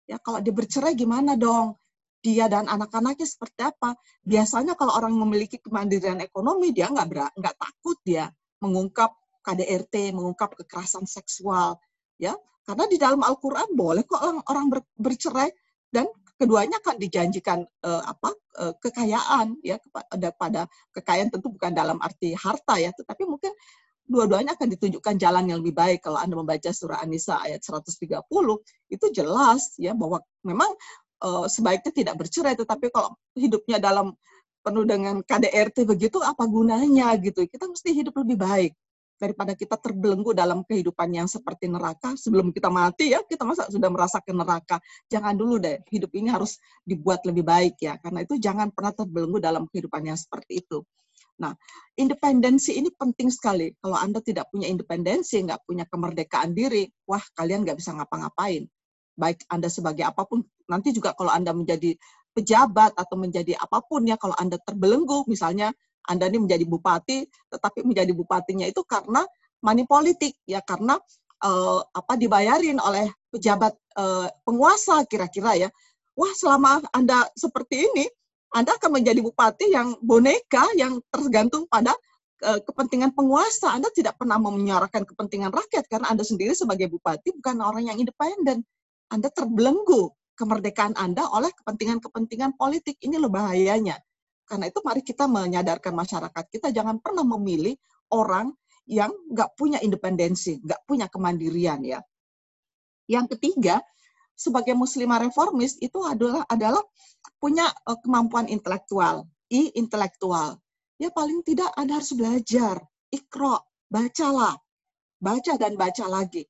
Ya, kalau dia bercerai gimana dong? Dia dan anak-anaknya seperti apa? Biasanya kalau orang memiliki kemandirian ekonomi, dia nggak nggak takut dia mengungkap KDRT, mengungkap kekerasan seksual, ya. Karena di dalam Al-Qur'an boleh kok orang, orang ber, bercerai dan keduanya akan dijanjikan uh, apa uh, kekayaan ya kepada pada kekayaan tentu bukan dalam arti harta ya tetapi mungkin dua-duanya akan ditunjukkan jalan yang lebih baik. Kalau Anda membaca surah An-Nisa ayat 130, itu jelas ya bahwa memang uh, sebaiknya tidak bercerai, tetapi kalau hidupnya dalam penuh dengan KDRT begitu, apa gunanya gitu. Kita mesti hidup lebih baik daripada kita terbelenggu dalam kehidupan yang seperti neraka sebelum kita mati ya kita masa sudah merasakan neraka jangan dulu deh hidup ini harus dibuat lebih baik ya karena itu jangan pernah terbelenggu dalam kehidupan yang seperti itu Nah, independensi ini penting sekali. Kalau Anda tidak punya independensi, nggak punya kemerdekaan diri, wah kalian nggak bisa ngapa-ngapain. Baik Anda sebagai apa pun, nanti juga kalau Anda menjadi pejabat atau menjadi apa pun ya, kalau Anda terbelenggu, misalnya Anda ini menjadi bupati, tetapi menjadi bupatinya itu karena money politik, ya karena uh, apa dibayarin oleh pejabat uh, penguasa kira-kira ya. Wah, selama Anda seperti ini, anda akan menjadi bupati yang boneka yang tergantung pada uh, kepentingan penguasa. Anda tidak pernah menyuarakan kepentingan rakyat karena Anda sendiri sebagai bupati bukan orang yang independen. Anda terbelenggu kemerdekaan Anda oleh kepentingan-kepentingan politik. Ini loh bahayanya. Karena itu mari kita menyadarkan masyarakat kita jangan pernah memilih orang yang nggak punya independensi, nggak punya kemandirian ya. Yang ketiga, sebagai muslimah reformis itu adalah adalah punya uh, kemampuan intelektual, i intelektual. Ya paling tidak Anda harus belajar, ikro, bacalah, baca dan baca lagi.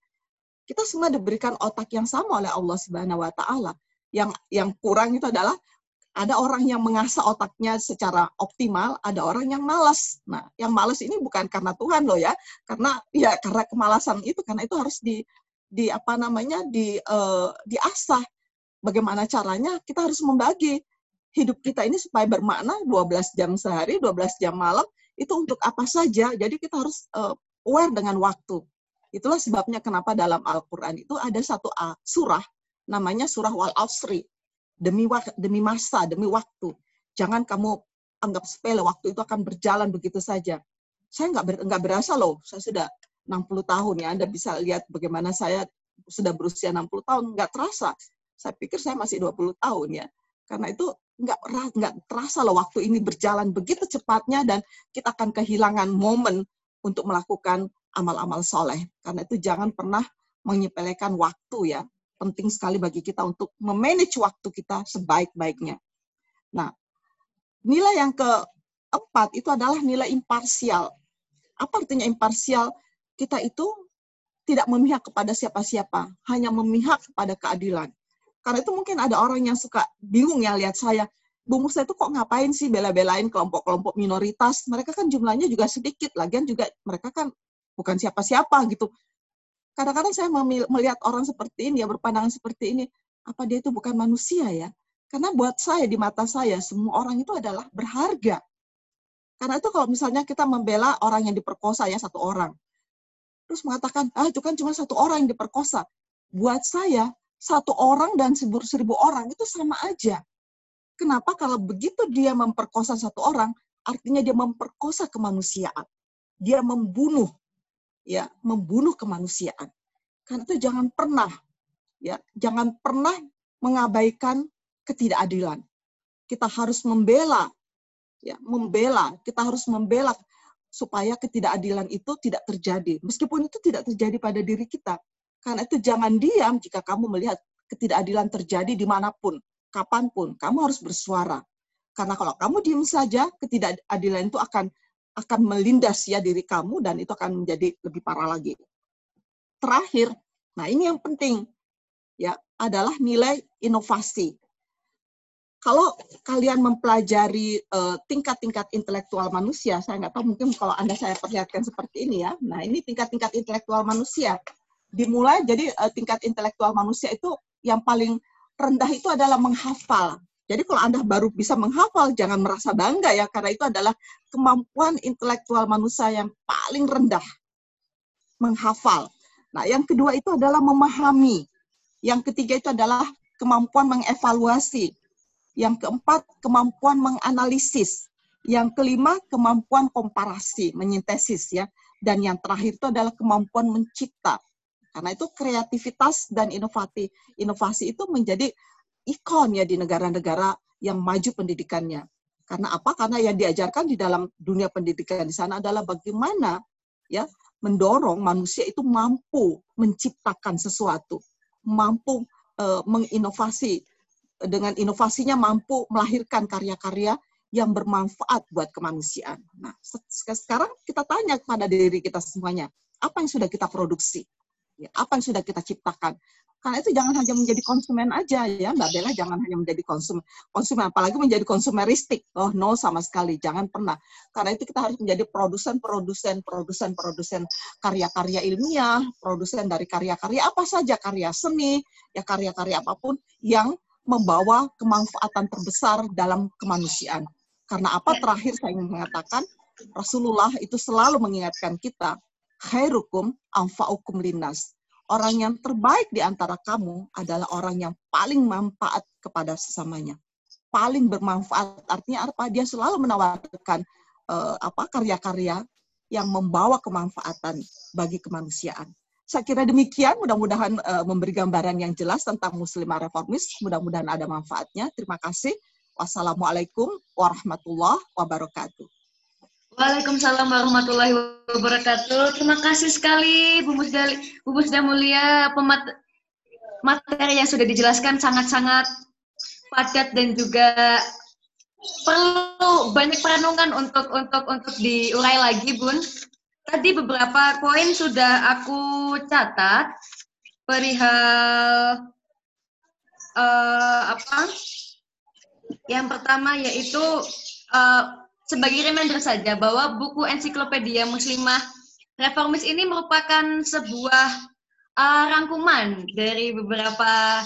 Kita semua diberikan otak yang sama oleh Allah Subhanahu wa taala. Yang yang kurang itu adalah ada orang yang mengasah otaknya secara optimal, ada orang yang malas. Nah, yang malas ini bukan karena Tuhan loh ya, karena ya karena kemalasan itu, karena itu harus di di apa namanya di uh, diasah. Bagaimana caranya? Kita harus membagi hidup kita ini supaya bermakna 12 jam sehari, 12 jam malam itu untuk apa saja. Jadi kita harus uh, aware dengan waktu. Itulah sebabnya kenapa dalam Al-Qur'an itu ada satu surah namanya surah Wal Asri. Demi demi masa, demi waktu. Jangan kamu anggap sepele waktu itu akan berjalan begitu saja. saya nggak ber, nggak berasa loh, saya sudah 60 tahun ya. Anda bisa lihat bagaimana saya sudah berusia 60 tahun, nggak terasa. Saya pikir saya masih 20 tahun ya. Karena itu nggak nggak terasa loh waktu ini berjalan begitu cepatnya dan kita akan kehilangan momen untuk melakukan amal-amal soleh. Karena itu jangan pernah menyepelekan waktu ya. Penting sekali bagi kita untuk memanage waktu kita sebaik-baiknya. Nah, nilai yang keempat itu adalah nilai imparsial. Apa artinya imparsial? Kita itu tidak memihak kepada siapa-siapa, hanya memihak kepada keadilan. Karena itu mungkin ada orang yang suka bingung ya lihat saya, Bu Musa itu kok ngapain sih bela-belain kelompok-kelompok minoritas? Mereka kan jumlahnya juga sedikit, lagian juga mereka kan bukan siapa-siapa gitu. Kadang-kadang saya melihat orang seperti ini, ya berpandangan seperti ini, apa dia itu bukan manusia ya? Karena buat saya, di mata saya, semua orang itu adalah berharga. Karena itu kalau misalnya kita membela orang yang diperkosa ya satu orang, terus mengatakan, ah itu kan cuma satu orang yang diperkosa. Buat saya, satu orang dan seribu, seribu orang itu sama aja. Kenapa kalau begitu dia memperkosa satu orang, artinya dia memperkosa kemanusiaan. Dia membunuh, ya, membunuh kemanusiaan. Karena itu jangan pernah, ya, jangan pernah mengabaikan ketidakadilan. Kita harus membela ya, membela, kita harus membela supaya ketidakadilan itu tidak terjadi. Meskipun itu tidak terjadi pada diri kita. Karena itu jangan diam jika kamu melihat ketidakadilan terjadi di mana pun, kapan pun. Kamu harus bersuara. Karena kalau kamu diam saja, ketidakadilan itu akan akan melindas ya diri kamu dan itu akan menjadi lebih parah lagi. Terakhir, nah ini yang penting ya adalah nilai inovasi kalau kalian mempelajari uh, tingkat-tingkat intelektual manusia, saya nggak tahu mungkin kalau Anda saya perlihatkan seperti ini ya. Nah, ini tingkat-tingkat intelektual manusia. Dimulai jadi uh, tingkat intelektual manusia itu yang paling rendah itu adalah menghafal. Jadi kalau Anda baru bisa menghafal, jangan merasa bangga ya, karena itu adalah kemampuan intelektual manusia yang paling rendah. Menghafal. Nah, yang kedua itu adalah memahami. Yang ketiga itu adalah kemampuan mengevaluasi. Yang keempat, kemampuan menganalisis. Yang kelima, kemampuan komparasi, menyintesis ya. Dan yang terakhir itu adalah kemampuan mencipta. Karena itu kreativitas dan inovasi inovasi itu menjadi ikon ya di negara-negara yang maju pendidikannya. Karena apa? Karena yang diajarkan di dalam dunia pendidikan di sana adalah bagaimana ya mendorong manusia itu mampu menciptakan sesuatu, mampu uh, menginovasi dengan inovasinya mampu melahirkan karya-karya yang bermanfaat buat kemanusiaan. Nah, sekarang kita tanya kepada diri kita semuanya, apa yang sudah kita produksi? Ya, apa yang sudah kita ciptakan? Karena itu jangan hanya menjadi konsumen aja ya, Mbak Bella jangan hanya menjadi konsumen, konsumen apalagi menjadi konsumeristik. Oh no sama sekali, jangan pernah. Karena itu kita harus menjadi produsen-produsen, produsen-produsen karya-karya ilmiah, produsen dari karya-karya apa saja, karya seni, ya karya-karya apa pun yang membawa kemanfaatan terbesar dalam kemanusiaan. Karena apa? Terakhir saya ingin mengatakan, Rasulullah itu selalu mengingatkan kita, khairukum amfa'ukum linas. Orang yang terbaik di antara kamu adalah orang yang paling manfaat kepada sesamanya. Paling bermanfaat artinya apa? Dia selalu menawarkan uh, apa karya-karya yang membawa kemanfaatan bagi kemanusiaan. Saya kira demikian, mudah-mudahan uh, memberi gambaran yang jelas tentang muslimah reformis, mudah-mudahan ada manfaatnya. Terima kasih. Wassalamualaikum warahmatullahi wabarakatuh. Waalaikumsalam warahmatullahi wabarakatuh. Terima kasih sekali Bu Musda, Bu Musda Mulia pemat materi yang sudah dijelaskan sangat-sangat padat dan juga perlu banyak perenungan untuk untuk untuk diurai lagi, Bun. Tadi beberapa poin sudah aku catat perihal uh, apa? Yang pertama yaitu uh, sebagai reminder saja bahwa buku ensiklopedia Muslimah Reformis ini merupakan sebuah uh, rangkuman dari beberapa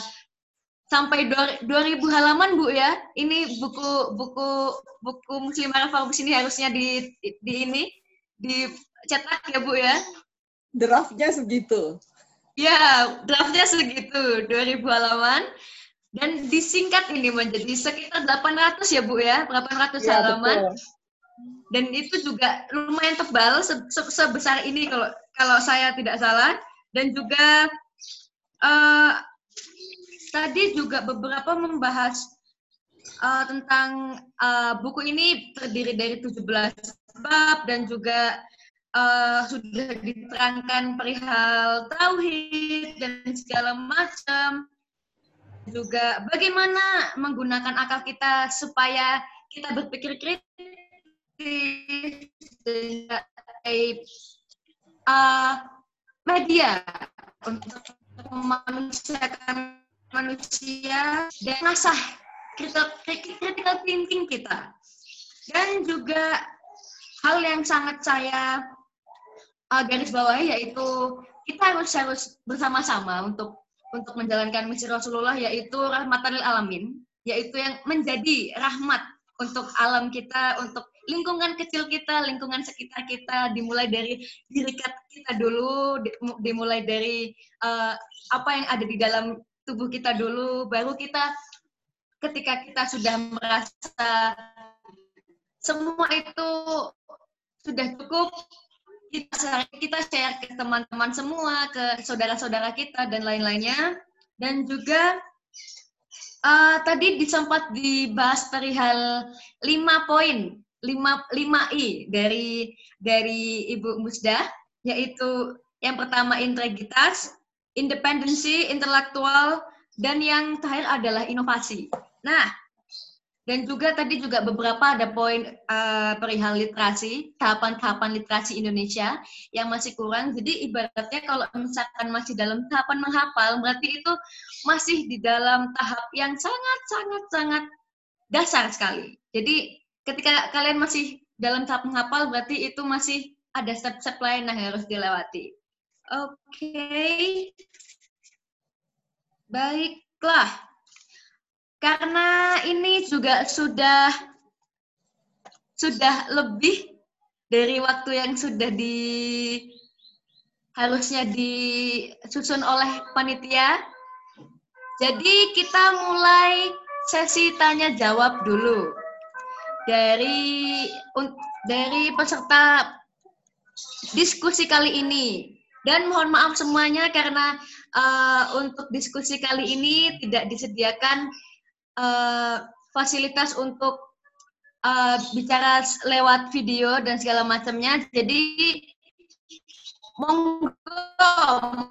sampai 2000 halaman Bu ya. Ini buku buku buku Muslimah Reformis ini harusnya di di ini di cetak ya Bu ya? Draftnya segitu. Ya, draftnya segitu, 2000 halaman. Dan disingkat ini menjadi sekitar 800 ya Bu ya, 800 ya, halaman. Betul. dan itu juga lumayan tebal se se sebesar ini kalau kalau saya tidak salah dan juga uh, tadi juga beberapa membahas uh, tentang uh, buku ini terdiri dari 17 bab dan juga uh, sudah diterangkan perihal tauhid dan segala macam juga bagaimana menggunakan akal kita supaya kita berpikir kritis uh, media untuk memanusiakan manusia dan mengasah critical thinking kita. Dan juga hal yang sangat saya uh, garis bawahi yaitu kita harus harus bersama-sama untuk untuk menjalankan misi Rasulullah yaitu rahmatan lil alamin, yaitu yang menjadi rahmat untuk alam kita, untuk lingkungan kecil kita, lingkungan sekitar kita, dimulai dari diri kita dulu, dimulai dari uh, apa yang ada di dalam tubuh kita dulu, baru kita ketika kita sudah merasa semua itu sudah cukup, kita share, kita share ke teman-teman semua, ke saudara-saudara kita dan lain-lainnya, dan juga uh, tadi disempat dibahas perihal lima poin lima lima i dari dari Ibu Musda yaitu yang pertama integritas, independensi intelektual dan yang terakhir adalah inovasi. Nah, dan juga tadi juga beberapa ada poin uh, perihal literasi, tahapan-tahapan literasi Indonesia yang masih kurang. Jadi ibaratnya kalau misalkan masih dalam tahapan menghafal, berarti itu masih di dalam tahap yang sangat-sangat-sangat dasar sekali. Jadi ketika kalian masih dalam tahap menghafal berarti itu masih ada step-step lain yang harus dilewati. Oke. Okay. Baiklah. Karena ini juga sudah sudah lebih dari waktu yang sudah di harusnya disusun oleh panitia. Jadi kita mulai sesi tanya jawab dulu dari dari peserta diskusi kali ini. Dan mohon maaf semuanya karena uh, untuk diskusi kali ini tidak disediakan uh, fasilitas untuk uh, bicara lewat video dan segala macamnya. Jadi monggo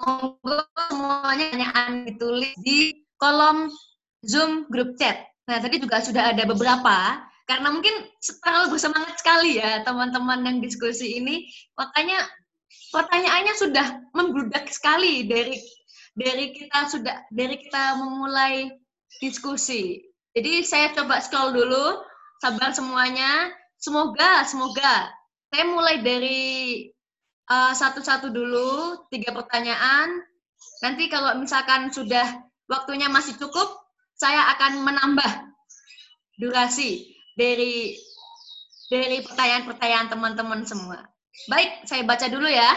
monggo semuanya hanya ditulis di kolom Zoom grup chat. Nah, tadi juga sudah ada beberapa karena mungkin terlalu bersemangat sekali ya teman-teman yang diskusi ini makanya pertanyaannya sudah membludak sekali dari dari kita sudah dari kita memulai diskusi jadi saya coba scroll dulu sabar semuanya semoga semoga saya mulai dari uh, satu-satu dulu tiga pertanyaan nanti kalau misalkan sudah waktunya masih cukup saya akan menambah durasi dari dari pertanyaan-pertanyaan teman-teman semua. Baik, saya baca dulu ya.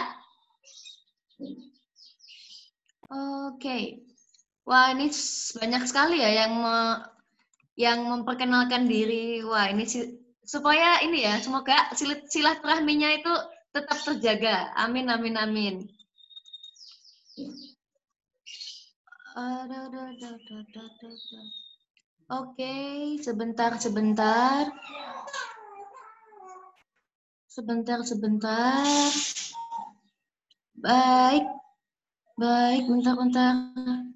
Oke. Wah, ini banyak sekali ya yang me, yang memperkenalkan diri. Wah, ini supaya ini ya, semoga silaturahminya itu tetap terjaga. Amin amin amin. Oke, sebentar, sebentar. Sebentar, sebentar. Baik. Baik, bentar, bentar.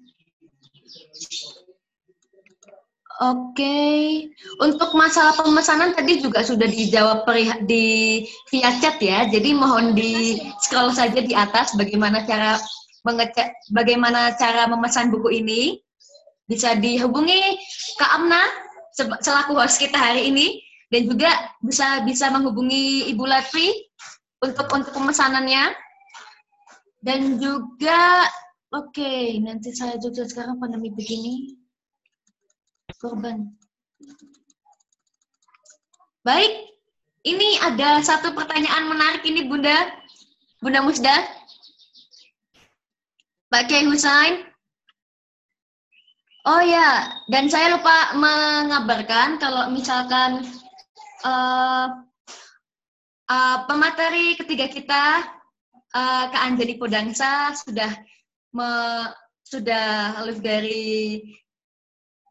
Oke, untuk masalah pemesanan tadi juga sudah dijawab di via chat ya. Jadi mohon di scroll saja di atas bagaimana cara mengecek bagaimana cara memesan buku ini. Bisa dihubungi Kak Amna selaku host kita hari ini. Dan juga bisa bisa menghubungi Ibu Latri untuk untuk pemesanannya. Dan juga oke okay, nanti saya juga sekarang pandemi begini korban. Baik ini ada satu pertanyaan menarik ini Bunda. Bunda Musda. Pak Kiai Husain. Oh ya, dan saya lupa mengabarkan kalau misalkan uh, uh, pemateri ketiga kita uh, Kak Anjani Podangsa sudah me, sudah live dari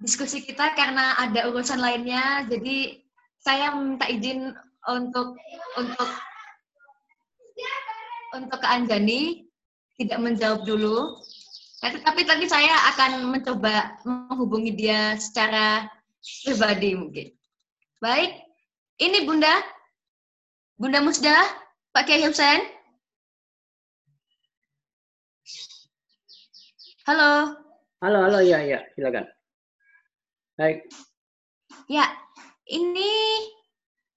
diskusi kita karena ada urusan lainnya. Jadi saya minta izin untuk untuk untuk Kak Anjani tidak menjawab dulu. Nah, tapi tadi saya akan mencoba menghubungi dia secara pribadi mungkin. Baik, ini Bunda, Bunda Musda, Pak Kiai Husain. Halo. Halo, halo, ya, ya, silakan. Baik. Ya, ini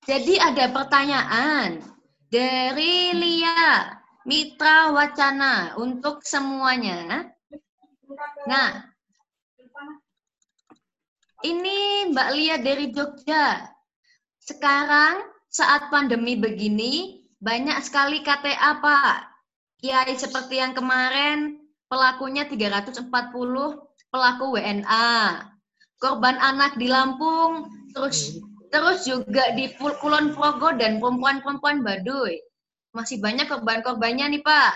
jadi ada pertanyaan dari Lia Mitra Wacana untuk semuanya. Nah, ini Mbak Lia dari Jogja. Sekarang saat pandemi begini, banyak sekali KTA, Pak. Kiai seperti yang kemarin, pelakunya 340 pelaku WNA. Korban anak di Lampung, terus terus juga di Kulon Progo dan perempuan-perempuan Baduy. Masih banyak korban-korbannya nih, Pak.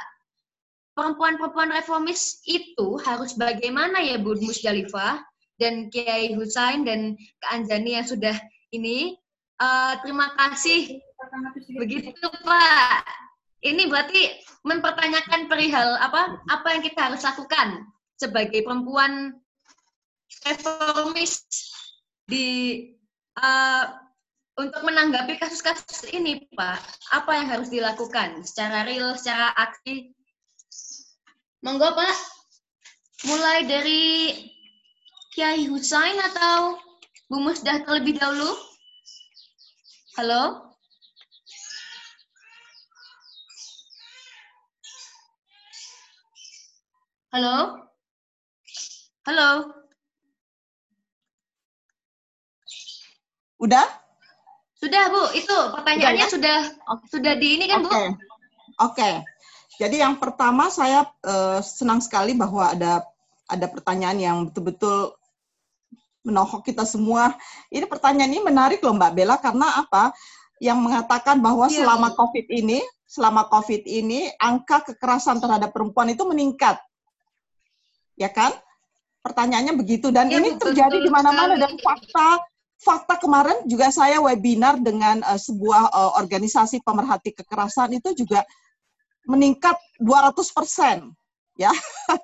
Perempuan-perempuan reformis itu harus bagaimana ya Bu Musdalifah dan Kiai Husain dan Kak Anjani yang sudah ini? Uh, terima kasih. Begitu Pak. Ini berarti mempertanyakan perihal apa apa yang kita harus lakukan sebagai perempuan reformis di uh, untuk menanggapi kasus-kasus ini Pak apa yang harus dilakukan secara real secara aktif Monggo Pak, mulai dari Kiai Husain atau Bu Musdah terlebih dahulu? Halo? Halo? Halo? Udah? Sudah, Bu. Itu pertanyaannya sudah ya? sudah, sudah di ini kan, okay. Bu? Oke. Okay. Jadi yang pertama saya uh, senang sekali bahwa ada ada pertanyaan yang betul-betul menohok kita semua. Ini pertanyaan ini menarik loh Mbak Bella karena apa? Yang mengatakan bahwa ya. selama COVID ini, selama COVID ini angka kekerasan terhadap perempuan itu meningkat. Ya kan? Pertanyaannya begitu dan ya, ini betul, terjadi di mana-mana dan fakta fakta kemarin juga saya webinar dengan uh, sebuah uh, organisasi pemerhati kekerasan itu juga meningkat 200 persen ya.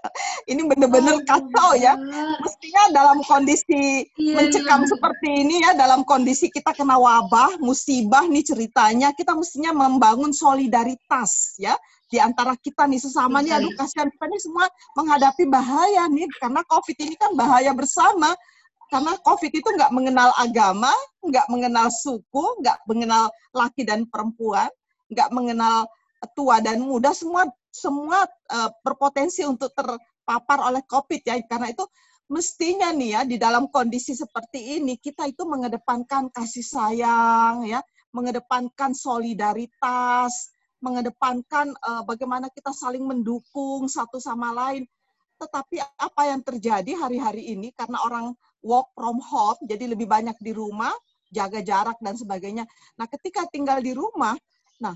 Ini benar-benar oh, kacau ya. mestinya dalam kondisi iya, mencekam iya. seperti ini ya dalam kondisi kita kena wabah musibah nih ceritanya kita mestinya membangun solidaritas ya di antara kita nih sesama nih aduh kasihan kita nih semua menghadapi bahaya nih karena covid ini kan bahaya bersama karena covid itu nggak mengenal agama nggak mengenal suku nggak mengenal laki dan perempuan nggak mengenal tua dan muda semua semua uh, berpotensi untuk terpapar oleh COVID ya. Karena itu mestinya nih ya di dalam kondisi seperti ini kita itu mengedepankan kasih sayang ya mengedepankan solidaritas mengedepankan uh, bagaimana kita saling mendukung satu sama lain. Tetapi apa yang terjadi hari-hari ini karena orang work from home jadi lebih banyak di rumah jaga jarak dan sebagainya nah ketika tinggal di rumah nah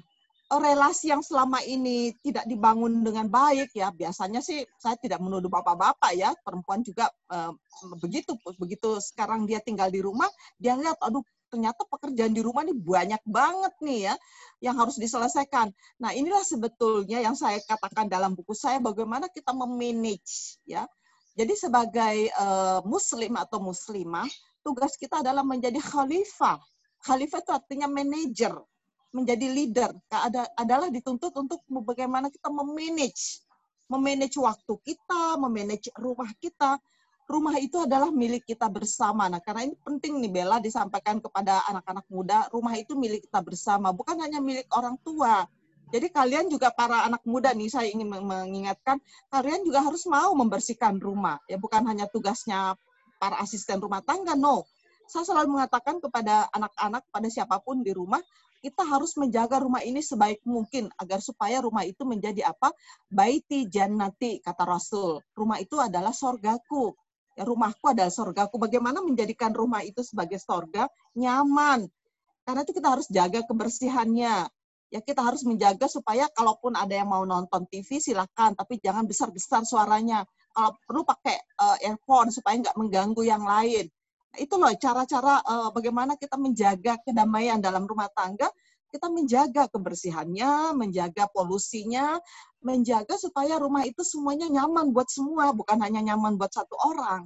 relasi yang selama ini tidak dibangun dengan baik ya biasanya sih saya tidak menuduh bapak-bapak ya perempuan juga uh, begitu begitu sekarang dia tinggal di rumah dia lihat aduh ternyata pekerjaan di rumah ini banyak banget nih ya yang harus diselesaikan. Nah, inilah sebetulnya yang saya katakan dalam buku saya bagaimana kita memanage ya. Jadi sebagai uh, muslim atau muslimah, tugas kita adalah menjadi khalifah. Khalifah itu artinya manajer menjadi leader ada, adalah dituntut untuk bagaimana kita memanage memanage waktu kita, memanage rumah kita. Rumah itu adalah milik kita bersama. Nah, karena ini penting nih Bella disampaikan kepada anak-anak muda, rumah itu milik kita bersama, bukan hanya milik orang tua. Jadi kalian juga para anak muda nih saya ingin mengingatkan kalian juga harus mau membersihkan rumah ya bukan hanya tugasnya para asisten rumah tangga no. Saya selalu mengatakan kepada anak-anak pada siapa pun di rumah kita harus menjaga rumah ini sebaik mungkin agar supaya rumah itu menjadi apa? Baiti jannati kata Rasul. Rumah itu adalah sorgaku. Ya, rumahku adalah sorgaku. Bagaimana menjadikan rumah itu sebagai sorga nyaman? Karena itu kita harus jaga kebersihannya. Ya kita harus menjaga supaya kalaupun ada yang mau nonton TV silakan. Tapi jangan besar-besar suaranya. Kalau perlu pakai uh, earphone supaya nggak mengganggu yang lain. Nah, itu loh cara-cara uh, bagaimana kita menjaga kedamaian dalam rumah tangga. Kita menjaga kebersihannya, menjaga polusinya, menjaga supaya rumah itu semuanya nyaman buat semua, bukan hanya nyaman buat satu orang.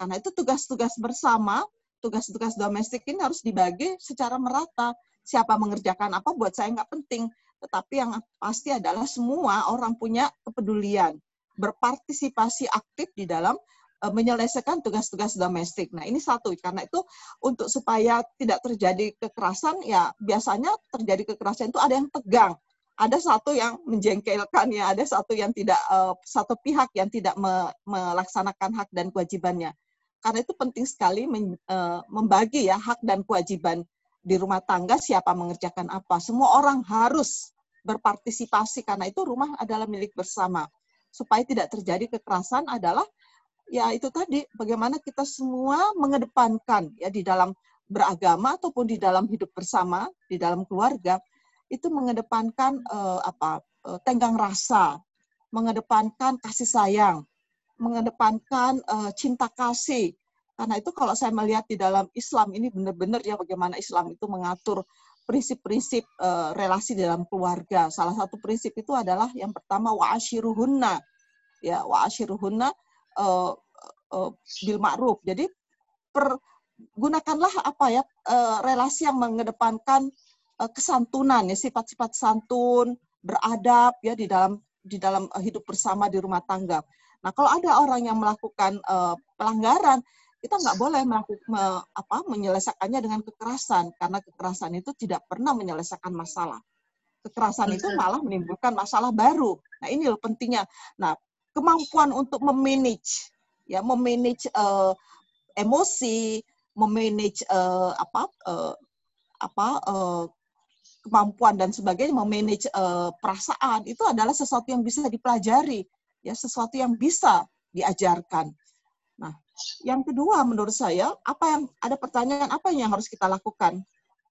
Karena itu tugas-tugas bersama, tugas-tugas domestik ini harus dibagi secara merata siapa mengerjakan apa buat saya nggak penting. Tetapi yang pasti adalah semua orang punya kepedulian, berpartisipasi aktif di dalam e, menyelesaikan tugas-tugas domestik. Nah, ini satu. Karena itu untuk supaya tidak terjadi kekerasan, ya biasanya terjadi kekerasan itu ada yang tegang. Ada satu yang menjengkelkan ya, ada satu yang tidak e, satu pihak yang tidak melaksanakan hak dan kewajibannya. Karena itu penting sekali e, membagi ya hak dan kewajiban di rumah tangga siapa mengerjakan apa. Semua orang harus berpartisipasi karena itu rumah adalah milik bersama. Supaya tidak terjadi kekerasan adalah ya itu tadi bagaimana kita semua mengedepankan ya di dalam beragama ataupun di dalam hidup bersama, di dalam keluarga itu mengedepankan uh, apa? Uh, tenggang rasa, mengedepankan kasih sayang, mengedepankan uh, cinta kasih, karena itu kalau saya melihat di dalam Islam ini benar-benar ya bagaimana Islam itu mengatur prinsip-prinsip uh, relasi dalam keluarga. Salah satu prinsip itu adalah yang pertama wa'ashiruhunna. Ya, wa'ashiruhunna uh, uh, bil ma'ruf. Jadi pergunakanlah apa ya relasi yang mengedepankan kesantunan ya sifat-sifat santun, beradab ya di dalam di dalam hidup bersama di rumah tangga. Nah, kalau ada orang yang melakukan uh, pelanggaran, kita nggak boleh melakukan me, apa, menyelesaikannya dengan kekerasan karena kekerasan itu tidak pernah menyelesaikan masalah. Kekerasan itu malah menimbulkan masalah baru. Nah ini loh pentingnya. Nah kemampuan untuk memanage ya memanage uh, emosi, memanage uh, apa uh, apa uh, kemampuan dan sebagainya, memanage uh, perasaan itu adalah sesuatu yang bisa dipelajari, ya sesuatu yang bisa diajarkan. Nah, yang kedua menurut saya, apa yang ada pertanyaan apa yang harus kita lakukan?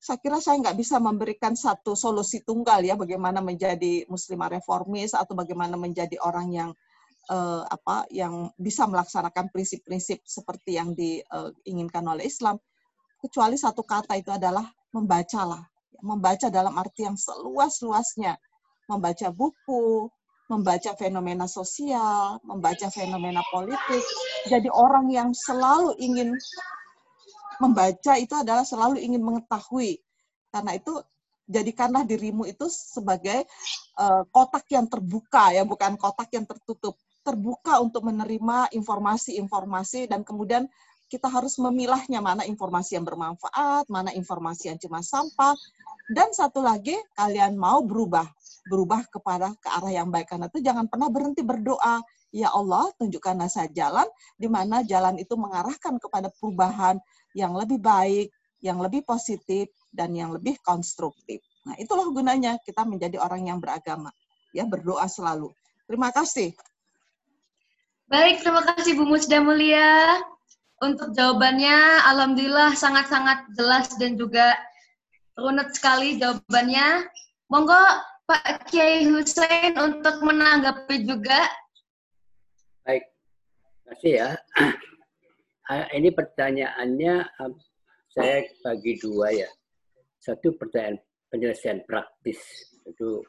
Saya kira saya nggak bisa memberikan satu solusi tunggal ya bagaimana menjadi muslimah reformis atau bagaimana menjadi orang yang uh, apa yang bisa melaksanakan prinsip-prinsip seperti yang diinginkan oleh Islam. Kecuali satu kata itu adalah membacalah, membaca dalam arti yang seluas-luasnya, membaca buku, membaca fenomena sosial, membaca fenomena politik. Jadi orang yang selalu ingin membaca itu adalah selalu ingin mengetahui. Karena itu jadikanlah dirimu itu sebagai uh, kotak yang terbuka ya, bukan kotak yang tertutup. Terbuka untuk menerima informasi-informasi dan kemudian kita harus memilahnya mana informasi yang bermanfaat, mana informasi yang cuma sampah, dan satu lagi kalian mau berubah berubah kepada ke arah yang baik. Karena itu jangan pernah berhenti berdoa. Ya Allah, tunjukkanlah saya jalan di mana jalan itu mengarahkan kepada perubahan yang lebih baik, yang lebih positif, dan yang lebih konstruktif. Nah, itulah gunanya kita menjadi orang yang beragama. Ya, berdoa selalu. Terima kasih. Baik, terima kasih Bu Musda Mulia. Untuk jawabannya, Alhamdulillah sangat-sangat jelas dan juga runut sekali jawabannya. Monggo Pak Kiai Hussein untuk menanggapi juga. Baik, terima kasih ya. Ah, ini pertanyaannya saya bagi dua ya. Satu pertanyaan penyelesaian praktis itu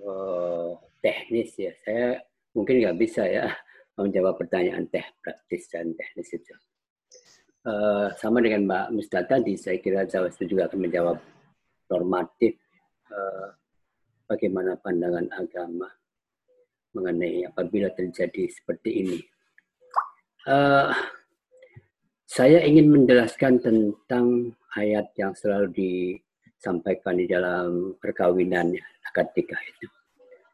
oh, teknis ya. Saya mungkin nggak bisa ya menjawab pertanyaan teh praktis dan teknis itu. Uh, sama dengan Mbak Musta tadi, saya kira Jawa juga akan menjawab normatif uh, bagaimana pandangan agama mengenai apabila terjadi seperti ini. Uh, saya ingin menjelaskan tentang ayat yang selalu disampaikan di dalam perkawinan akad nikah itu.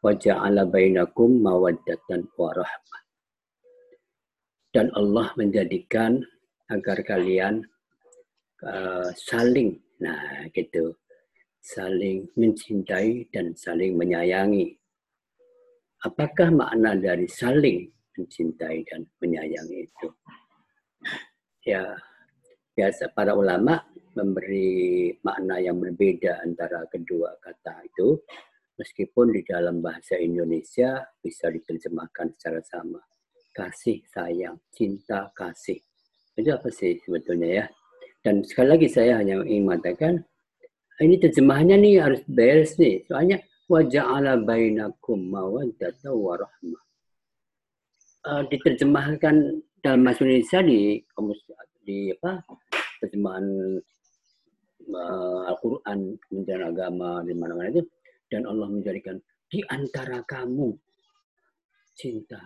Waja'ala bainakum mawaddatan warahmah. Dan Allah menjadikan agar kalian uh, saling, nah gitu, saling mencintai dan saling menyayangi. Apakah makna dari saling mencintai dan menyayangi itu? Ya, biasa para ulama memberi makna yang berbeda antara kedua kata itu, meskipun di dalam bahasa Indonesia bisa diterjemahkan secara sama. Kasih, sayang, cinta, kasih. Itu apa sih sebetulnya ya? Dan sekali lagi saya hanya ingin mengatakan, ini terjemahannya nih harus beres nih. Soalnya waja'ala bainakum mawaddata wa rahmah. Uh, diterjemahkan dalam bahasa Indonesia di di apa terjemahan uh, Al-Quran, kementerian agama di mana-mana itu, dan Allah menjadikan di antara kamu cinta.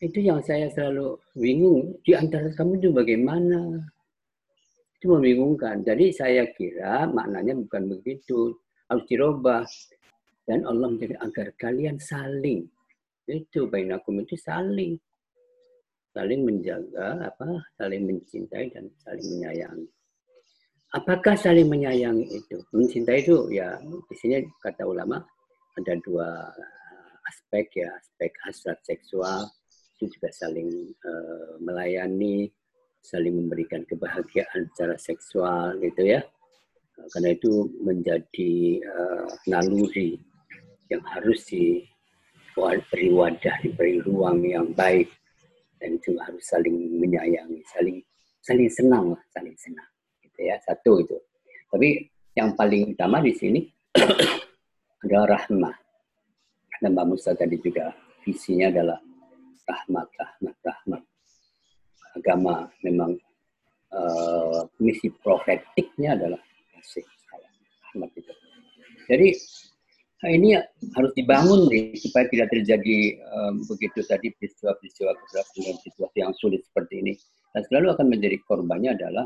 Itu yang saya selalu bingung, di antara kamu itu bagaimana? Itu membingungkan. Jadi saya kira maknanya bukan begitu, harus dirubah. Dan Allah menjadi agar kalian saling. Itu bainakum itu saling saling menjaga, apa, saling mencintai dan saling menyayangi. Apakah saling menyayangi itu? Mencintai itu ya di sini kata ulama ada dua aspek ya, aspek hasrat seksual itu juga saling uh, melayani, saling memberikan kebahagiaan secara seksual gitu ya. Karena itu menjadi uh, naluri yang harus diberi wadah, diberi ruang yang baik dan juga harus saling menyayangi, saling saling senang lah, saling senang. Gitu ya, satu itu. Tapi yang paling utama di sini adalah rahmah. Dan Mbak Musa tadi juga visinya adalah rahmat, rahmat, rahmat. Agama memang uh, misi profetiknya adalah kasih rahmat itu. Jadi Nah, ini harus dibangun nih supaya tidak terjadi um, begitu tadi peristiwa-peristiwa kekerasan situasi yang sulit seperti ini. Dan selalu akan menjadi korbannya adalah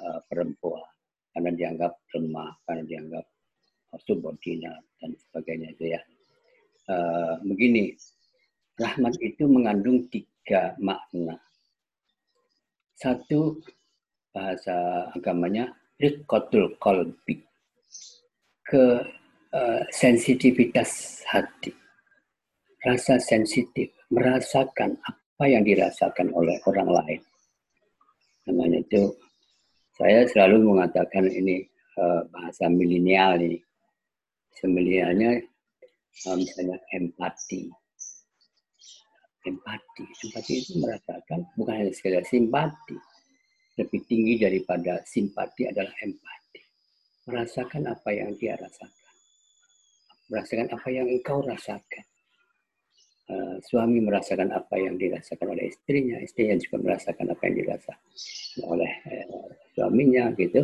uh, perempuan karena dianggap lemah, karena dianggap subordinat dan sebagainya itu ya. Uh, begini, rahmat itu mengandung tiga makna. Satu bahasa agamanya rikotul kolbi ke Eh, sensitivitas hati, rasa sensitif, merasakan apa yang dirasakan oleh orang lain. Namanya itu, saya selalu mengatakan ini uh, bahasa milenial ini. Milenialnya uh, misalnya empati. Empati, empati itu merasakan bukan hanya sekedar simpati, lebih tinggi daripada simpati adalah empati. Merasakan apa yang dia rasakan merasakan apa yang engkau rasakan. Uh, suami merasakan apa yang dirasakan oleh istrinya, istrinya juga merasakan apa yang dirasakan oleh uh, suaminya, gitu.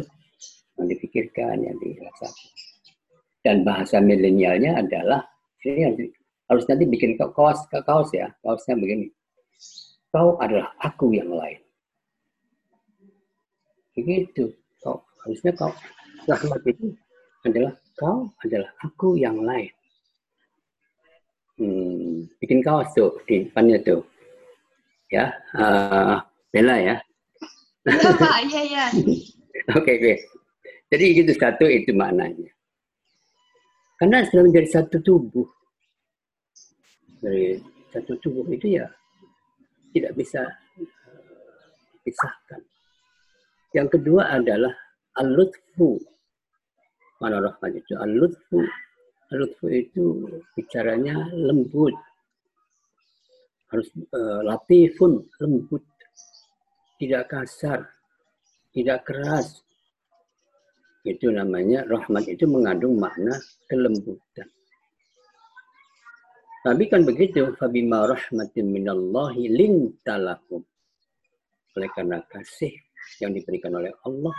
Yang dipikirkan, yang dirasakan. Dan bahasa milenialnya adalah ini yang harus nanti bikin kaos kaos ya, kaosnya begini. Kau adalah aku yang lain. Begitu. Kau harusnya kau rahmat itu adalah kau adalah aku yang lain. Hmm, bikin kaos tuh di depannya tuh. Ya, uh, Bella ya. Iya Pak, iya iya. Oke, oke. Jadi itu satu itu maknanya. Karena sudah menjadi satu tubuh. Dari satu tubuh itu ya tidak bisa dipisahkan. Yang kedua adalah al-lutfu. Mana rahmat itu al-lutfu. Al-lutfu itu bicaranya lembut. Harus uh, latifun lembut. Tidak kasar tidak keras. Itu namanya rahmat itu mengandung makna kelembutan tapi kan begitu fabima rahmatin minallahi lintalakum oleh karena kasih yang diberikan oleh Allah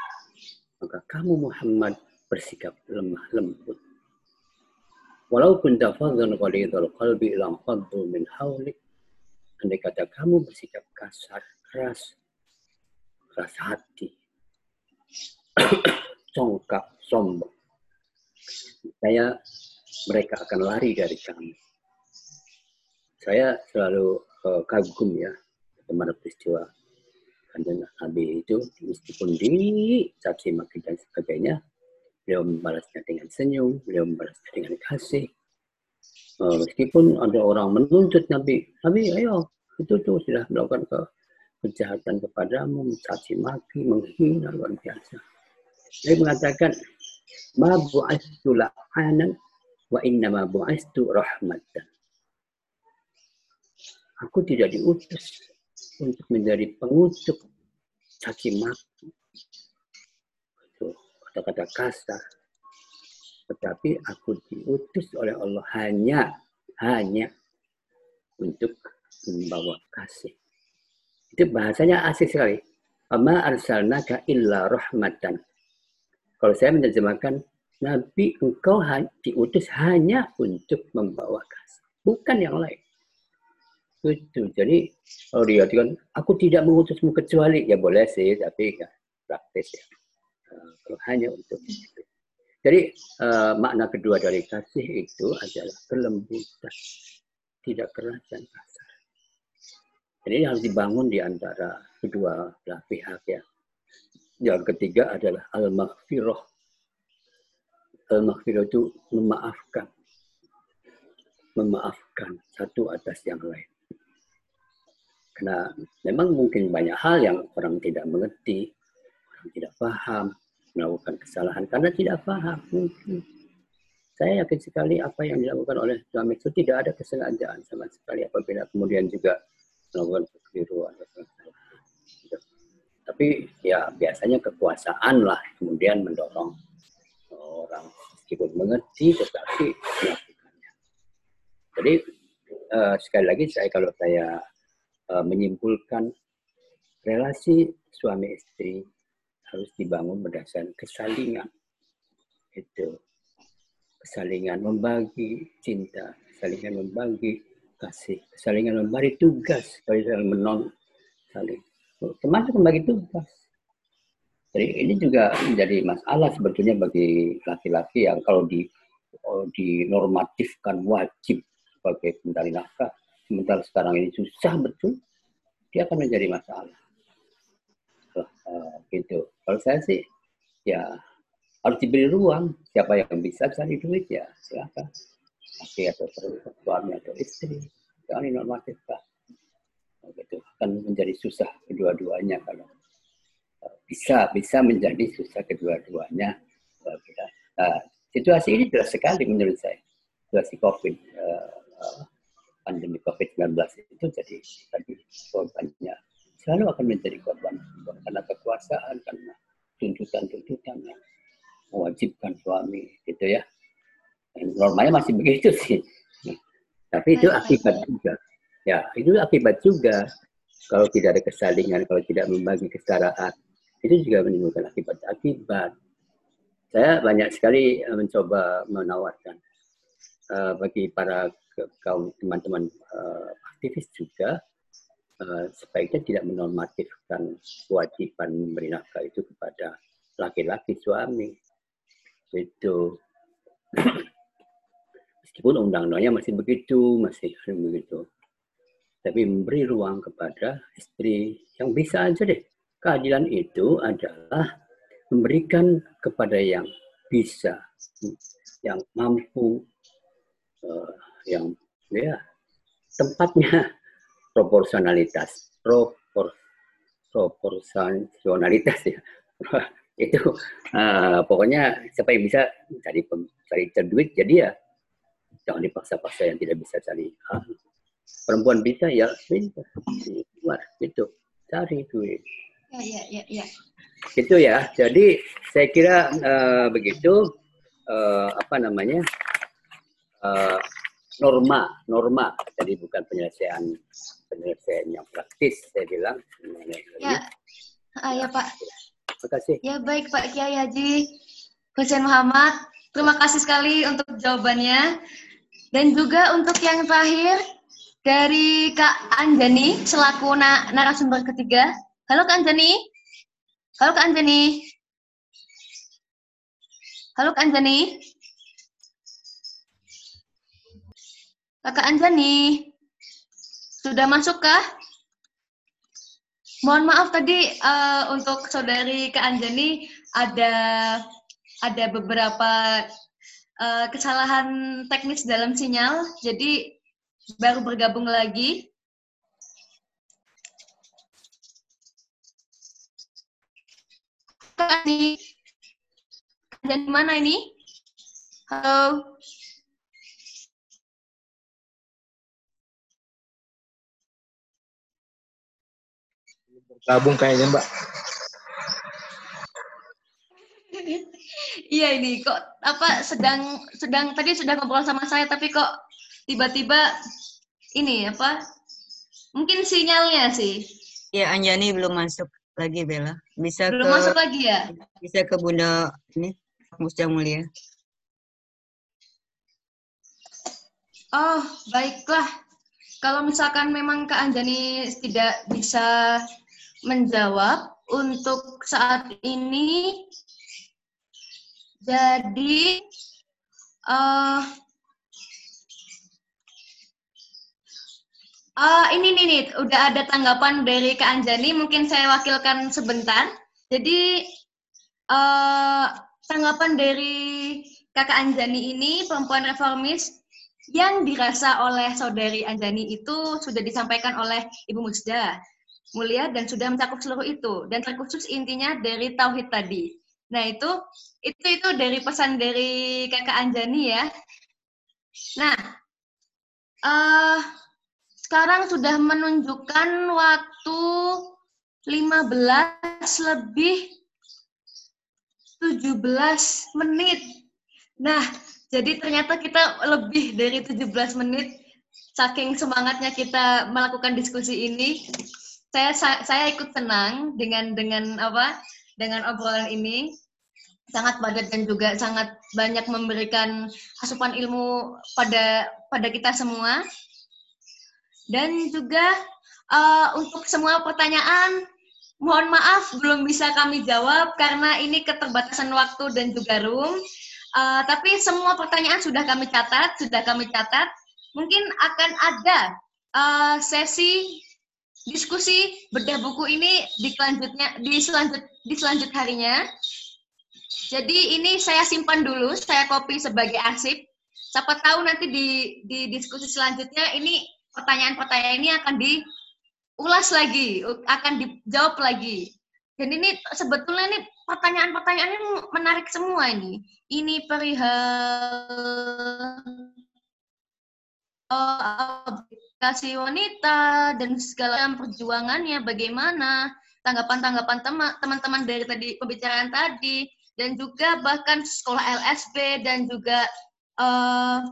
maka kamu Muhammad bersikap lemah lembut. Walaupun tafadzun qalidul qalbi ilang faddu min hawlik. Andai kata kamu bersikap kasar, keras, keras hati, congkak, sombong. Saya mereka akan lari dari kamu. Saya selalu uh, kagum ya kepada peristiwa kanjeng Nabi itu meskipun dicaci maki dan sebagainya beliau membalasnya dengan senyum, beliau membalasnya dengan kasih. Uh, meskipun ada orang menuntut Nabi, Nabi ayo, itu tuh sudah melakukan ke kejahatan kepadamu, mencaci maki, menghina luar biasa. Dia mengatakan, Ma bu'astu la'anan wa inna ma bu'astu rahmatan. Aku tidak diutus untuk menjadi pengutuk caci maki. Kata-kata kasar. Tetapi aku diutus oleh Allah hanya hanya untuk membawa kasih. Itu bahasanya asik sekali. Amma arsalnaka illa rahmatan. Kalau saya menerjemahkan, Nabi engkau diutus hanya untuk membawa kasih. Bukan yang lain. Itu. Jadi kalau diartikan, aku tidak mengutusmu kecuali, ya boleh sih, tapi ya, praktis ya. Uh, hanya untuk. Jadi uh, makna kedua dari kasih itu adalah kelembutan, tidak keras dan kasar. Jadi ini harus dibangun di antara kedua belah pihak ya. Yang ketiga adalah al-maghfirah. Al-maghfirah itu memaafkan. Memaafkan satu atas yang lain. Karena memang mungkin banyak hal yang orang tidak mengerti, orang tidak paham, melakukan kesalahan karena tidak paham. Mungkin saya yakin sekali apa yang dilakukan oleh suami itu tidak ada kesengajaan sama sekali apabila kemudian juga melakukan kekeliruan. Tapi ya biasanya kekuasaan lah kemudian mendorong orang meskipun mengerti tetapi melakukannya. Jadi uh, sekali lagi saya kalau saya menyimpulkan relasi suami istri harus dibangun berdasarkan kesalingan. Itu kesalingan membagi cinta, kesalingan membagi kasih, kesalingan membagi tugas, saling menon saling. Termasuk membagi tugas. Jadi ini juga menjadi masalah sebetulnya bagi laki-laki yang kalau di dinormatifkan wajib sebagai pencari nafkah, sementara sekarang ini susah betul, dia akan menjadi masalah. Uh, gitu. Kalau saya sih ya harus diberi ruang. Siapa yang bisa cari duit ya silakan. Laki atau suami atau istri. Jangan dinormatifkan. Gitu. Akan menjadi susah kedua-duanya kalau uh, bisa bisa menjadi susah kedua-duanya. Nah, situasi ini jelas sekali menurut saya. Situasi COVID. Uh, uh, pandemi COVID-19 itu jadi tadi korbannya selalu akan menjadi korban karena kekuasaan, karena tuntutan-tuntutan yang mewajibkan suami, gitu ya. Dan normalnya masih begitu sih. Tapi itu akibat juga. Ya, itu akibat juga. Kalau tidak ada kesalingan, kalau tidak membagi kesetaraan, itu juga menimbulkan akibat-akibat. Saya banyak sekali eh, mencoba menawarkan uh, bagi para kaum teman-teman uh, aktivis juga uh, sebaiknya tidak menormatifkan kewajiban memberi nafkah itu kepada laki-laki suami. Itu. Meskipun undang-undangnya masih begitu masih begitu. Tapi memberi ruang kepada istri yang bisa aja deh. Keadilan itu adalah memberikan kepada yang bisa yang mampu uh, yang ya tempatnya proporsionalitas propor proporsionalitas ya. Itu uh, pokoknya siapa yang bisa cari cari duit jadi ya jangan dipaksa-paksa yang tidak bisa cari. Ah, perempuan bisa ya bisa keluar gitu. Cari duit. Ya ya ya ya. Itu ya. Jadi saya kira uh, begitu. Uh, apa namanya uh, norma norma. Jadi bukan penyelesaian penyelesaian yang praktis saya bilang. Ya. Ah, ya pak. Terima kasih. Ya baik pak Kiai Haji Hussein Muhammad. Terima kasih sekali untuk jawabannya. Dan juga untuk yang terakhir dari Kak Anjani selaku na narasumber ketiga. Halo Kak Anjani. Halo Kak Anjani. Halo Kak Anjani Kakak Anjani, sudah masukkah? Mohon maaf tadi uh, untuk saudari Kak Anjani ada ada beberapa uh, kesalahan teknis dalam sinyal, jadi baru bergabung lagi. Kak Anjani, Anjani mana ini? Halo. Gabung kayaknya Mbak. Iya ini kok apa sedang sedang tadi sudah ngobrol sama saya tapi kok tiba-tiba ini apa mungkin sinyalnya sih Ya, Anjani belum masuk lagi, Bella. Bisa belum ke masuk lagi ya. bisa ke Bunda ini Musda Mulia. Oh baiklah kalau misalkan memang Kak Anjani tidak bisa menjawab untuk saat ini jadi eh Ah, ini nih, nih, udah ada tanggapan dari Kak Anjani, mungkin saya wakilkan sebentar. Jadi, eh tanggapan dari Kakak Anjani ini, perempuan reformis, yang dirasa oleh saudari Anjani itu sudah disampaikan oleh Ibu Musda Mulia dan sudah mencakup seluruh itu. Dan terkhusus intinya dari Tauhid tadi. Nah, itu itu itu dari pesan dari Kakak Anjani ya. Nah, eh sekarang sudah menunjukkan waktu 15 lebih 17 menit. Nah, jadi ternyata kita lebih dari 17 menit saking semangatnya kita melakukan diskusi ini. Saya saya ikut senang dengan dengan apa? Dengan obrolan ini sangat padat dan juga sangat banyak memberikan asupan ilmu pada pada kita semua. Dan juga uh, untuk semua pertanyaan, mohon maaf belum bisa kami jawab karena ini keterbatasan waktu dan juga room. Uh, tapi semua pertanyaan sudah kami catat, sudah kami catat. Mungkin akan ada uh, sesi diskusi bedah buku ini di selanjutnya di selanjut di selanjut harinya. Jadi ini saya simpan dulu, saya copy sebagai arsip. Siapa tahu nanti di di diskusi selanjutnya ini pertanyaan-pertanyaan ini akan diulas lagi, akan dijawab lagi. Dan ini sebetulnya ini pertanyaan-pertanyaan ini menarik semua ini. Ini perihal aplikasi wanita dan segala perjuangannya bagaimana tanggapan-tanggapan teman-teman dari tadi pembicaraan tadi dan juga bahkan sekolah LSB dan juga uh,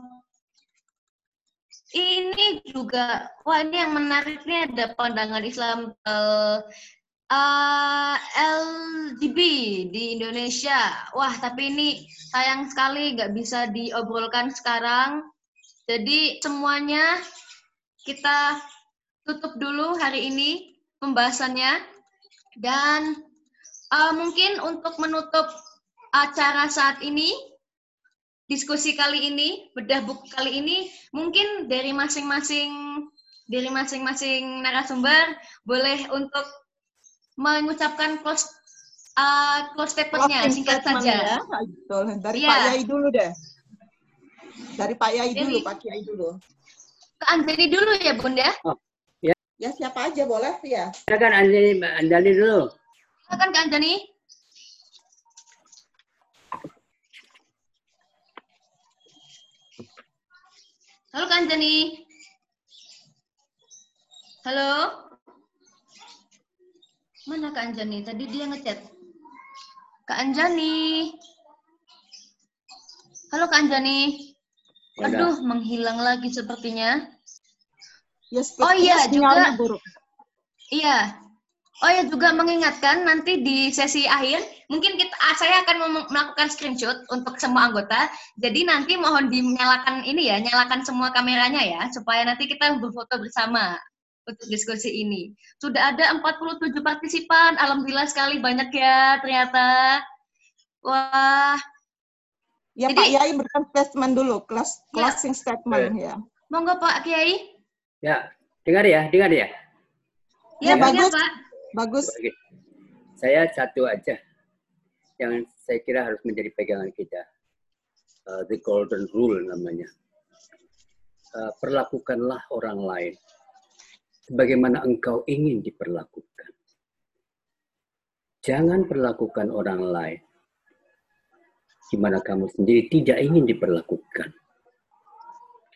ini juga wah ini yang menariknya ada pandangan Islam uh, uh, LGB di Indonesia. Wah, tapi ini sayang sekali nggak bisa diobrolkan sekarang. Jadi semuanya kita tutup dulu hari ini pembahasannya dan uh, mungkin untuk menutup acara saat ini diskusi kali ini, bedah buku kali ini, mungkin dari masing-masing dari masing-masing narasumber boleh untuk mengucapkan close uh, close statement-nya singkat statement saja. Ya. Dari Ya. Pak Yai dulu deh. Dari Pak Yai dulu, Pak Kiai dulu. Ke Anjani dulu ya, Bunda. Ya siapa aja boleh ya. Silakan Anjali, Anjali dulu. Silakan Kak Anjani. Halo Kak Anjani. Halo. Mana Kak Anjani? Tadi dia ngechat. Kak Anjani. Halo Kak Anjani. Ya. Aduh, menghilang lagi sepertinya. Ya, Oh iya, juga- buruk. Iya. Oh ya juga mengingatkan nanti di sesi akhir mungkin kita ah, saya akan melakukan screenshot untuk semua anggota. Jadi nanti mohon dinyalakan ini ya, nyalakan semua kameranya ya supaya nanti kita berfoto bersama untuk diskusi ini. Sudah ada 47 partisipan. Alhamdulillah sekali banyak ya ternyata. Wah, Ya Jadi- Pak Yai berikan statement dulu, kelas Ya. closing statement ya. monggo Pak Kiai. Ya, dengar ya, dengar ya. Ya, Ya, bagus. Pak. Bagus. Oke. Saya satu aja yang saya kira harus menjadi pegangan kita. Uh, the golden rule namanya. Uh, perlakukanlah orang lain sebagaimana engkau ingin diperlakukan. Jangan perlakukan orang lain di mana kamu sendiri tidak ingin diperlakukan.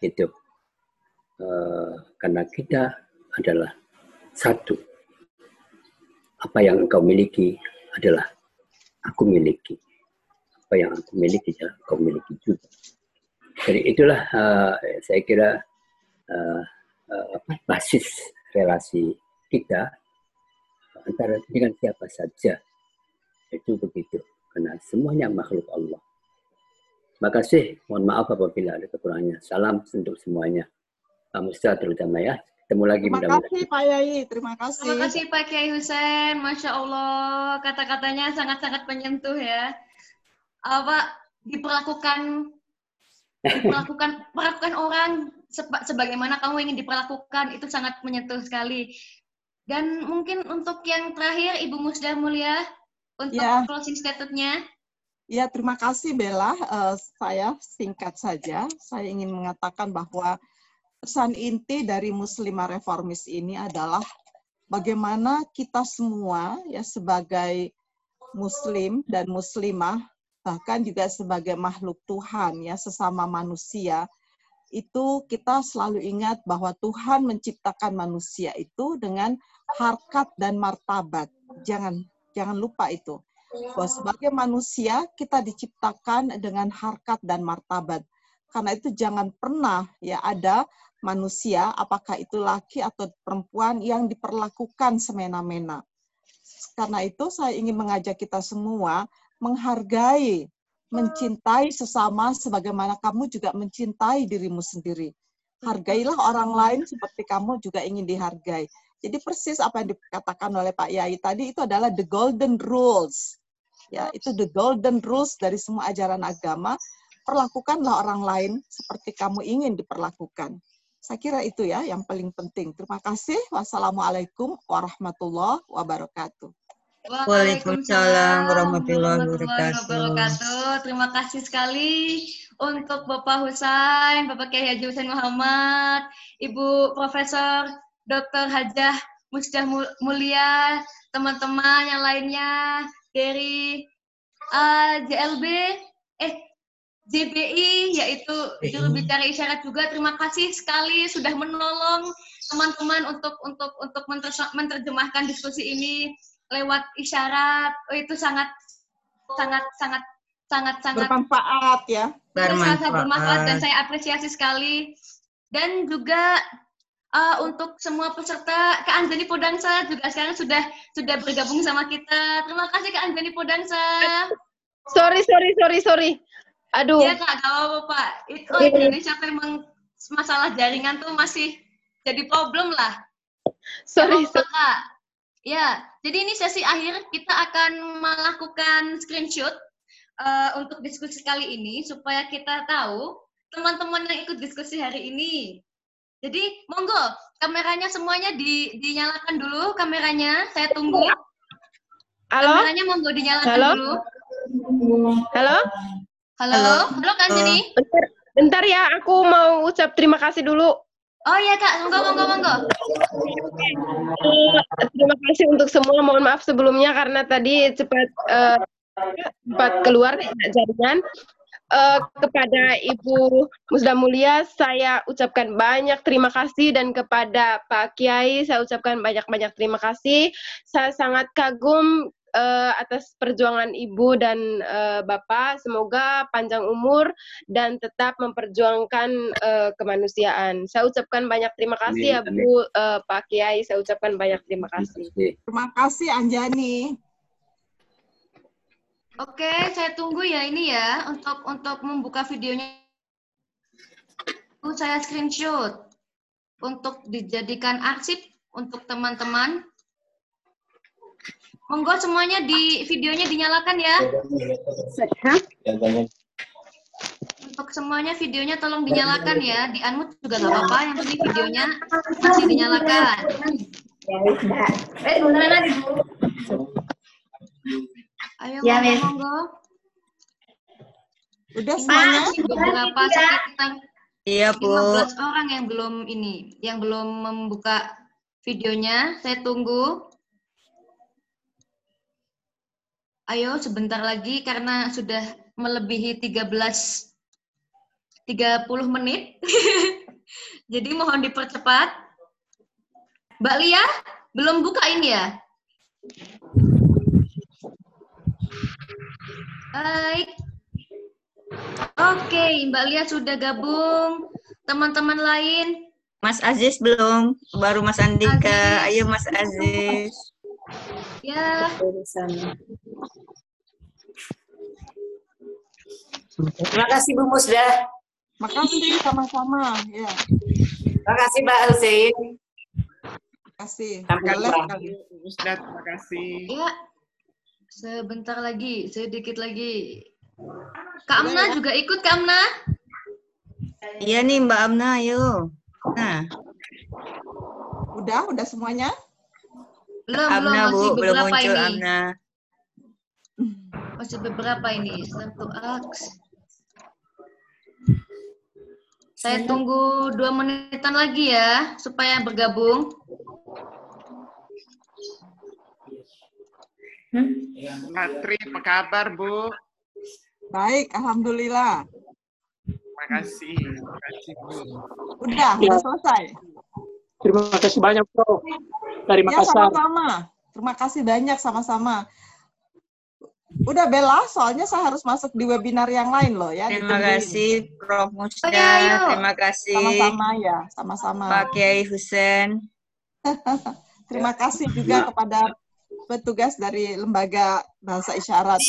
Gitu. Eh, karena kita adalah satu. Apa yang engkau miliki adalah aku miliki. Apa yang aku miliki adalah kau miliki juga. Jadi itulah uh, saya kira uh, uh, basis relasi kita antara dengan siapa saja itu begitu karena semuanya makhluk Allah. Makasih, mohon maaf apabila ada kekurangannya. Salam untuk semuanya. Pak Musta terutama ya. Ketemu lagi Terima kasih Pak Yai, terima kasih. Terima kasih Pak Kiai Husen, Masya Allah, kata-katanya sangat-sangat menyentuh ya. Apa, diperlakukan, diperlakukan, perlakukan orang seba- sebagaimana kamu ingin diperlakukan, itu sangat menyentuh sekali. Dan mungkin untuk yang terakhir, Ibu Musda Mulia, untuk Ya. closing statement-nya. Ya, terima kasih Bella. Eh, saya singkat saja, saya ingin mengatakan bahwa pesan inti dari Muslimah Reformis ini adalah bagaimana kita semua ya sebagai Muslim dan Muslimah bahkan juga sebagai makhluk Tuhan ya sesama manusia itu kita selalu ingat bahwa Tuhan menciptakan manusia itu dengan harkat dan martabat. Jangan jangan lupa itu bahwa sebagai manusia kita diciptakan dengan harkat dan martabat. Karena itu jangan pernah ya ada manusia, apakah itu laki atau perempuan yang diperlakukan semena-mena. Karena itu saya ingin mengajak kita semua menghargai, mencintai sesama sebagaimana kamu juga mencintai dirimu sendiri. Hargailah orang lain seperti kamu juga ingin dihargai. Jadi persis apa yang dikatakan oleh Pak Yai tadi itu adalah the golden rules. Ya itu the golden rules dari semua ajaran agama. Perlakukanlah orang lain seperti kamu ingin diperlakukan. Saya kira itu ya yang paling penting. Terima kasih. Wassalamualaikum warahmatullahi wabarakatuh. Waalaikumsalam warahmatullahi wabarakatuh. Terima kasih sekali untuk Bapak Husain, Bapak Kiai Haji Husain Muhammad, Ibu Profesor Dr. Hajah Musdah Mul- Mulia, teman-teman yang lainnya dari uh, JLB, eh JBI, yaitu juru bicara isyarat juga. Terima kasih sekali sudah menolong teman-teman untuk untuk untuk menerjemahkan diskusi ini lewat isyarat. Oh, itu sangat sangat sangat sangat sangat bermanfaat ya itu sangat bermanfaat dan Bermanfaat. saya apresiasi sekali. Dan juga uh, untuk semua peserta Kak Anjani Podangsa juga sekarang sudah sudah bergabung sama kita. Terima kasih Kak Anjani Podangsa. Sorry, sorry, sorry, sorry. Aduh, Iya Kak, gak apa-apa Pak. Itu oh, Indonesia memang masalah jaringan tuh masih jadi problem lah. sorry, Gak apa-apa, Kak. Ya, jadi ini sesi akhir kita akan melakukan screenshot eh, untuk diskusi kali ini supaya kita tahu teman-teman yang ikut diskusi hari ini. Jadi monggo kameranya semuanya di, dinyalakan dulu kameranya. Saya tunggu. Halo? Kameranya monggo dinyalakan Halo? dulu. Halo? Halo, Halo. halo Kak Anjani. Bentar, bentar ya, aku mau ucap terima kasih dulu. Oh iya Kak, monggo monggo monggo. Eh, Terima kasih untuk semua. Mohon maaf sebelumnya karena tadi cepat eh, cepat keluar jaringan. Eh, kepada Ibu Musda Mulia, saya ucapkan banyak terima kasih dan kepada Pak Kiai, saya ucapkan banyak-banyak terima kasih. Saya sangat kagum eh, atas perjuangan Ibu dan eh, Bapak. Semoga panjang umur dan tetap memperjuangkan eh, kemanusiaan. Saya ucapkan banyak terima kasih ya Amin, Bu, eh, Pak Kiai. Saya ucapkan banyak terima kasih. terima kasih Anjani Oke, saya tunggu ya ini ya untuk untuk membuka videonya. Saya screenshot untuk dijadikan arsip untuk teman-teman. Monggo semuanya di videonya dinyalakan ya. Untuk semuanya videonya tolong dinyalakan ya. Di unmute juga nggak apa-apa, yang penting videonya masih dinyalakan. Ayo Ya, monggo, Miss. monggo. udah semuanya masih beberapa sekitar Iya, Bu. 15 orang yang belum ini, yang belum membuka videonya. Saya tunggu. Ayo sebentar lagi karena sudah melebihi 13 30 menit. Jadi mohon dipercepat. Mbak Lia, belum buka ini ya? Baik. Oke, Mbak Lia sudah gabung. Teman-teman lain, Mas Aziz belum, baru Mas Andika. Aziz. Ayo Mas Aziz. ya. Terima kasih Bu Musda. Makasih sama-sama. Ya, Terima kasih Mbak kasih. Sampai Boleh jumpa. kali. Ustaz, terima kasih. Ya, sebentar lagi, sedikit lagi. Kak Amna juga ikut, Kak Amna? Iya nih Mbak Amna, ayo. Nah, Udah, udah semuanya? Belum, Amna belum, Bu, masih belum beberapa muncul ini. Amna. Masih beberapa ini. Satu aks. Saya tunggu dua menitan lagi ya, supaya bergabung. Matri, apa kabar Bu? Baik, Alhamdulillah. Terima kasih. Terima kasih Bu. Udah, udah selesai. Terima kasih banyak, Bro. Dari Ya, Makassar. sama-sama. Terima kasih banyak sama-sama. Udah Bella, soalnya saya harus masuk di webinar yang lain loh ya. Terima ditungguin. kasih Prof. Musda. Oke, ayo. Terima kasih Sama-sama ya, sama-sama. Pak Kiai Husen. Terima kasih juga kepada petugas dari Lembaga Bahasa Isyarat.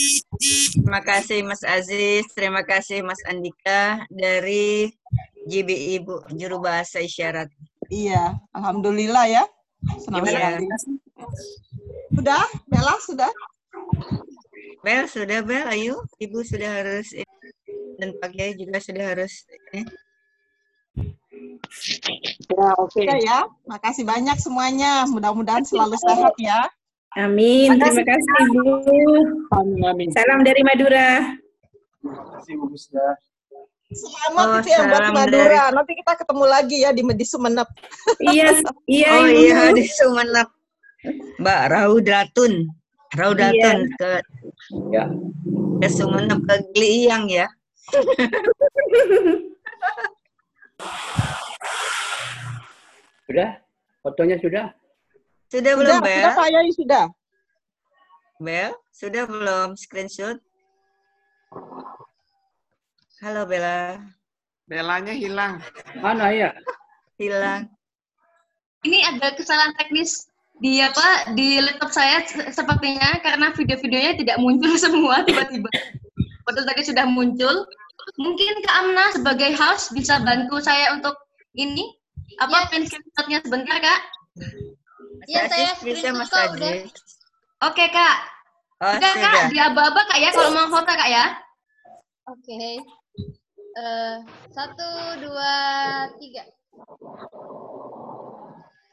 Terima kasih Mas Aziz. Terima kasih Mas Andika dari GBI Bu, Juru Bahasa Isyarat. Iya, Alhamdulillah ya. Senang sekali. Sudah, Bella sudah? Bel, sudah Bel, ayo. Ibu sudah harus dan Pak Kiai juga sudah harus ini. Ya, oke. Sudah ya. Makasih banyak semuanya. Mudah-mudahan selalu sehat ya. Amin. Terima kasih, Bu. Amin, amin. Salam dari Madura. Terima kasih Bu Musda. Selamat Oh, itu ya buat Madura. Nanti kita ketemu lagi ya di, di Sumenep. Iya, iya, Oh Ibu. iya di Sumenep. Mbak Raudatun. Raudatun ke Ya, ke Sumenep ke Gliang ya. sudah? Fotonya sudah? Sudah belum Bel? sudah Pak Yai sudah. Bel, sudah belum screenshot? Halo Bella, Belanya hilang. Mana ya? hilang. Ini ada kesalahan teknis di apa di laptop saya se- sepertinya karena video-videonya tidak muncul semua tiba-tiba. Padahal tadi sudah muncul. Mungkin Kak Amna sebagai host bisa bantu saya untuk ini apa pin screenshotnya sebentar Kak? Iya, saya bisa Mas. Aziz. Oke Kak. Oh Udah Kak, di aba-aba Kak ya kalau mau foto Kak ya. Oke. Eh, satu, dua, tiga.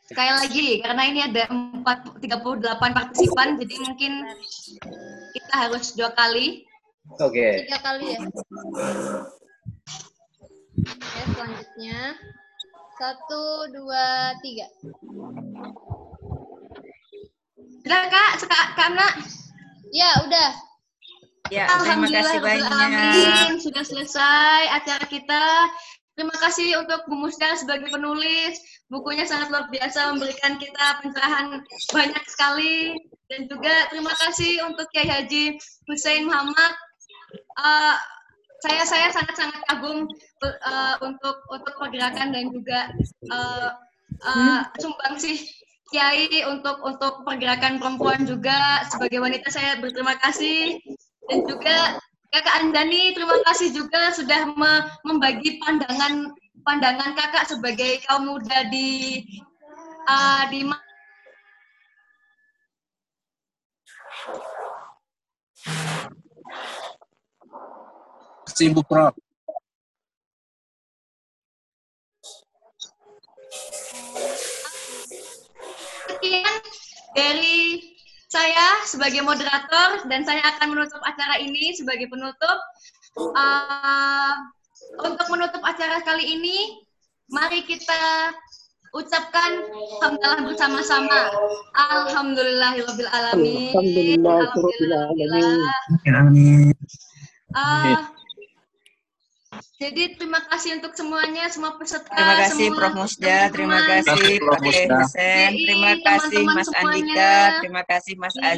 Sekali lagi karena ini ada 4, 38 partisipan jadi mungkin kita harus dua kali. Oke. Tiga kali ya. Oke, selanjutnya. Satu, dua, tiga. Udah Kak, Kak, Kak Amna. Ya, udah. Ya, terima kasih Alhamdulillah, banyak. Amin. Sudah selesai acara kita. Terima kasih untuk Bu Musda sebagai penulis. Bukunya sangat luar biasa memberikan kita pencerahan banyak sekali. Dan juga terima kasih untuk Kiai Haji Hussein Muhammad. Eh, saya saya sangat-sangat kagum eh, untuk untuk pergerakan dan juga eh, eh, sumbangsih Kiai untuk untuk pergerakan perempuan juga sebagai wanita saya berterima kasih dan juga kakak Andani terima kasih juga sudah me- membagi pandangan pandangan kakak sebagai kaum muda di uh, di Bu Prof. sekian dari saya sebagai moderator dan saya akan menutup acara ini sebagai penutup. Uh, untuk menutup acara kali ini, mari kita ucapkan hamdalah bersama-sama. Alhamdulillahirabbil alamin. Alhamdulillah, Rabbil Alamin. Amin. Jadi terima kasih untuk semuanya, semua peserta. Terima kasih semua Prof. Musda, terima kasih. Pak. Hussein, terima kasih Mas semuanya. Andika, terima kasih Mas Iya.